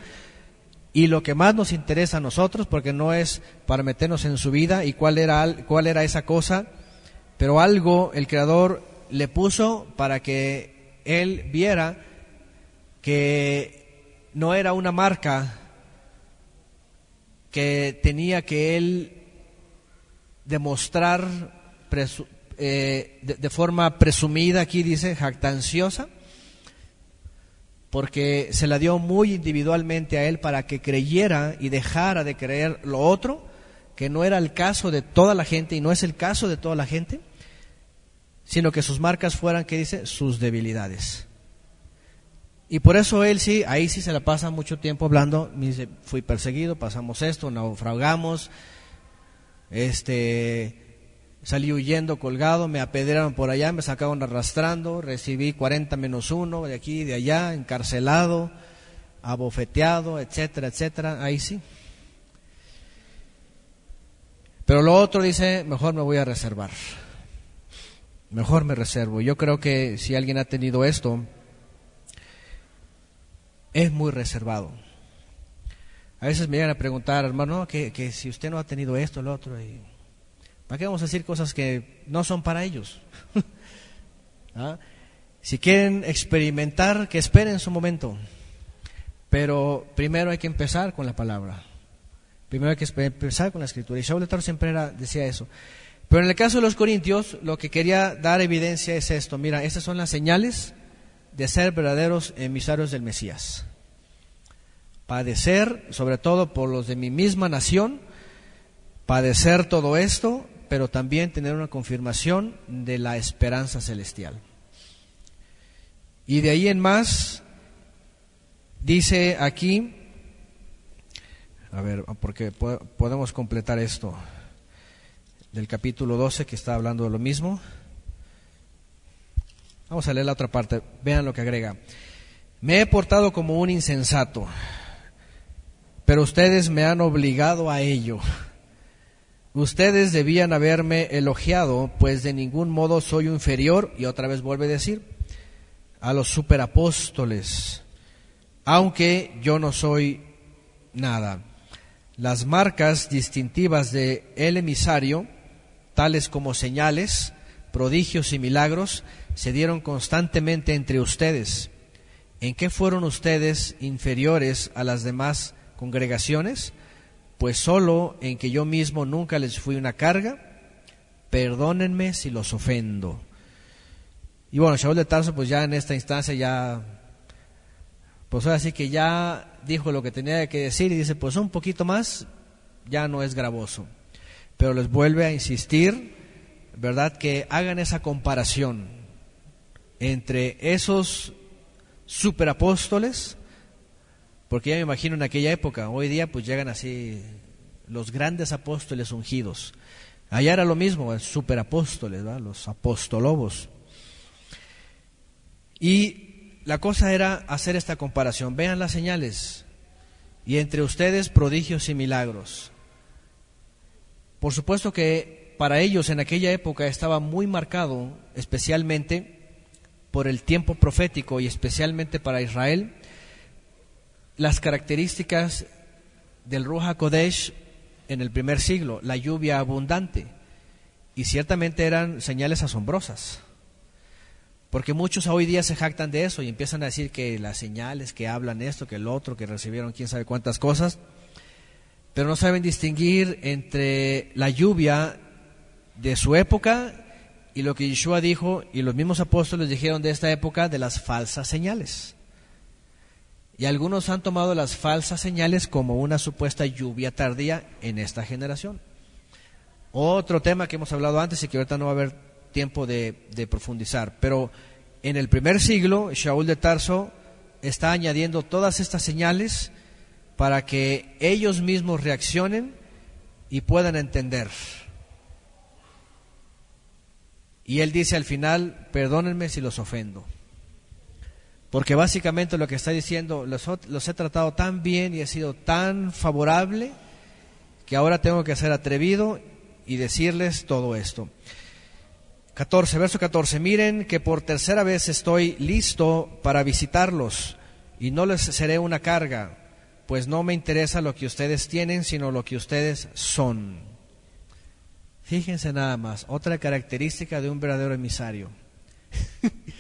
y lo que más nos interesa a nosotros, porque no es para meternos en su vida y cuál era, cuál era esa cosa, pero algo el Creador le puso para que él viera que no era una marca que tenía que él demostrar eh, de forma presumida, aquí dice, jactanciosa, porque se la dio muy individualmente a él para que creyera y dejara de creer lo otro, que no era el caso de toda la gente y no es el caso de toda la gente, sino que sus marcas fueran, ¿qué dice? Sus debilidades. Y por eso él sí, ahí sí se la pasa mucho tiempo hablando, dice, fui perseguido, pasamos esto, naufragamos, este, Salí huyendo colgado, me apedrearon por allá, me sacaron arrastrando, recibí 40 menos uno de aquí y de allá, encarcelado, abofeteado, etcétera, etcétera. Ahí sí. Pero lo otro dice, mejor me voy a reservar. Mejor me reservo. Yo creo que si alguien ha tenido esto, es muy reservado. A veces me llegan a preguntar, hermano, que, que si usted no ha tenido esto, lo otro, y ¿Para qué vamos a decir cosas que no son para ellos? ¿Ah? Si quieren experimentar, que esperen su momento. Pero primero hay que empezar con la palabra. Primero hay que empezar con la escritura. Y Shaul de siempre decía eso. Pero en el caso de los corintios, lo que quería dar evidencia es esto. Mira, estas son las señales de ser verdaderos emisarios del Mesías. Padecer, sobre todo por los de mi misma nación, padecer todo esto pero también tener una confirmación de la esperanza celestial. Y de ahí en más, dice aquí, a ver, porque podemos completar esto, del capítulo 12 que está hablando de lo mismo. Vamos a leer la otra parte, vean lo que agrega. Me he portado como un insensato, pero ustedes me han obligado a ello. Ustedes debían haberme elogiado, pues de ningún modo soy inferior, y otra vez vuelve a decir, a los superapóstoles, aunque yo no soy nada. Las marcas distintivas de el emisario, tales como señales, prodigios y milagros, se dieron constantemente entre ustedes. ¿En qué fueron ustedes inferiores a las demás congregaciones? Pues solo en que yo mismo nunca les fui una carga, perdónenme si los ofendo. Y bueno, Shaul de Tarso pues ya en esta instancia ya, pues ahora sí que ya dijo lo que tenía que decir y dice pues un poquito más ya no es gravoso. Pero les vuelve a insistir, ¿verdad? Que hagan esa comparación entre esos superapóstoles, porque ya me imagino en aquella época, hoy día pues llegan así los grandes apóstoles ungidos. Allá era lo mismo, superapóstoles, los apostolobos. Y la cosa era hacer esta comparación. Vean las señales. Y entre ustedes prodigios y milagros. Por supuesto que para ellos en aquella época estaba muy marcado, especialmente por el tiempo profético y especialmente para Israel, las características del Ruach Kodesh en el primer siglo, la lluvia abundante. Y ciertamente eran señales asombrosas. Porque muchos hoy día se jactan de eso y empiezan a decir que las señales, que hablan esto, que el otro, que recibieron quién sabe cuántas cosas, pero no saben distinguir entre la lluvia de su época y lo que Yeshua dijo y los mismos apóstoles dijeron de esta época de las falsas señales. Y algunos han tomado las falsas señales como una supuesta lluvia tardía en esta generación. Otro tema que hemos hablado antes y que ahorita no va a haber tiempo de, profundizar, pero en el primer siglo Shaul de Tarso está añadiendo todas estas señales para que ellos mismos reaccionen y puedan entender. Y él dice al final, perdónenme si los ofendo. Porque básicamente lo que está diciendo, los, los, he tratado tan bien y he sido tan favorable que ahora tengo que ser atrevido y decirles todo esto. 14, verso 14. Miren que por tercera vez estoy listo para visitarlos y no les seré una carga, pues no me interesa lo que ustedes tienen, sino lo que ustedes son. Fíjense nada más, otra característica de un verdadero emisario.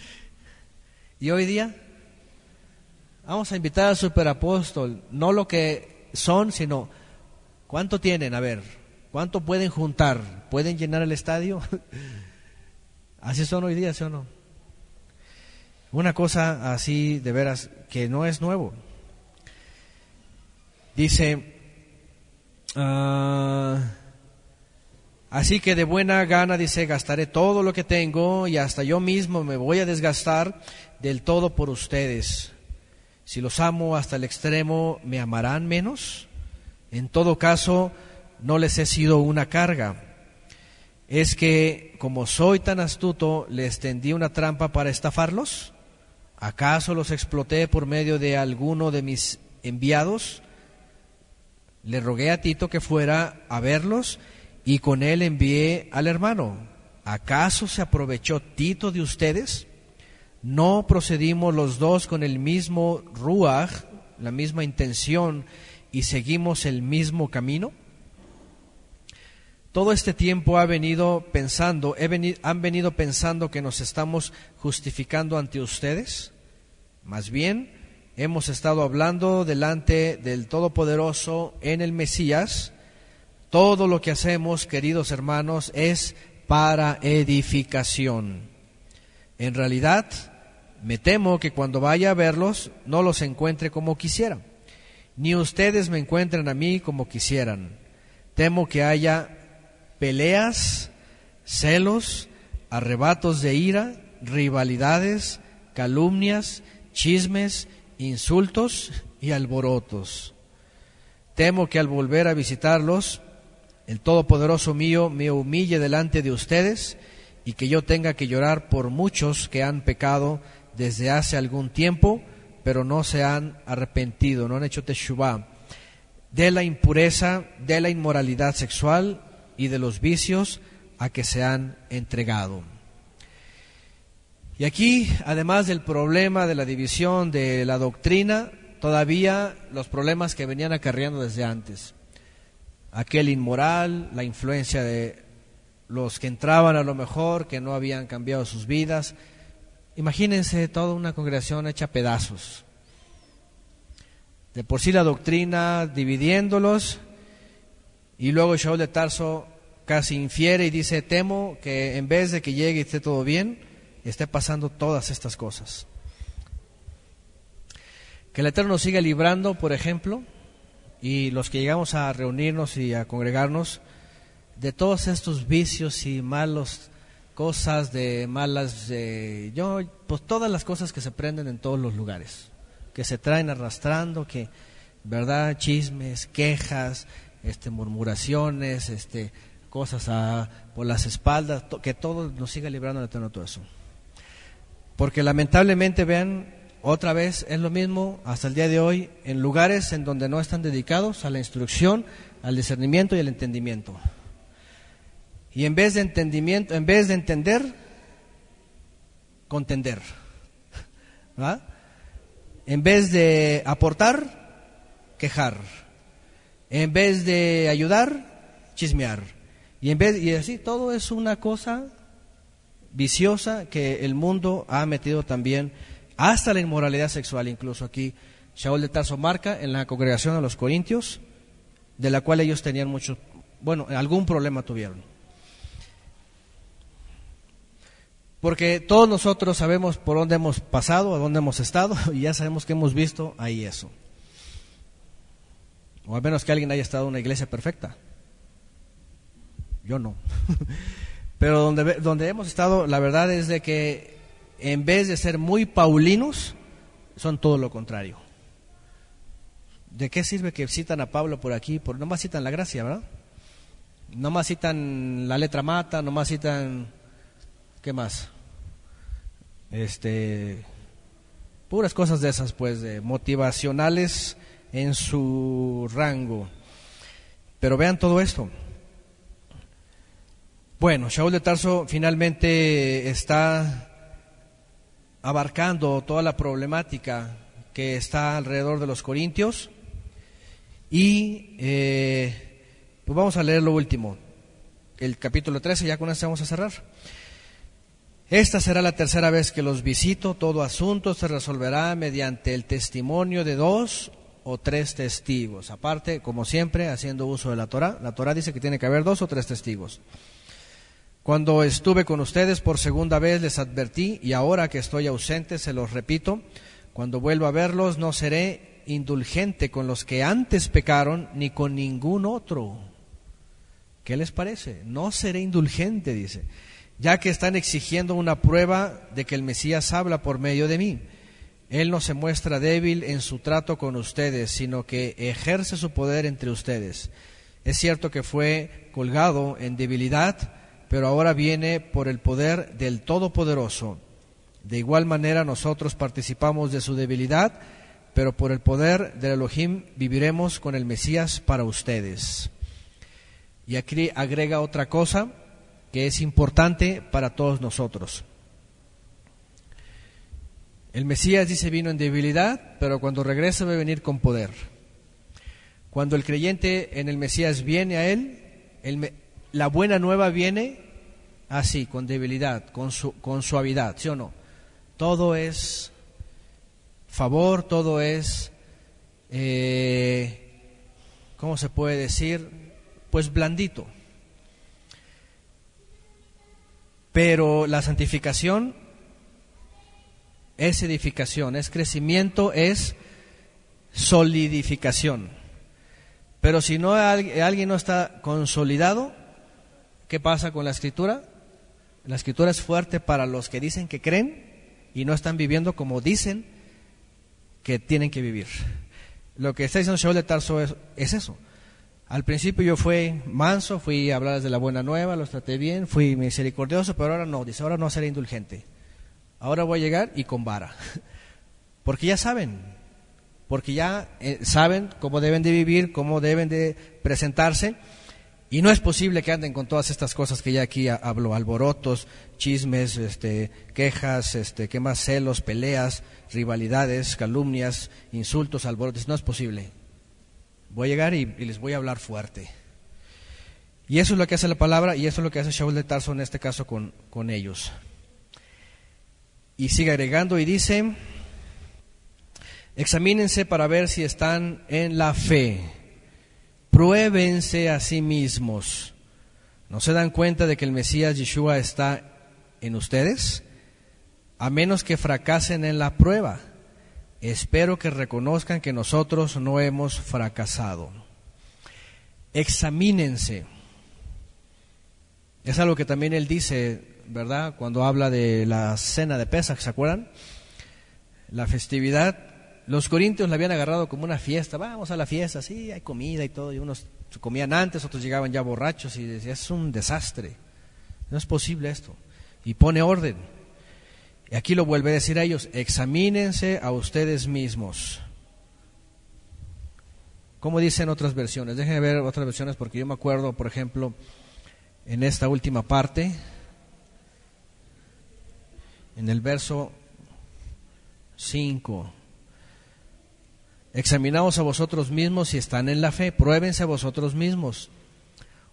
Y hoy día vamos a invitar al superapóstol, no lo que son, sino cuánto tienen, a ver, cuánto pueden juntar, pueden llenar el estadio. así son hoy día, ¿sí o no? Una cosa así de veras que no es nuevo. Dice, uh, Así que de buena gana dice, gastaré todo lo que tengo y hasta yo mismo me voy a desgastar del todo por ustedes. Si los amo hasta el extremo, ¿me amarán menos? En todo caso, no les he sido una carga. ¿Es que, como soy tan astuto, les tendí una trampa para estafarlos? ¿Acaso los exploté por medio de alguno de mis enviados? Le rogué a Tito que fuera a verlos y con él envié al hermano. ¿Acaso se aprovechó Tito de ustedes? ¿No procedimos los dos con el mismo ruaj, la misma intención, y seguimos el mismo camino? Todo este tiempo ha venido pensando, han venido pensando que nos estamos justificando ante ustedes. Más bien, hemos estado hablando delante del Todopoderoso en el Mesías, todo lo que hacemos, queridos hermanos, es para edificación. En realidad, me temo que cuando vaya a verlos no los encuentre como quisiera, ni ustedes me encuentren a mí como quisieran. Temo que haya peleas, celos, arrebatos de ira, rivalidades, calumnias, chismes, insultos y alborotos. Temo que al volver a visitarlos el Todopoderoso mío me humille delante de ustedes y que yo tenga que llorar por muchos que han pecado desde hace algún tiempo, pero no se han arrepentido, no han hecho teshuvah, de la impureza, de la inmoralidad sexual y de los vicios a que se han entregado. Y aquí, además del problema de la división de la doctrina, todavía los problemas que venían acarreando desde antes aquel inmoral, la influencia de los que entraban a lo mejor, que no habían cambiado sus vidas. Imagínense toda una congregación hecha pedazos. De por sí la doctrina dividiéndolos y luego Shaul de Tarso casi infiere y dice, temo que en vez de que llegue y esté todo bien, esté pasando todas estas cosas. Que el Eterno siga librando, por ejemplo, y los que llegamos a reunirnos y a congregarnos, de todos estos vicios y malos cosas, de malas, yo, pues todas las cosas que se prenden en todos los lugares, que se traen arrastrando, que, verdad, chismes, quejas, este, murmuraciones, este, cosas a, por las espaldas, que todo nos siga librando de todo eso. Porque lamentablemente, vean, otra vez es lo mismo hasta el día de hoy en lugares en donde no están dedicados a la instrucción, al discernimiento y al entendimiento. Y en vez de entendimiento, en vez de entender, contender. En vez de aportar, quejar. En vez de ayudar, chismear. Y en vez y así todo es una cosa viciosa que el mundo ha metido también hasta la inmoralidad sexual incluso aquí Shaul de Tarso marca en la congregación de los Corintios de la cual ellos tenían mucho bueno, algún problema tuvieron. Porque todos nosotros sabemos por dónde hemos pasado, a dónde hemos estado, y ya sabemos que hemos visto ahí eso. O al menos que alguien haya estado en una iglesia perfecta. Yo no. Pero donde, donde hemos estado, la verdad es de que en vez de ser muy paulinos, son todo lo contrario. ¿De qué sirve que citan a Pablo por aquí? Por, más citan la gracia, ¿verdad? más citan la letra mata, no más citan ¿Qué más? Este, puras cosas de esas, pues, de motivacionales en su rango. Pero vean todo esto. Bueno, Shaul de Tarso finalmente está abarcando toda la problemática que está alrededor de los corintios y eh, pues vamos a leer lo último, el capítulo 13, ya con esto vamos a cerrar. Esta será la tercera vez que los visito. Todo asunto se resolverá mediante el testimonio de dos o tres testigos. Aparte, como siempre, haciendo uso de la Torah. La Torah dice que tiene que haber dos o tres testigos. Cuando estuve con ustedes por segunda vez les advertí y ahora que estoy ausente se los repito. Cuando vuelva a verlos no seré indulgente con los que antes pecaron ni con ningún otro. ¿Qué les parece? No seré indulgente, dice ya que están exigiendo una prueba de que el Mesías habla por medio de mí. Él no se muestra débil en su trato con ustedes, sino que ejerce su poder entre ustedes. Es cierto que fue colgado en debilidad, pero ahora viene por el poder del Todopoderoso. De igual manera nosotros participamos de su debilidad, pero por el poder del Elohim viviremos con el Mesías para ustedes. Y aquí agrega otra cosa, que es importante para todos nosotros. El Mesías dice vino en debilidad, pero cuando regresa va a venir con poder. Cuando el creyente en el Mesías viene a él, la buena nueva viene así, con debilidad, con, su, con suavidad, ¿sí o no? Todo es favor, todo es, eh, ¿cómo se puede decir? Pues blandito. Pero la santificación es edificación, es crecimiento, es solidificación. Pero si no alguien no está consolidado, ¿qué pasa con la escritura? La escritura es fuerte para los que dicen que creen y no están viviendo como dicen que tienen que vivir. Lo que está diciendo Shaul de Tarso es, es eso. Al principio yo fui manso, fui a hablar de la buena nueva, los traté bien, fui misericordioso, pero ahora no, dice, ahora no seré indulgente. Ahora voy a llegar y con vara. Porque ya saben, porque ya eh, saben cómo deben de vivir, cómo deben de presentarse, y no es posible que anden con todas estas cosas que ya aquí hablo, alborotos, chismes, este, quejas, este, ¿qué más? Celos, peleas, rivalidades, calumnias, insultos, alborotos, no es posible. Voy a llegar y, les voy a hablar fuerte. Y eso es lo que hace la palabra y eso es lo que hace Shaul de Tarso en este caso con, con ellos. Y sigue agregando y dice, examínense para ver si están en la fe, pruébense a sí mismos. ¿No se dan cuenta de que el Mesías Yeshua está en ustedes? A menos que fracasen en la prueba espero que reconozcan que nosotros no hemos fracasado. Examínense. Es algo que también él dice, ¿verdad? Cuando habla de la cena de Pesach, ¿se acuerdan? La festividad. Los corintios la habían agarrado como una fiesta. Vamos a la fiesta, sí, hay comida y todo. Y unos comían antes, otros llegaban ya borrachos y decían, es un desastre. No es posible esto. Y pone orden. Y aquí lo vuelve a decir a ellos, examínense a ustedes mismos. ¿Cómo dicen otras versiones? Déjenme ver otras versiones porque yo me acuerdo, por ejemplo, en esta última parte, en el verso 5. Examinaos a vosotros mismos si están en la fe, pruébense a vosotros mismos.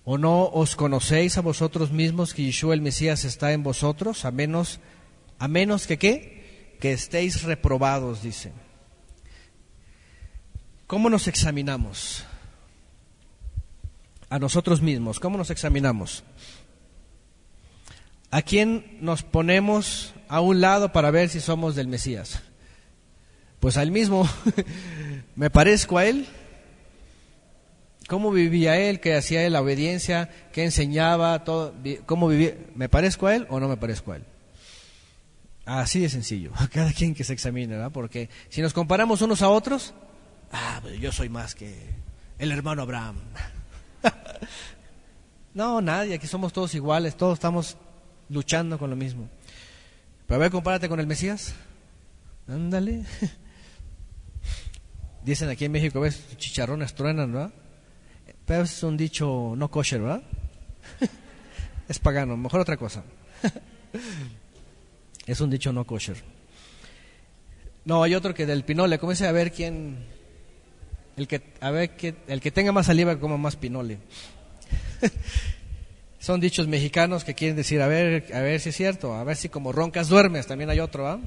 ¿O no os conocéis a vosotros mismos que Yeshua el Mesías está en vosotros, a menos, a menos que qué? Que estéis reprobados, dice. ¿Cómo nos examinamos? a nosotros mismos. ¿Cómo nos examinamos? ¿A quién nos ponemos a un lado para ver si somos del Mesías? Pues al mismo. ¿Me parezco a él? ¿Cómo vivía él? ¿Qué hacía él? ¿La obediencia? ¿Qué enseñaba? Todo, ¿Cómo vivía? ¿Me parezco a él o no me parezco a él? Así de sencillo. Cada quien que se examine, ¿verdad? Porque si nos comparamos unos a otros, ah, pues yo soy más que el hermano Abraham. no, nadie, aquí somos todos iguales, todos estamos luchando con lo mismo. Pero a ver, compárate con el Mesías. Ándale. Dicen aquí en México, ves, chicharrones truenan, ¿verdad? Pero es un dicho no kosher, ¿verdad? es pagano, mejor otra cosa. Es un dicho no kosher. No, hay otro que del pinole, comience a ver quién, el que, a ver, que, el que tenga más saliva como más pinole. Son dichos mexicanos que quieren decir, a ver, a ver si es cierto, a ver si como roncas duermes, también hay otro, ¿ah?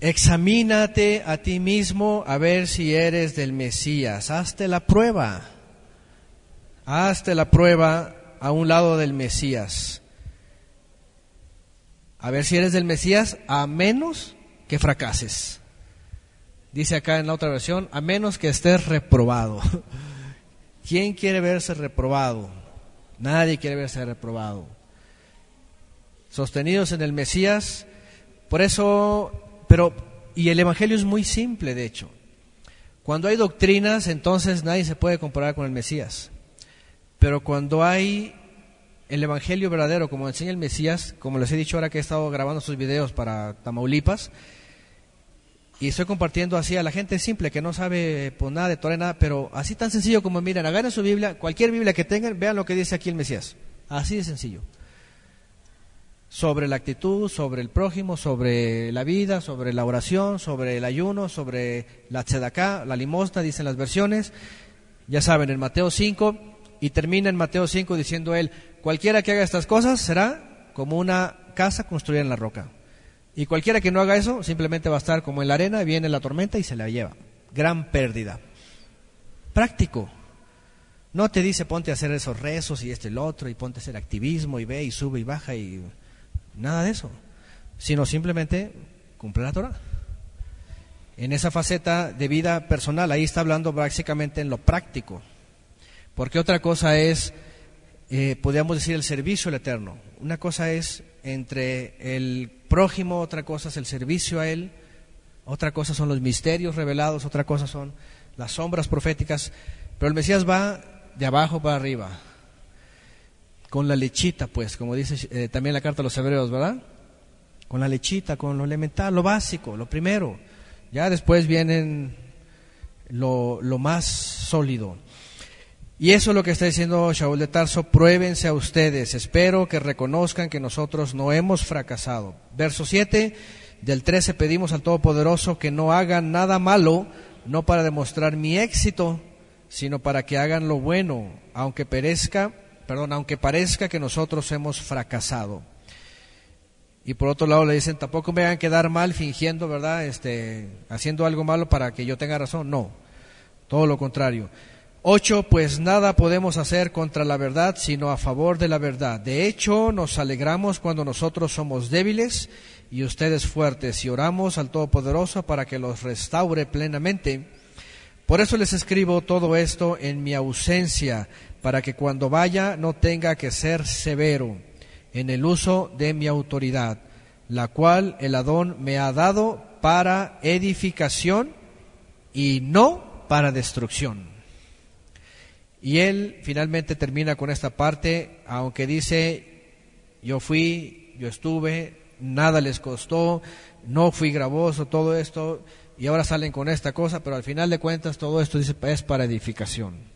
Examínate a ti mismo a ver si eres del Mesías. Hazte la prueba. Hazte la prueba a un lado del Mesías. A ver si eres del Mesías, a menos que fracases. Dice acá en la otra versión, a menos que estés reprobado. ¿Quién quiere verse reprobado? Nadie quiere verse reprobado. Sostenidos en el Mesías, por eso, pero, y el Evangelio es muy simple, de hecho. Cuando hay doctrinas, entonces nadie se puede comparar con el Mesías. Pero cuando hay el Evangelio verdadero, como enseña el Mesías, como les he dicho ahora que he estado grabando sus videos para Tamaulipas, y estoy compartiendo así a la gente simple que no sabe pues nada de Torah, nada, pero así tan sencillo como miren, agarren su Biblia, cualquier Biblia que tengan, vean lo que dice aquí el Mesías. Así de sencillo. Sobre la actitud, sobre el prójimo, sobre la vida, sobre la oración, sobre el ayuno, sobre la tzedaká, la limosna, dicen las versiones. Ya saben, en Mateo 5, y termina en Mateo 5 diciendo él, cualquiera que haga estas cosas será como una casa construida en la roca. Y cualquiera que no haga eso simplemente va a estar como en la arena, viene la tormenta y se la lleva. Gran pérdida. Práctico. No te dice ponte a hacer esos rezos y este y el otro y ponte a hacer activismo y ve y sube y baja y nada de eso. Sino simplemente cumple la Torah. En esa faceta de vida personal, ahí está hablando básicamente en lo práctico. Porque otra cosa es, eh, podríamos decir, el servicio al Eterno. Una cosa es entre el prójimo, otra cosa es el servicio a Él, otra cosa son los misterios revelados, otra cosa son las sombras proféticas, pero el Mesías va de abajo para arriba, con la lechita, pues, como dice eh, también la carta a los hebreos, ¿verdad? Con la lechita, con lo elemental, lo básico, lo primero. Ya después vienen lo, lo más sólido. Y eso es lo que está diciendo Shaul de Tarso, pruébense a ustedes, espero que reconozcan que nosotros no hemos fracasado. Verso 7 del 13 pedimos al Todopoderoso que no hagan nada malo, no para demostrar mi éxito, sino para que hagan lo bueno, aunque perezca, perdón, aunque parezca que nosotros hemos fracasado. Y por otro lado le dicen, tampoco me hagan quedar mal fingiendo, ¿verdad? Este, haciendo algo malo para que yo tenga razón. No, todo lo contrario. Ocho, pues nada podemos hacer contra la verdad, sino a favor de la verdad. De hecho, nos alegramos cuando nosotros somos débiles y ustedes fuertes, y oramos al Todopoderoso para que los restaure plenamente, Por eso les escribo todo esto en mi ausencia, para que cuando vaya no tenga que ser severo en el uso de mi autoridad, la cual el Adón me ha dado para edificación y no para destrucción. Y él finalmente termina con esta parte, aunque dice, yo fui, yo estuve, nada les costó, no fui gravoso, todo esto, y ahora salen con esta cosa, pero al final de cuentas todo esto dice es para edificación.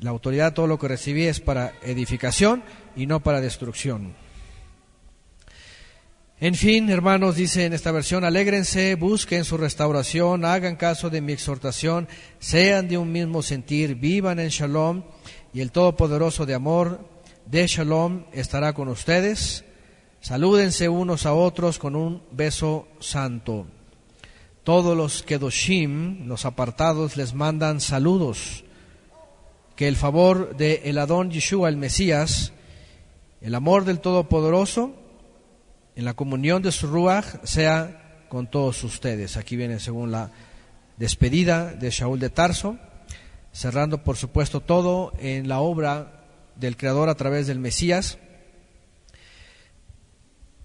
La autoridad, todo lo que recibí es para edificación y no para destrucción. En fin, hermanos, dice en esta versión, alégrense, busquen su restauración, hagan caso de mi exhortación, sean de un mismo sentir, vivan en shalom, y el Todopoderoso de amor de shalom estará con ustedes. Salúdense unos a otros con un beso santo. Todos los Kedoshim, los apartados, les mandan saludos. Que el favor de el Adón Yeshua, el Mesías, el amor del Todopoderoso, en la comunión de su Ruach, sea con todos ustedes. Aquí viene según la despedida de Shaul de Tarso, cerrando por supuesto todo en la obra del Creador a través del Mesías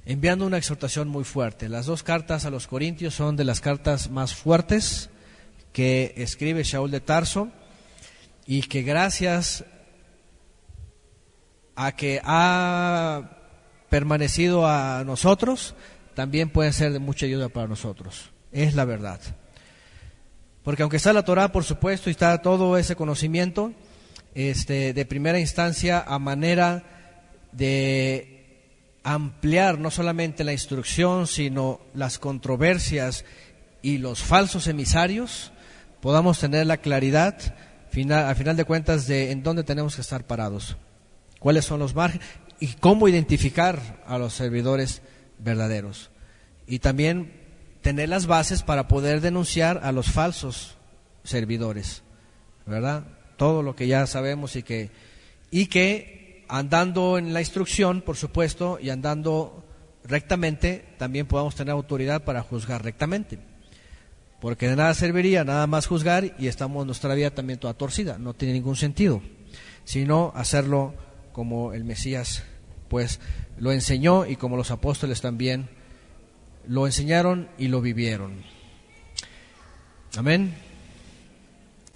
enviando una exhortación muy fuerte. Las dos cartas a los Corintios son de las cartas más fuertes que escribe Shaul de Tarso y que gracias a que ha permanecido a nosotros, también pueden ser de mucha ayuda para nosotros. Es la verdad. Porque aunque está la Torah, por supuesto, y está todo ese conocimiento, este, de primera instancia a manera de ampliar no solamente la instrucción, sino las controversias y los falsos emisarios, podamos tener la claridad final, a final de cuentas de en dónde tenemos que estar parados, cuáles son los márgenes y cómo identificar a los servidores verdaderos. Y también tener las bases para poder denunciar a los falsos servidores, ¿verdad? Todo lo que ya sabemos y que, y que andando en la instrucción, por supuesto, y andando rectamente, también podamos tener autoridad para juzgar rectamente. Porque de nada serviría nada más juzgar y estamos nuestra vida también toda torcida. No tiene ningún sentido, sino hacerlo como el Mesías pues lo enseñó y como los apóstoles también lo enseñaron y lo vivieron. Amén.